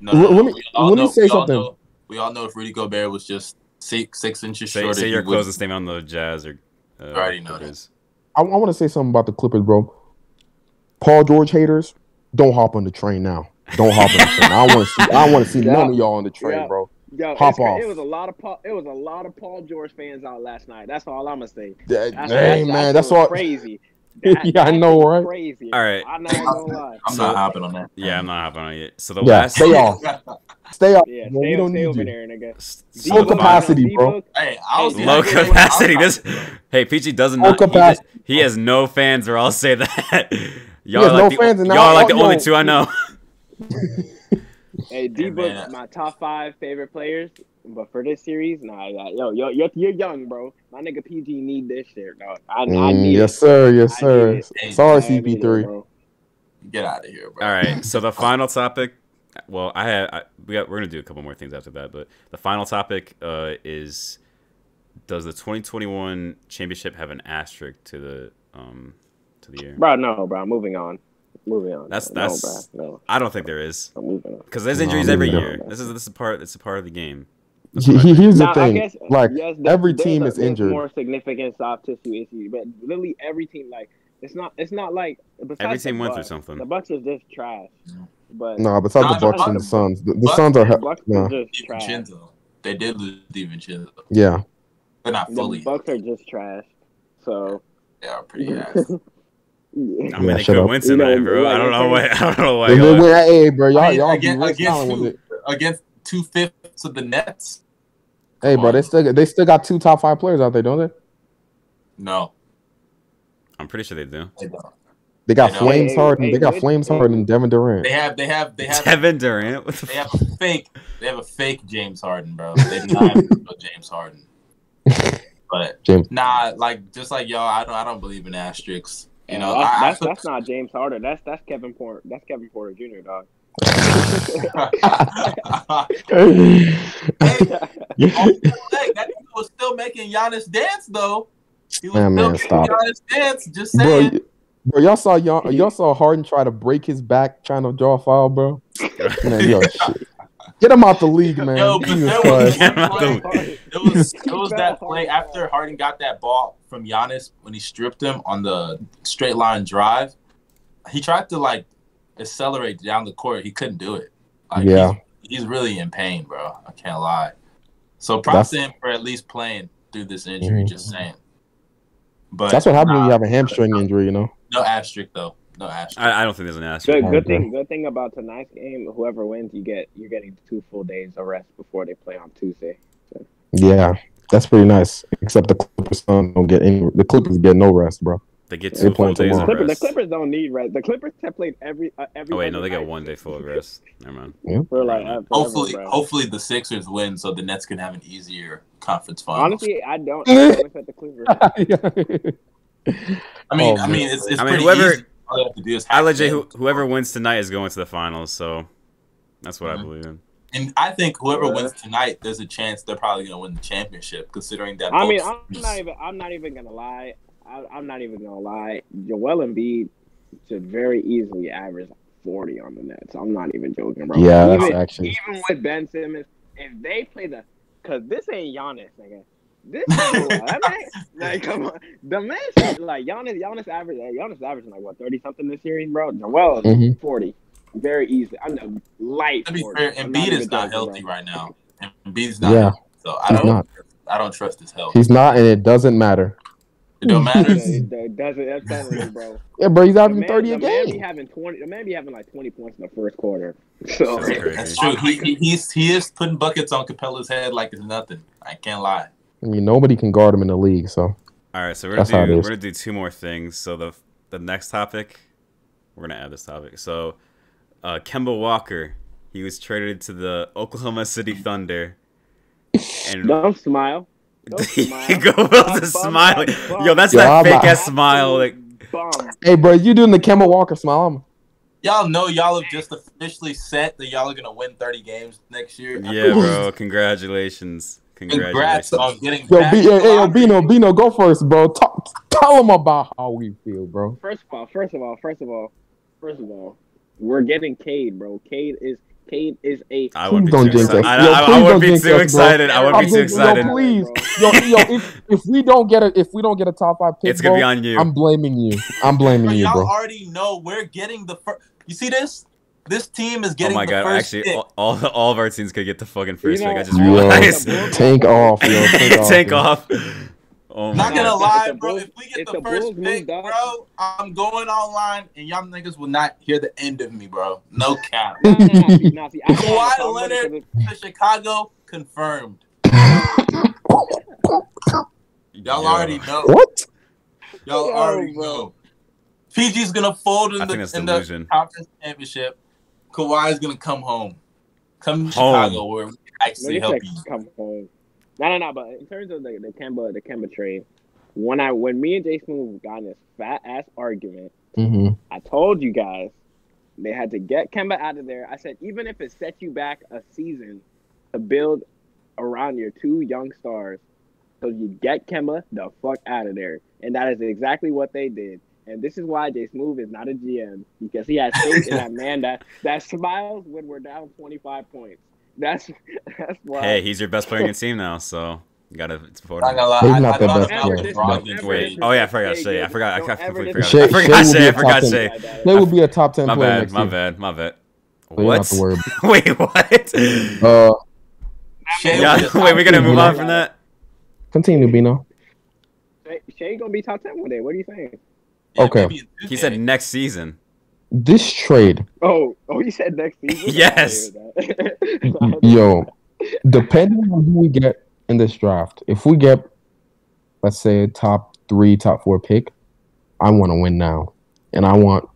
S1: no,
S3: let-
S1: no,
S3: let me-
S1: we all
S3: let me
S1: know-
S3: say
S1: we
S3: something.
S1: know- We all know if Rudy Gobert was just six six inches
S4: Say,
S1: shorter.
S4: say
S1: he
S4: your
S1: would-
S4: closest statement on the Jazz or uh,
S1: already know that.
S4: Clippers.
S3: I, I want to say something about the Clippers, bro. Paul George haters, don't hop on the train now. Don't hop on the train. I want to see. I want to see none of y'all on the train,
S2: Yeah.
S3: bro.
S2: Yo,
S3: Hop off.
S2: It was a lot of Paul, it was a lot of Paul George fans out last night. That's all I'm gonna say.
S3: That-
S2: That's,
S3: hey man, that's all.
S2: crazy.
S3: Yeah, I know,
S2: was
S3: right?
S2: Crazy.
S4: All right.
S2: I'm not gonna lie.
S1: I'm
S4: So-
S1: not hopping on that.
S4: Yeah, I'm not hopping on it. So the
S3: Yeah,
S4: last
S3: stay off. Stay off.
S2: Yeah,
S3: man.
S2: stay,
S3: we don't
S2: stay
S3: need
S2: over
S3: you.
S2: there, nigga.
S4: s-
S2: D
S3: Low capacity,
S2: D
S3: bro.
S1: Hey, I was
S4: Low
S1: yeah,
S4: capacity. This, hey, PG doesn't
S3: Low
S4: not. He,
S3: capacity.
S4: he has no fans, or I'll say that. Y'all are like
S3: no
S4: the,
S3: fans,
S4: y'all are like the only two I know.
S2: Hey, D Book,
S1: man.
S2: my top five favorite players, but for this series, nah, yeah, yo, yo, you're, you're young, bro. My nigga PG need this shit, dog. I, I
S3: Mm,
S2: need
S3: yes,
S2: it.
S3: sir. Yes,
S2: I
S3: sir.
S2: need it.
S3: Sorry,
S2: I need it,
S3: CP3.
S1: Get out of here, bro.
S4: All right. So the final topic. Well, I had I, we got, we're gonna do a couple more things after that, but the final topic uh, is: Does the 2021 championship have an asterisk to the um to the year?
S2: Bro, no, bro. Moving on. Moving on.
S4: That's- that's-
S2: bro. No,
S4: I don't think there is
S2: I'm moving on.
S4: because there's injuries
S3: maybe
S4: every
S3: not.
S4: year. This is this is part. It's a part of the game.
S3: He- he- here's the
S2: Now, I
S3: thing.
S2: guess,
S3: like
S2: yes, there-
S3: every team
S2: a-
S3: is injured.
S2: More significant soft tissue issues, but literally every team, like it's not, it's not like
S4: Every
S2: the
S4: team went through something.
S2: The Bucks are just trash. But
S3: No, besides
S1: Nah,
S3: the
S1: the
S3: Bucks and the
S1: Bucks-
S3: Suns, the, the
S1: Bucks-
S3: Suns are.
S2: the Bucks
S3: Yeah,
S2: just trash.
S1: DiVincenzo. They did lose DiVincenzo.
S3: yeah.
S1: They're not
S2: The
S1: fully.
S2: Bucks are just trash. So
S1: They are pretty ass.
S4: I mean,
S3: Yeah,
S4: they
S3: shut
S4: could
S3: up.
S4: win
S2: You know,
S4: tonight, bro. I don't know
S2: I
S4: why. I don't know why.
S3: Hey,
S4: y'all-
S3: hey, hey, bro, y'all,
S1: I mean,
S3: y'all
S1: against, against,
S3: silent
S1: two, against two fifths of the Nets.
S3: Hey, bro, they still they still got two top five players out there, don't they?
S1: No,
S4: I'm pretty sure they do.
S1: they don't.
S3: They got
S1: Hey,
S3: Flames
S2: hey,
S3: Harden.
S2: hey,
S3: they got
S2: hey,
S3: Flames
S2: hey.
S3: Harden and Devin Durant.
S1: They have, they have, they have,
S4: Kevin Durant. What the
S1: they have a fake. They have a fake James Harden, bro. They do not have a James Harden. But
S3: James.
S1: nah, like just like y'all, I don't, I don't believe in asterisks. You know,
S2: that's,
S1: I,
S2: that's,
S1: I,
S2: that's not James Harden. That's that's Kevin Porter. That's Kevin Porter Jr. Dog.
S1: hey, on that nigga was still making Giannis dance though. He was
S3: Man,
S1: still
S3: man,
S1: making
S3: stop.
S1: Giannis dance. Just
S3: bro,
S1: saying.
S3: y- bro, y'all saw y'all, y'all saw Harden try to break his back trying to draw a foul, bro. Man, yo, shit. Get him out the league, man.
S1: Yo, but
S3: Jesus
S1: there was,
S3: Christ.
S4: Yeah,
S1: one
S4: but
S1: play, it was it was that play after Harden got that ball from Giannis when he stripped him on the straight line drive. He tried to like accelerate down the court. He couldn't do it. Like,
S3: Yeah.
S1: he's, he's really in pain, bro. I can't lie. So props
S3: That's-
S1: to him for at least playing through this injury.
S3: Mhm.
S1: Just saying. But
S3: That's what happens when you have a hamstring injury, you know.
S1: no asterisk though. No asterisk.
S4: I, I don't think there's an asterisk.
S2: Good, good thing. Good thing about tonight's game. Whoever wins, you get you're getting two full days of rest before they play on Tuesday.
S3: Yeah, that's pretty nice. Except the Clippers don't get any. The Clippers get no rest, bro.
S4: They get
S3: They
S4: two full days
S3: tomorrow.
S4: of
S2: Clippers, the. Clippers don't need rest. The Clippers have played every uh, every.
S4: Oh wait, no, they got
S2: night.
S4: one day full of rest. Never mind.
S2: For like uh, forever,
S1: hopefully,
S2: bro.
S1: hopefully the Sixers win so the Nets can have an easier conference final.
S2: Honestly, I don't. I don't the Clippers.
S1: I mean,
S3: Oh,
S1: I mean, it's, it's
S4: I mean,
S1: pretty
S4: whoever-
S1: easy. All have to do is
S4: I
S1: hack
S4: legit who, whoever wins tonight is going to the finals. So that's what I
S1: Mhm.
S4: believe in.
S1: And I think whoever
S2: Yeah.
S1: wins tonight, there's a chance they're probably going to win the championship, considering that.
S2: I mean, I'm not even. I'm not even gonna lie. I, I'm not even gonna lie. Joel Embiid should very easily average 40 on the Nets. I'm not even joking, bro.
S3: Yeah, that's
S2: even,
S3: actually.
S2: even with Ben Simmons, if they play the, cause this ain't Giannis, nigga. This ain't that man, like come on, the man should- like Giannis. Giannis average. Giannis averaging like what 30 something this series, bro. Joel is
S3: Mhm.
S2: 40, very easily. I know light.
S1: To be
S2: 40.
S1: fair, Embiid is not healthy
S2: bro.
S1: right now. Embiid's not.
S3: Yeah.
S1: healthy, so I
S3: He's
S1: don't.
S3: not.
S1: I don't trust his health.
S3: He's not, and it doesn't matter.
S1: It don't matter.
S2: It, it doesn't. That's telling you, bro.
S3: Yeah, bro, he's
S2: The
S3: averaging
S2: man,
S3: thirty
S2: the
S3: a
S2: man be having 20. The man be having like 20 points in the first quarter. So
S4: That's crazy.
S1: That's true. He, he he's he is putting buckets on Capela's head like it's nothing. I can't lie.
S3: I mean, nobody can guard him in the league. So
S4: All right, so we're
S3: That's
S4: gonna do we're gonna do two more things. So the the next topic, we're gonna add this topic. So, uh, Kemba Walker, he was traded to the Oklahoma City Thunder, and
S2: don't smile. Don't smile.
S4: go build
S2: I'm
S4: a smile. Yo, that's
S3: Yo,
S4: that
S3: I'm
S4: fake ass smile. Like,
S3: hey, bro, you doing the Kemba Walker smile? I'm-
S1: Y'all know y'all have just officially set that y'all are gonna win 30 games next year.
S4: yeah, bro. Congratulations.
S1: Congrats
S4: Congratulations.
S1: on oh, getting
S3: Yo,
S1: back
S3: B,
S1: to
S3: hey,
S1: the
S3: yo. Bino, Bino, go first, bro. Talk, tell them about how we feel, bro.
S2: First of all, first of all, first of all, first of all, we're getting Cade, bro. Cade is Cade is a.
S4: I wouldn't be too
S3: don't jinx
S4: excited.
S3: us.
S4: I,
S3: Yo,
S4: I, I wouldn't be too
S3: us,
S4: excited. I wouldn't be too
S3: thinking, yo,
S4: excited.
S3: please, yo, yo, if, if we don't get a if we don't get a top five pick,
S4: It's gonna
S3: bro,
S4: be on you.
S3: I'm blaming you. I'm blaming
S1: Bro,
S3: you,
S1: y'all
S3: bro.
S1: already know we're getting the first. You see this? This team is
S4: oh
S1: getting.
S4: Oh my
S1: the
S4: god!
S1: first
S4: Actually,
S1: pick.
S4: all, all all of our teams could get the fucking first
S2: You
S4: pick. I
S2: know-
S4: just
S3: Yo,
S4: realized.
S3: tank off, yo. Tank off.
S4: Take off. Oh my
S1: Not gonna
S2: If
S1: lie, bro.
S2: Bulls-
S1: If we get
S2: if
S1: the,
S2: the
S1: first pick,
S2: moved
S1: bro, I'm going online, and y'all niggas will not hear the end of me, bro. No cap.
S2: Nah, nah, nah, see,
S1: Kawhi
S2: problem with it 'cause
S1: Leonard to Chicago confirmed. Y'all
S4: Yo.
S1: already know.
S3: What?
S1: Y'all
S2: Yo,
S1: already
S2: bro.
S1: know. PG's gonna fold in
S4: I
S1: the
S4: think that's
S1: in
S4: delusion.
S1: the conference championship. Kawhi's gonna come home. Come to
S4: Home.
S1: Chicago where we
S2: No,
S1: actually
S2: you
S1: help you.
S2: come home. No, no, no. But in terms of the the Kemba the Kemba trade, when I when me and Jason Smooth got in this fat ass argument,
S3: hmm
S2: I told you guys they had to get Kemba out of there. I said even if it set you back a season to build around your two young stars, so you get Kemba the fuck out of there, and that is exactly what they did. And this is why Jay Smooth is not a GM because he has faith in that man that that smiles when we're down twenty five points. That's that's why.
S4: Hey, he's your best player in your team now, so you gotta support
S1: Not
S4: him.
S1: gonna lie,
S3: He's not
S1: I
S3: the
S1: thought
S3: best player.
S1: this
S3: He's
S1: Brogdon
S3: not-
S4: Wait, oh yeah, I forgot to say. I forgot. I,
S2: Don't
S4: I
S2: ever
S4: completely
S2: dis-
S4: forgot. I
S3: Shai-
S4: forgot
S3: Shai will
S4: Shai.
S3: be
S4: I
S3: a
S4: forgot
S3: top
S4: Shai.
S3: They will be a top ten
S4: My
S3: player
S4: bad.
S3: next
S4: My
S3: year.
S4: bad. My bad.
S3: So you don't have
S4: What? Wait, what?
S3: Uh,
S1: Shai
S4: yeah,
S1: will be a top
S4: wait, we're gonna move on from that.
S3: continue, Bino.
S2: Shai, Shai gonna be top ten one day. What are you saying?
S1: Yeah,
S3: Okay.
S1: maybe
S4: He said next season.
S3: This trade,
S2: Oh, oh, he said next season.
S4: Yes.
S3: yo, depending on who we get in this draft, if we get, let's say, a top three, top four pick, I want to win now, and I want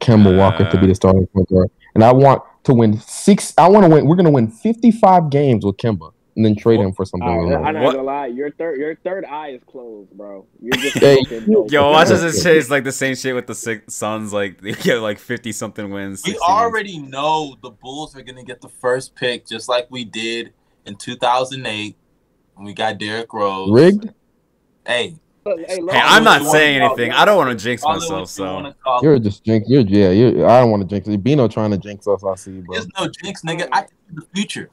S3: Kemba uh, Walker to be the starting point guard, and I want to win six. I want to win. We're gonna win fifty-five games with Kemba, and then trade him for something. You know.
S2: I'm not
S4: What?
S2: gonna lie. Your third, your third eye is closed, bro. You're just
S3: Hey,
S2: fucking.
S4: Yo, watch as this shit is like the same shit with the six Suns. Like they get like fifty something wins.
S1: We
S4: 60 wins.
S1: already know the Bulls are gonna get the first pick, just like we did in 2008 when we got Derrick Rose.
S3: Rigged.
S1: Hey,
S2: Hey,
S4: Hey, I'm not saying anything. I don't want to jinx myself,
S1: what you
S4: so
S1: wanna call it.
S3: You're just jinx. You're yeah. You're, I don't want to jinx it. Bino trying to jinx us. I see, bro.
S1: There's no jinx, nigga. I think in the future.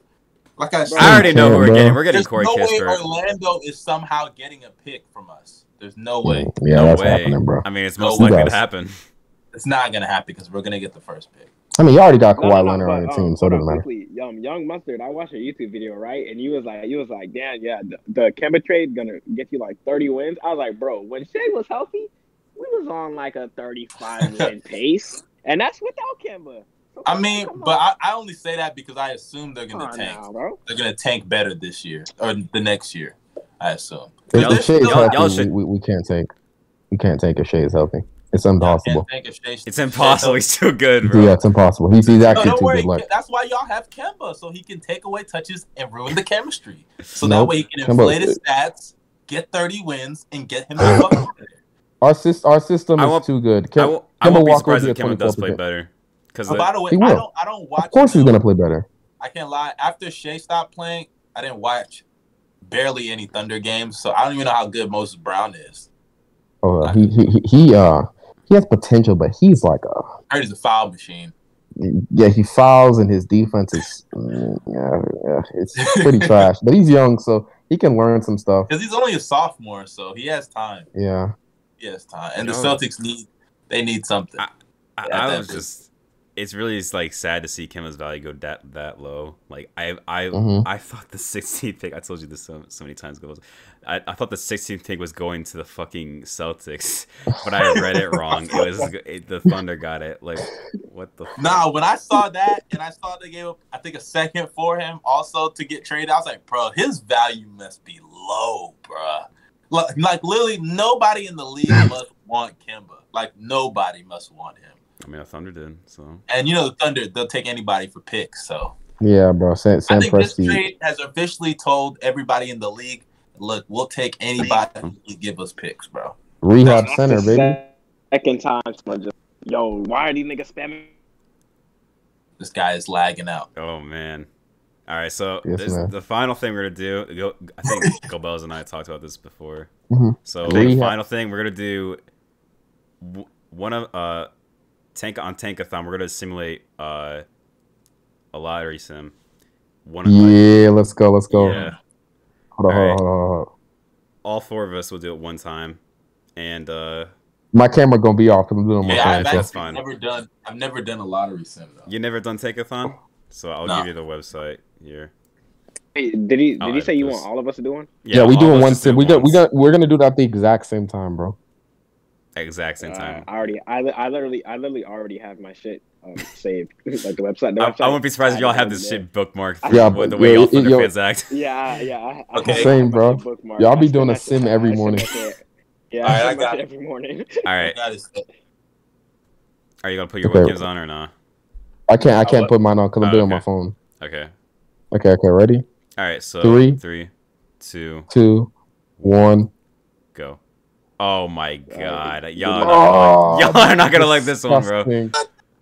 S1: Like I said,
S4: I already know who we're getting. We're getting
S1: there's
S4: Corey
S1: no way Orlando is somehow getting a pick from us. There's no way.
S3: Yeah,
S4: no
S3: that's
S4: way.
S3: happening, bro.
S4: I mean, it's most
S1: way.
S4: likely
S3: Guys.
S4: to happen.
S1: It's not gonna happen because we're gonna get the first pick.
S3: I mean, you already got
S2: No,
S3: Kawhi
S2: no,
S3: Leonard
S2: but,
S3: on your
S2: um,
S3: team, so it
S2: hold
S3: doesn't matter.
S2: quickly. Um, Young Mustard, I watched a YouTube video, right? And you was like, you was like, damn, yeah, the, the Kemba trade gonna get you like 30 wins. I was like, bro, when Shai was healthy, we was on like a 35 win pace, and that's without Kemba. So
S1: I mean, but I, I only say that because I assume they're gonna
S2: on
S1: tank.
S2: now.
S1: They're gonna tank better this year or the next year. I assume.
S3: If
S4: Y'all-
S3: the Shai
S4: y'all- y'all should-
S3: we, we, we can't take. We can't take if Shai is healthy. It's impossible.
S1: can't tank if Shai-
S4: It's impossible. He's too good,
S3: Yeah, it's impossible. He's, he's
S1: No,
S3: actually
S1: don't
S3: too
S1: worry.
S3: good. Like,
S1: That's why y'all have Kemba, so he can take away touches and ruin the chemistry. So that way he can
S3: Kemba-
S1: inflate his stats, get 30 wins, and get him the fuck out of there.
S3: our system, our system is too good.
S4: I
S3: Kem-
S4: won't, I
S3: Kemba
S4: won't be
S3: Walker
S4: surprised if Kemba does play
S3: 24%.
S4: better. Because
S1: Oh, by the way, I don't I don't watch
S3: Of course, he's gonna play better.
S1: I can't lie. After Shai stopped playing, I didn't watch barely any Thunder games, so I don't even know how good Moses Brown is.
S3: Oh, uh, he, he he he uh he has potential, but he's like a
S1: I heard he's a foul machine.
S3: yeah. He fouls and his defense is mm, yeah, yeah it's pretty trash. But he's young, so he can learn some stuff.
S1: Because he's only a sophomore, so he has time.
S3: Yeah,
S1: He has time. And the
S4: No.
S1: Celtics need they need something.
S4: I, I,
S1: Yeah,
S4: I was just. It's really just, like sad to see Kemba's value go that that low. Like I I
S3: Mhm.
S4: I thought the 16th pick. I told you this so, so many times ago. I, I thought the 16th pick was going to the fucking Celtics, but I read it wrong. It was it, the Thunder got it. Like what the? fuck?
S1: Nah, when I saw that and I saw they gave up, I think a second for him also to get traded, I was like, bro, his value must be low, bro. Like, like literally nobody in the league must want Kemba. Like nobody must want him.
S4: I mean, the Thunder did. So
S1: And you know the Thunder, they'll take anybody for picks. So
S3: yeah, bro. Sam,
S1: I
S3: Sam
S1: think this trade has officially told everybody in the league, look, we'll take anybody who give us picks, bro.
S3: Rehab
S2: That's
S3: center, baby.
S2: Second time, someone just yo, why are these niggas spamming?
S1: This guy is lagging out.
S4: oh man. All right, so
S3: Yes,
S4: this, the final thing we're gonna do. Go, I think Gobels and I talked about this before.
S3: Mhm.
S4: So
S3: Rehab.
S4: the final thing we're gonna do. One of uh tank on tankathon. We're gonna simulate uh a lottery sim. One of like,
S3: Yeah, let's go. Let's go.
S4: yeah,
S3: Hold on,
S4: Alright.
S3: hold on, hold on.
S4: all four of us will do it one time, and uh
S3: My camera gonna be off because I'm doing my
S1: Yeah,
S3: phone.
S1: I've
S4: that's
S3: so-
S4: fine.
S1: never done. I've never done a lottery sim though.
S4: you never done tankathon, so I'll
S1: No.
S4: give you the website here.
S2: Hey, did he? Did
S4: I'll
S2: he say
S4: edit
S2: you
S4: this.
S2: want all of us to do one?
S3: Yeah, we
S4: all of
S3: doing one sim. We got we got we're gonna do that at the exact same time, bro.
S4: Exact same
S2: Uh,
S4: time.
S2: I already, I, I literally, I literally already have my shit um, saved, like the website. The
S4: I,
S2: website
S4: I wouldn't be surprised if y'all have this shit bookmarked.
S2: Yeah,
S4: For yeah,
S3: but
S4: the way
S3: yo,
S4: y'all
S3: it-
S4: Thunder
S3: yo-
S4: fans act.
S2: Yeah, I- yeah. I, I
S1: Okay.
S2: have
S3: Same, bro. Y'all be doing a sim every morning.
S2: Yeah,
S1: Alright,
S2: I
S1: I
S2: that
S1: got it.
S2: every morning.
S4: All right,
S1: That is-
S4: are you gonna put your
S3: Okay.
S4: webcams on or not?
S3: I can't I can't
S1: what?
S3: put mine on because I'm
S4: Oh,
S3: doing my phone.
S4: Okay.
S3: Okay, okay, ready?
S4: All right. So
S3: Three.
S4: three, two,
S3: Two, one.
S4: go. Oh my god,
S2: good
S4: y'all, are
S2: luck.
S4: not gonna like, oh, y'all are not gonna like this one, bro.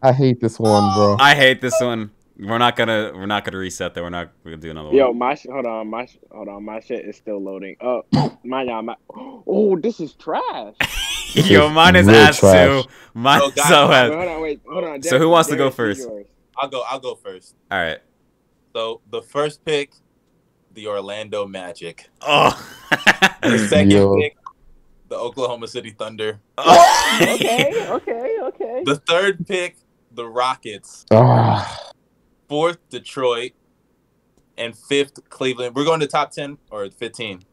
S3: I hate this one, bro.
S4: I hate this one. We're not gonna, we're not gonna reset that. We're not gonna do another
S2: Yo,
S4: one.
S2: my sh- hold on, my sh- hold on, my shit is still loading. Oh, my y'all, my oh, this is trash.
S3: This
S4: Yo,
S3: is
S4: mine is
S3: real
S4: ass
S3: trash.
S4: too. Mine
S1: Yo, guys,
S4: so
S2: Wait,
S4: ass.
S2: hold on, wait, hold on.
S4: So who wants to go first?
S1: I'll go. I'll go first.
S4: All right.
S1: So the first pick, the Orlando Magic.
S4: Oh.
S1: The second
S3: Yo.
S1: pick, the Oklahoma City Thunder.
S4: Oh.
S2: Okay, okay, okay.
S1: The third pick, the Rockets.
S3: Ah,
S1: Fourth, Detroit. And fifth, Cleveland. We're going to top 10 or 15.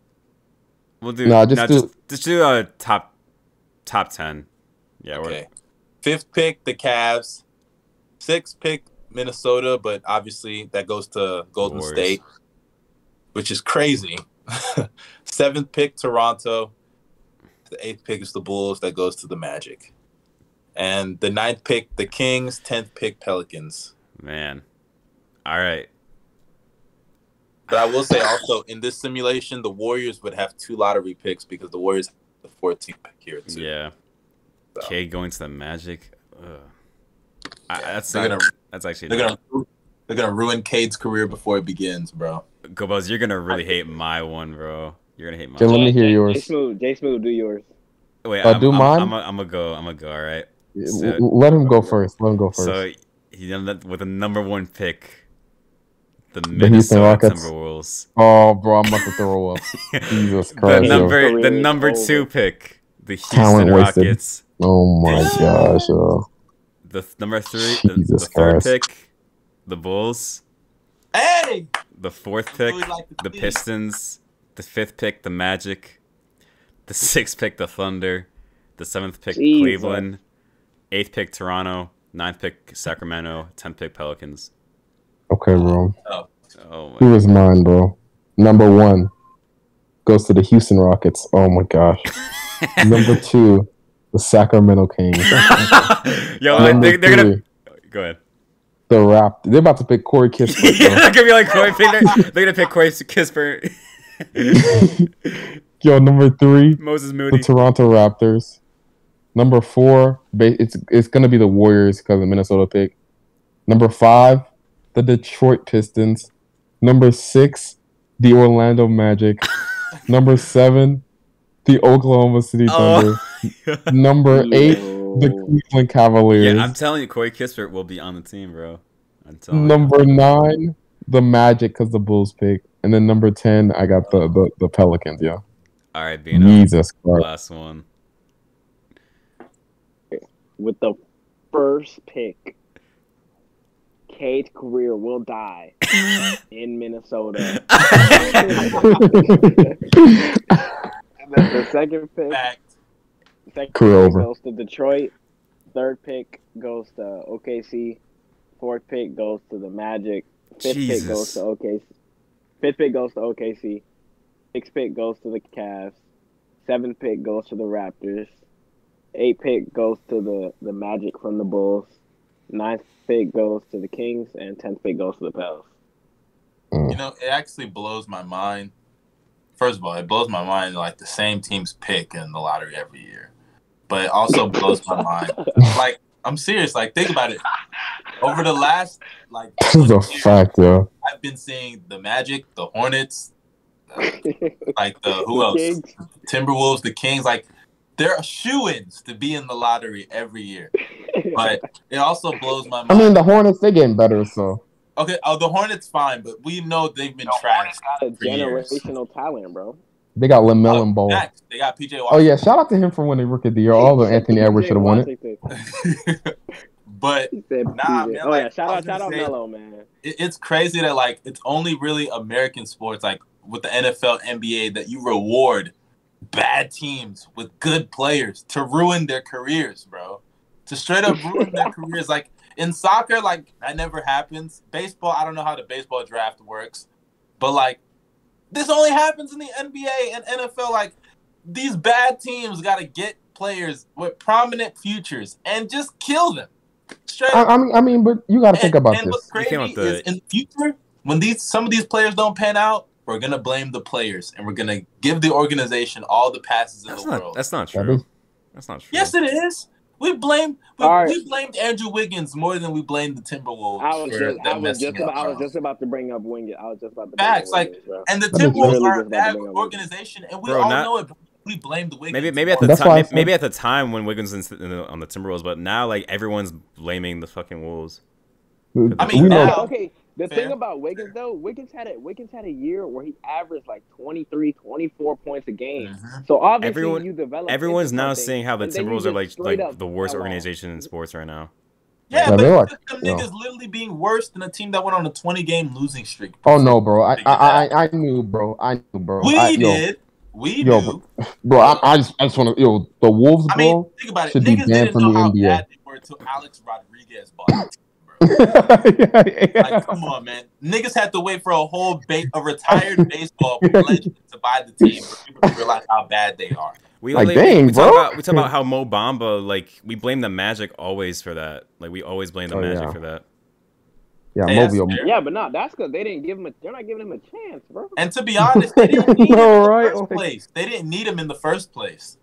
S4: We'll do.
S3: Nah, just
S4: no,
S3: do-
S4: just, just do a top, top ten. Yeah. We're,
S1: Okay. Fifth pick, the Cavs. Sixth pick, Minnesota, but obviously that goes to Golden
S4: Warriors.
S1: State, which is crazy. Seventh pick, Toronto. The eighth pick is the Bulls. That goes to the Magic. And the ninth pick, the Kings. Tenth pick, Pelicans.
S4: Man. All right.
S1: But I will say also in this simulation, the Warriors would have two lottery picks because the Warriors have the 14th pick here too.
S4: Yeah.
S1: So,
S4: K going to the Magic. Ugh. I, that's
S1: they're
S4: not,
S1: gonna-
S4: that's actually
S1: they're
S4: not.
S1: gonna they're gonna ruin Cade's career before it begins, bro.
S4: Gobos, you're gonna really hate my one, bro. You're gonna hate mine.
S3: Jay, let me hear
S2: J
S3: yours.
S2: Smooth, Jay Smooth, do yours.
S4: Wait,
S3: Uh,
S4: I'm,
S3: do
S4: I'm,
S3: mine?
S4: I'm, I'm, I'm gonna go. I'm gonna go. All right. So-
S3: Let him go first. Let him go first.
S4: So he done that with the number one pick, the
S3: Houston
S4: Minnesota
S3: Rockets.
S4: Timberwolves.
S3: oh, bro, I'm about to throw up. Jesus
S4: the
S3: Christ. yo.
S4: number, the number two pick, the
S3: Talent
S4: Houston
S3: wasted.
S4: Rockets.
S3: Oh my gosh, yo.
S4: The th- number three, the,
S3: Jesus
S4: the third
S3: Christ.
S4: pick, the Bulls.
S1: Hey,
S4: The fourth pick,
S1: really like to
S4: the
S1: see.
S4: Pistons. The fifth pick, the Magic. The sixth pick, the Thunder. The seventh pick,
S2: Jesus.
S4: Cleveland. Eighth pick, Toronto. Ninth pick, Sacramento. Tenth pick, Pelicans.
S3: Okay, bro.
S4: Oh, oh my
S3: Here is mine, bro. Number one goes to the Houston Rockets. Oh my gosh. Number two, the Sacramento Kings.
S4: Yo,
S3: Number
S4: they, they're gonna go ahead.
S3: the Rap. They're about to pick Corey Kispert,
S4: yeah, they're gonna be like Corey. They're, they're gonna pick Corey Kispert,
S3: bro. Yo, number three,
S4: Moses Moody, the
S3: Toronto Raptors. Number four, it's it's gonna be the Warriors because of Minnesota pick. Number five, the Detroit Pistons. Number six, the Orlando Magic. Number seven, the Oklahoma City oh Thunder.
S4: Oh.
S3: Number eight, the Cleveland Cavaliers.
S4: yeah, I'm telling you, Corey Kispert will be on the team, bro. I'm telling you.
S3: number nine, the Magic because the Bulls pick, and then number ten, I got the the, the Pelicans. Yeah,
S4: All right, Bino.
S3: Jesus Christ.
S4: Last one.
S2: with the first pick, Cade's career will die in Minnesota. And then the second pick,
S1: fact.
S2: second
S3: Career
S2: pick
S3: over.
S2: goes to Detroit. Third pick goes to OKC. Fourth pick goes to the Magic. Fifth pick goes to OKC. Fifth pick goes to OKC. Sixth pick goes to the Cavs. Seventh pick goes to the Raptors. Eighth pick goes to the, the Magic from the Bulls. Ninth pick goes to the Kings, and tenth pick goes to the Pels. Mm.
S1: You know, it actually blows my mind. First of all, it blows my mind like the same teams pick in the lottery every year. But it also blows my mind. Like, I'm serious. Like, think about it. Over the last like
S3: This is a
S1: years,
S3: fact, yo.
S1: I've been seeing the Magic, the Hornets, uh, like the who
S2: The
S1: else?
S2: Kings.
S1: Timberwolves, the Kings, like they're shoo-ins to be in the lottery every year. But it also blows my mind.
S3: I mean, the Hornets they're getting better, so
S1: okay, oh, the Hornets fine, but we know they've been trashed
S2: a
S1: for years.
S2: generational talent, bro.
S3: They got LaMelo
S1: Oh,
S3: and Ball.
S1: next, they got PJ
S3: Oh yeah, shout out to him for winning Rookie of the Year. Although Anthony Edwards should have won it.
S1: But Nah,
S2: PJ.
S1: man,
S2: oh
S1: like,
S2: yeah, shout out, shout out,
S1: gonna say-
S2: Melo, man.
S1: it, it's crazy that like it's only really American sports like with the NFL, NBA that you reward bad teams with good players to ruin their careers, bro. To straight up ruin their careers. Like in soccer, like that never happens. Baseball, I don't know how the baseball draft works, but like this only happens in the NBA and NFL. Like these bad teams got to get players with prominent futures and just kill them. Straight
S3: I. I mean, I mean, but you got to think about
S1: and what's
S3: this.
S1: crazy
S4: came out the-
S1: is in the future, when these some of these players don't pan out, we're gonna blame the players and we're gonna give the organization all the passes in
S4: That's
S1: the
S4: not.
S1: world.
S4: That's not true.
S3: is-
S4: That's not true.
S1: yes, it is. We blame we,
S2: All right.
S1: we blamed Andrew Wiggins more than we blamed the Timberwolves
S2: I was just, I was just about, I was just about to bring up Wingate. I was just about to. Bring
S1: Facts,
S2: up
S1: like-
S2: Wiggins,
S1: and the Timberwolves
S2: literally
S1: are a
S2: just about to
S1: bad organization, and we
S4: Bro,
S1: all
S4: not-
S1: know it. We blame the Wiggins.
S4: Maybe maybe at the.
S3: That's
S4: time
S3: said-
S4: maybe at the time when Wiggins was in the, on the Timberwolves, but now like everyone's blaming the fucking Wolves.
S1: I mean,
S3: we
S1: now-
S2: okay. The
S1: Fair.
S2: thing about Wiggins though, Wiggins had a Wiggins had a year where he averaged like 23, 24 points a game.
S1: Mhm.
S2: So obviously
S4: Everyone-
S2: you develop.
S4: Everyone's now seeing how the
S2: and then you
S4: Timberwolves are like like the worst organization in sports right now.
S1: Yeah,
S3: Yeah,
S1: but
S3: they're like-
S1: them
S3: yeah.
S1: niggas literally being worse than a team that went on a twenty game losing streak.
S3: Oh no, bro. I I, I I knew, bro. I knew, bro.
S1: We
S3: I, yo,
S1: did. We
S3: Yo,
S1: knew.
S3: bro. I, I just I just want to yo the Wolves,
S1: I mean,
S3: bro.
S1: think about it.
S3: should be banned from the NBA.
S1: bad they were until Alex Rodriguez bought the team, bro. Like, come on, man. Niggas had to wait for a whole ba- a retired baseball legend to buy the team for people to realize how bad they are.
S4: We
S3: Like,
S4: we,
S3: dang,
S4: we talk
S3: bro.
S4: about we talk about how Mo Bamba like we blame the Magic always for that. Like we always blame the
S3: Oh,
S4: Magic
S3: yeah.
S4: for that.
S3: yeah,
S1: Hey, that's
S3: Mobile.
S2: Yeah, but no, that's because they didn't give him a. They're not giving him a chance, bro.
S1: And to be honest, they didn't need him
S3: No,
S1: in the first
S3: Like-
S1: place. They didn't need him in the first place.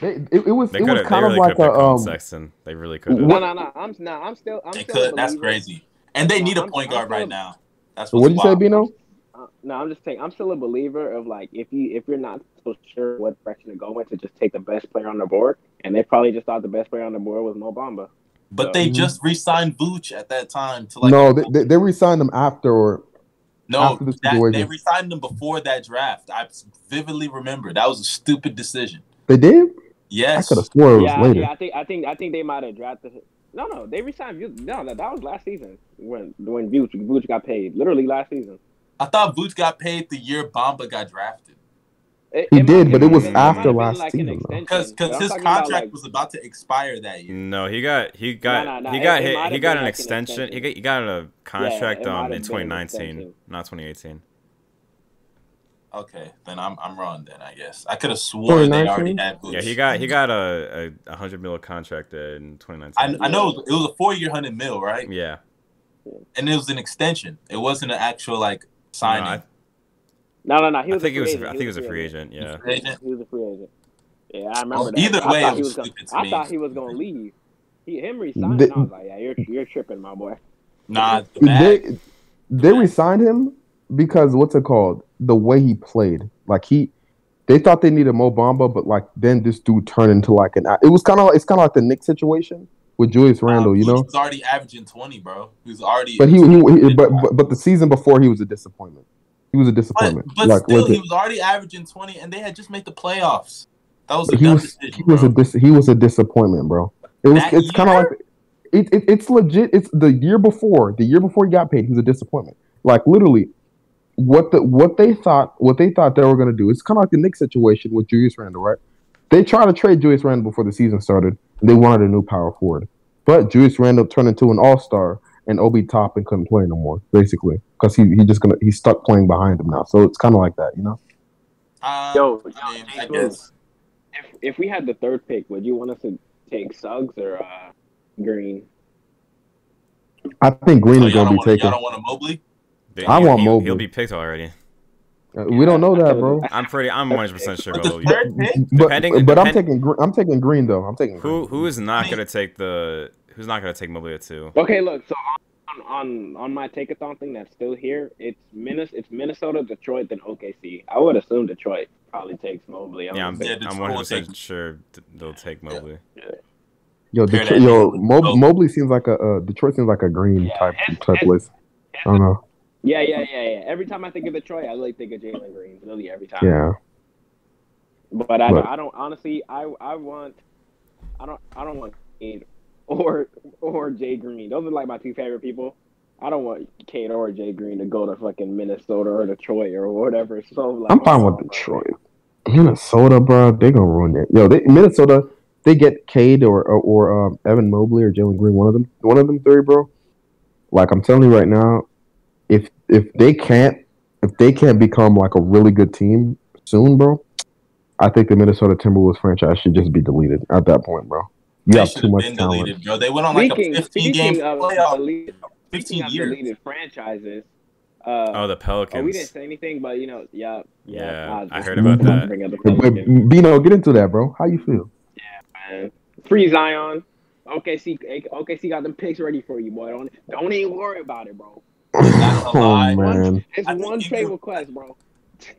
S3: They, it, it was
S4: They
S3: it was
S4: have. They
S3: kind
S4: really
S3: of like
S4: could have
S3: a um.
S4: Sexton. They really could have.
S2: No, no, no. I'm no. I'm still. I'm
S1: They
S2: still.
S1: could. That's crazy. And they
S2: No,
S1: need a
S2: I'm-
S1: point
S2: I'm
S1: guard
S2: still-
S1: right now. That's
S3: What
S1: what's
S3: did you say. Bino?
S2: Uh, no, I'm just saying I'm still a believer of like if you if you're not so sure what direction to go in, to just take the best player on the board, and they probably just thought the best player on the board was Mo Bamba.
S1: But
S2: So-
S1: they just re-signed Vooch at that time to like
S3: no, they, they, they re-signed him after. Or
S1: no
S3: after the
S1: that, they
S3: situation.
S1: re-signed him before that draft. I vividly remember that was a stupid decision.
S3: they did. I could have swore it was
S2: Yeah,
S3: later.
S2: yeah, I think I think I think they might have drafted. him. No, no, they resigned. Vooch. No, that, that was last season when when Vooch, Vooch got paid. Literally last season.
S1: I thought Vooch got paid the year Bamba got drafted
S2: It,
S3: He
S2: might-
S3: did, but it was
S2: been-
S3: after
S2: have been
S3: last
S2: like
S3: season, though.
S2: extension.
S1: because his
S2: talking about,
S1: contract
S2: like,
S1: was about to expire that year.
S4: No, he got he got
S2: Nah, nah,
S4: he got
S2: it- it
S4: hit,
S2: might
S4: he got an
S2: like an
S4: extension.
S2: extension.
S4: He got he got a contract
S2: it might
S4: um in 2019, not 2018.
S1: Okay, then I'm I'm wrong. Then I guess I could have sworn they already had Vooch.
S4: Yeah, he got he got a a, a hundred mil contract in 2019.
S1: I, I know it was, it was a four year hundred mil, right?
S4: Yeah,
S1: And it was an extension. It wasn't an actual like signing.
S4: I-
S2: No, no, no. He
S4: I think
S2: a
S4: he was
S2: free
S4: a, I
S2: agent.
S4: think he was a free agent. Yeah.
S1: Free agent?
S2: He was a free agent. Yeah, I remember
S1: Well,
S2: that.
S1: either
S2: I
S1: way,
S2: thought
S1: it
S2: he
S1: was
S2: gonna,
S1: stupid to
S2: I
S1: me.
S2: thought he was gonna leave. He, him resigning.
S3: They-
S2: I was like, yeah, you're you're tripping, my boy.
S1: Nah, the.
S3: They they re-signed him because what's it called? The way he played, like he, they thought they needed Mo Bamba, but like then this dude turned into like an. It was kind of it's kind of like the Knick situation with Julius Randle, you know.
S1: he's already averaging twenty, bro. He's already.
S3: But he, he, he but, but but the season before he was a disappointment. He was a disappointment.
S1: but
S3: like
S1: still, he was already averaging twenty, and they had just made the playoffs. That was a
S3: he
S1: dumb
S3: was
S1: decision.
S3: he was a dis, he was a disappointment, bro. It was
S1: That
S3: it's kind of like it, it it's legit. It's the year before the year before he got paid. He was a disappointment. Like literally, what the what they thought what they thought they were gonna do. It's kind of like the Knicks situation with Julius Randle, right? They tried to trade Julius Randle before the season started. And they wanted a new power forward, but Julius Randle turned into an all star, and Obi Toppin couldn't play no more, basically, because he he just gonna he's stuck playing behind him now. So it's kind of like that, you know.
S1: Um,
S2: Yo,
S1: I mean, I guess.
S2: If if we had the third pick, would you want us to take Suggs or uh, Green?
S3: I think Green
S1: So
S3: is gonna
S1: don't
S3: be
S1: want y'all
S3: taken.
S1: don't want a Mobley.
S3: I
S4: He-
S3: want
S4: he-
S3: Mobley.
S4: He'll be picked already.
S3: Uh, we don't know that, bro.
S4: I'm pretty. I'm 100 percent sure
S1: But
S4: about
S1: the
S4: Mobley.
S3: But,
S4: Depending-
S3: but I'm taking Gre- I'm taking Green though. I'm taking
S4: Who who is not gonna take the who's not gonna take Mobley at two?
S2: Okay, look. So on on on my tankathon thing that's still here, it's Minnesota, it's Minnesota, Detroit, then OKC. I would assume Detroit probably takes Mobley.
S4: Yeah, I'm,
S1: Yeah,
S4: I'm
S1: Detroit
S4: 100 percent sure they'll take Mobley.
S3: Yo, Detroit, yo, Mo-
S1: Mobley.
S3: Mobley seems like a uh, Detroit seems like a Green
S2: Yeah,
S3: type
S2: it's-
S3: type
S2: it's-
S3: list. I don't know.
S2: Yeah, yeah, yeah, yeah. Every time I think of Detroit, I really think of Jalen Green. Really, every time.
S3: Yeah,
S2: But I,
S3: But-
S2: I don't honestly. I I want. I don't. I don't want Cade or or Jay Green. Those are like my two favorite people. I don't want Cade or Jay Green to go to fucking Minnesota or Detroit or whatever. So like,
S3: I'm fine with Detroit. Minnesota, bro, they gonna ruin it. Yo, they, Minnesota, they get Cade or or, or um, Evan Mobley or Jalen Green, one of them, one of them three, bro. Like I'm telling you right now, if if they can't if they can't become like a really good team soon, bro, I think the Minnesota Timberwolves franchise should just be deleted at that point, bro. You
S1: They
S3: have too much
S1: been
S3: talent.
S1: deleted, bro. They went on like
S2: Speaking,
S1: a 15 game
S2: speaking of
S1: playoff.
S2: deleted,
S1: 15
S2: speaking of
S1: years.
S2: deleted franchises. Uh,
S4: Oh, the
S2: oh,
S4: Pelicans.
S2: we didn't say anything, but you know, yeah,
S4: Yeah, I
S2: was
S4: heard
S3: about
S4: that.
S2: Bring up the
S3: But, but
S2: Pelicans,
S3: Bino, get into that, bro. How you feel?
S2: Yeah, man. Free Zion. OKC, OKC got them picks ready for you, boy. Don't don't even worry about it, bro.
S1: Not a
S3: oh man,
S2: It's one
S1: you
S2: trade request, bro.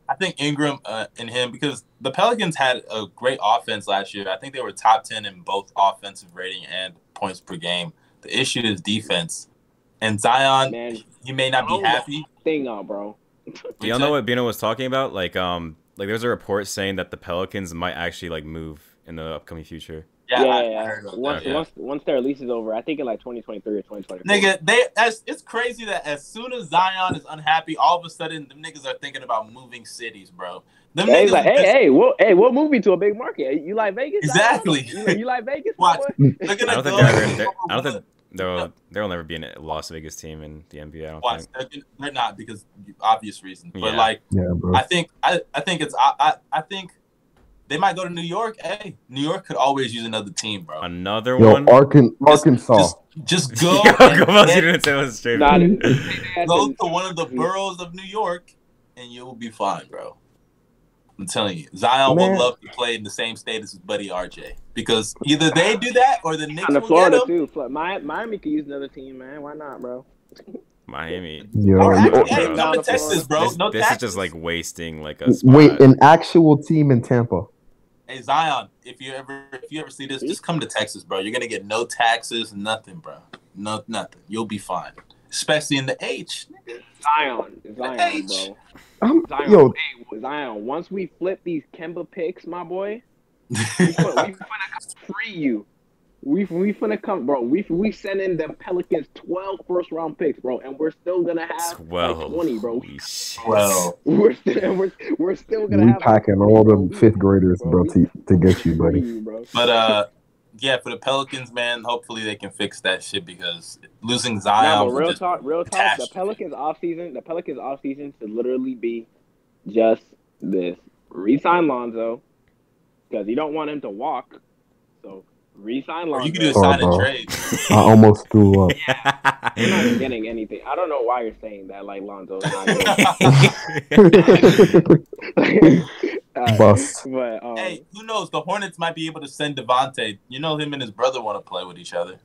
S1: I think Ingram uh, and him because the Pelicans had a great offense last year. I think they were top 10 in both offensive rating and points per game. The issue is defense. And Zion,
S2: Man,
S1: he may not be
S2: Oh,
S1: happy.
S2: thing up, bro.
S4: Do y'all know what Bino was talking about? Like, um, like there's a report saying that the Pelicans might actually like move in the upcoming future.
S1: Yeah,
S2: Yeah, yeah.
S1: I
S2: yeah. Once,
S1: that.
S2: once, once their lease is over, I think in like 2023 or 2024.
S1: Nigga, they as it's crazy that as soon as Zion is unhappy, all of a sudden them niggas are thinking about moving cities, bro. Them
S2: Yeah,
S1: niggas
S2: like, hey,
S1: just-
S2: hey, we'll, hey, we'll move you to a big market. You like Vegas?
S1: Exactly.
S2: You, like- you like Vegas? my
S1: Watch.
S2: boy?
S1: they're
S4: I don't think
S1: go-
S4: they're. they're I don't think there'll there'll never be a Las Vegas team in the NBA. I don't
S1: Watch,
S4: think.
S1: they're, not because obvious reasons. But
S4: Yeah.
S1: like
S3: yeah, bro.
S1: I think I, I think it's I, I I think they might go to New York. Hey, New York could always use another team, bro.
S4: Another
S3: Yo,
S4: one.
S3: Arkan-
S1: Just-
S3: Arkansas.
S1: Just, just go,
S4: Yo,
S1: and
S4: go you didn't say it straight.
S2: Nah,
S1: go to one of the boroughs of New York, and you'll be fine, bro. I'm telling you, Zion
S3: Man.
S1: will love to play in the same state as his buddy RJ because either they do that or the Knicks
S2: On the
S1: will
S2: Florida
S1: get him.
S2: too. Fl- Mi- Miami could use another team, man. Why not, bro?
S4: Miami.
S3: Yo,
S1: Or
S3: yo,
S1: actually, hey,
S4: bro.
S1: come Texas, bro.
S4: This,
S1: no
S4: this is just like wasting like a spot.
S3: wait, an actual team in Tampa.
S1: Hey Zion, if you ever if you ever see this, just come to Texas, bro. You're gonna get no taxes, nothing, bro. No nothing. You'll be fine. Especially in the H. nigga.
S2: Zion, Zion,
S1: H.
S2: bro.
S3: I'm,
S2: Zion,
S3: yo,
S2: hey, Zion. Once we flip these Kemba picks, my boy, we, fin- we finna free you. We we finna come, bro. We we send in the Pelicans 12 first round picks, bro, and we're still gonna have like 20, bro.
S4: Holy shit.
S1: well,
S2: We're still we're, we're still gonna
S3: we
S2: have
S3: packing all
S2: 20,
S3: them
S2: bro.
S3: fifth graders, bro,
S2: We-
S3: to, to get you, buddy.
S2: bro.
S1: but uh yeah, for the Pelicans, man, hopefully they can fix that shit because losing
S2: Nah,
S1: Zion
S2: but real
S1: just-
S2: talk, real talk. The. Pelicans off season, the Pelicans off season should literally be just this: resign Lonzo because you don't want him to walk. So resign
S1: or
S2: Lonzo.
S1: you can do a
S3: Oh,
S1: sign and trade.
S3: I almost threw up.
S2: You're not getting anything. I don't know why you're saying that. Like Lonzo's not. Good. Uh,
S3: Bust.
S2: But um,
S1: hey, who knows? The Hornets might be able to send Devonte. You know him and his brother want to play with each other.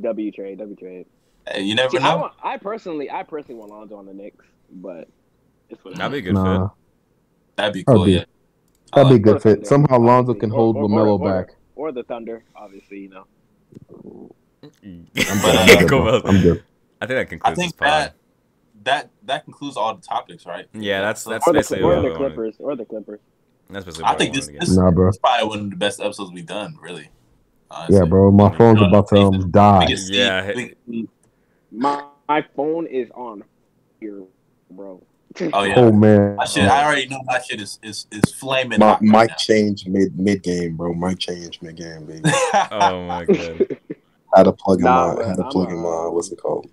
S2: W trade, W trade.
S1: Hey, you never
S2: See, I,
S1: know.
S2: want, I personally, I personally want Lonzo on the Knicks, but it's what
S4: That'd be a good
S3: Nah,
S1: That'd be
S3: That'd
S1: cool.
S3: be-
S1: Yeah. I
S3: that'd be a good
S2: Thunder,
S3: fit. Somehow Lonzo can
S2: obviously.
S3: hold
S2: Or- or-
S3: LaMelo
S2: or-
S3: back.
S2: Or the Thunder, obviously, you know.
S3: I'm good.
S1: uh,
S3: I'm good,
S4: Go
S3: bro.
S4: well.
S3: I'm good.
S4: I think that concludes.
S1: I
S4: concludes
S1: think
S4: this pod.
S1: that that that concludes all the topics, right?
S4: Yeah, that's
S1: So-
S4: that's
S2: Or the,
S4: basically
S2: or
S4: what
S2: the
S4: I wanted.
S2: Clippers, or the Clippers.
S4: That's basically
S1: I
S4: what
S1: think
S4: I
S1: this,
S4: wanted to
S1: this
S4: get.
S3: Nah, bro.
S1: is probably one of the best episodes we've done. Really. Honestly.
S3: Yeah, bro. My phone's about to um, die.
S1: We can see-
S4: Yeah.
S1: we-
S2: My, my phone is on here, bro.
S1: Oh yeah.
S3: Oh man.
S1: My shit, I already know my shit is is, is flaming.
S5: My
S1: hot right
S5: mic
S1: now.
S5: changed mid mid game, bro. Mic changed mid game, baby.
S4: Oh my god.
S5: had to plug in
S2: Nah,
S5: my
S2: but
S5: had to
S2: I'm
S5: plug
S2: a-
S5: in my what's it called?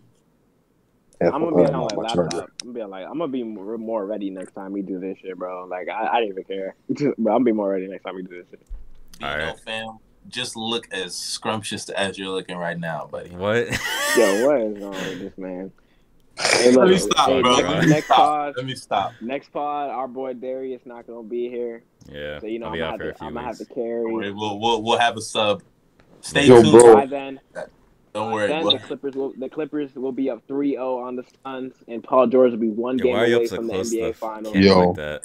S2: I'm gonna be
S5: Uh,
S2: on
S5: my-
S2: my
S5: my
S2: laptop. I'm gonna be like, I'm gonna be more, more ready next time we do this shit, bro. Like I, I didn't even care, but I'm gonna be more ready next time we do this shit.
S1: You know,
S4: Alright.
S1: fam, just look as scrumptious as you're looking right now, buddy.
S4: What?
S2: Yo, what is wrong with this man? Hey,
S1: Let me stop,
S2: hey,
S1: bro.
S2: next,
S1: Let me
S2: next
S1: stop.
S2: pod,
S1: Let me stop.
S2: next pod, our boy Darius not gonna be here,
S4: Yeah.
S2: so you know
S4: I'll
S2: I'm gonna, have to, I'm gonna have to carry.
S1: We'll, we'll we'll have a sub. Stay
S3: Yo,
S1: tuned.
S3: bro.
S2: By then,
S1: Don't worry.
S2: then the Clippers will the Clippers will be up 3-0 on the Suns, and Paul George will be one
S4: Yo,
S2: game
S4: why
S2: away
S4: so
S2: from the NBA
S4: the
S2: Finals.
S4: camera
S5: Yo.
S4: like that?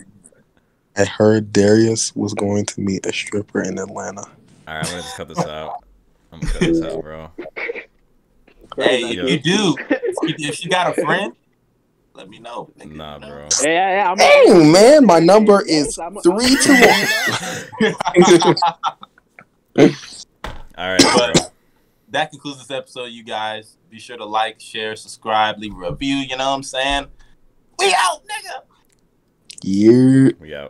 S5: I heard Darius was going to meet a stripper in Atlanta.
S4: All right, I'm gonna just cut this out. I'm gonna cut this out, bro.
S1: hey,
S2: Crazy.
S1: if you do, if you got a friend, let me know. nigga.
S4: Nah, bro.
S2: Yeah, yeah, yeah. I'm
S5: Dang, man, my number
S2: Yes,
S5: is
S2: I'm-
S5: three two one.
S4: All right, bro.
S1: But that concludes this episode, you guys. Be sure to like, share, subscribe, leave a review. You know what I'm saying? We out, nigga.
S5: Yeah.
S4: We out.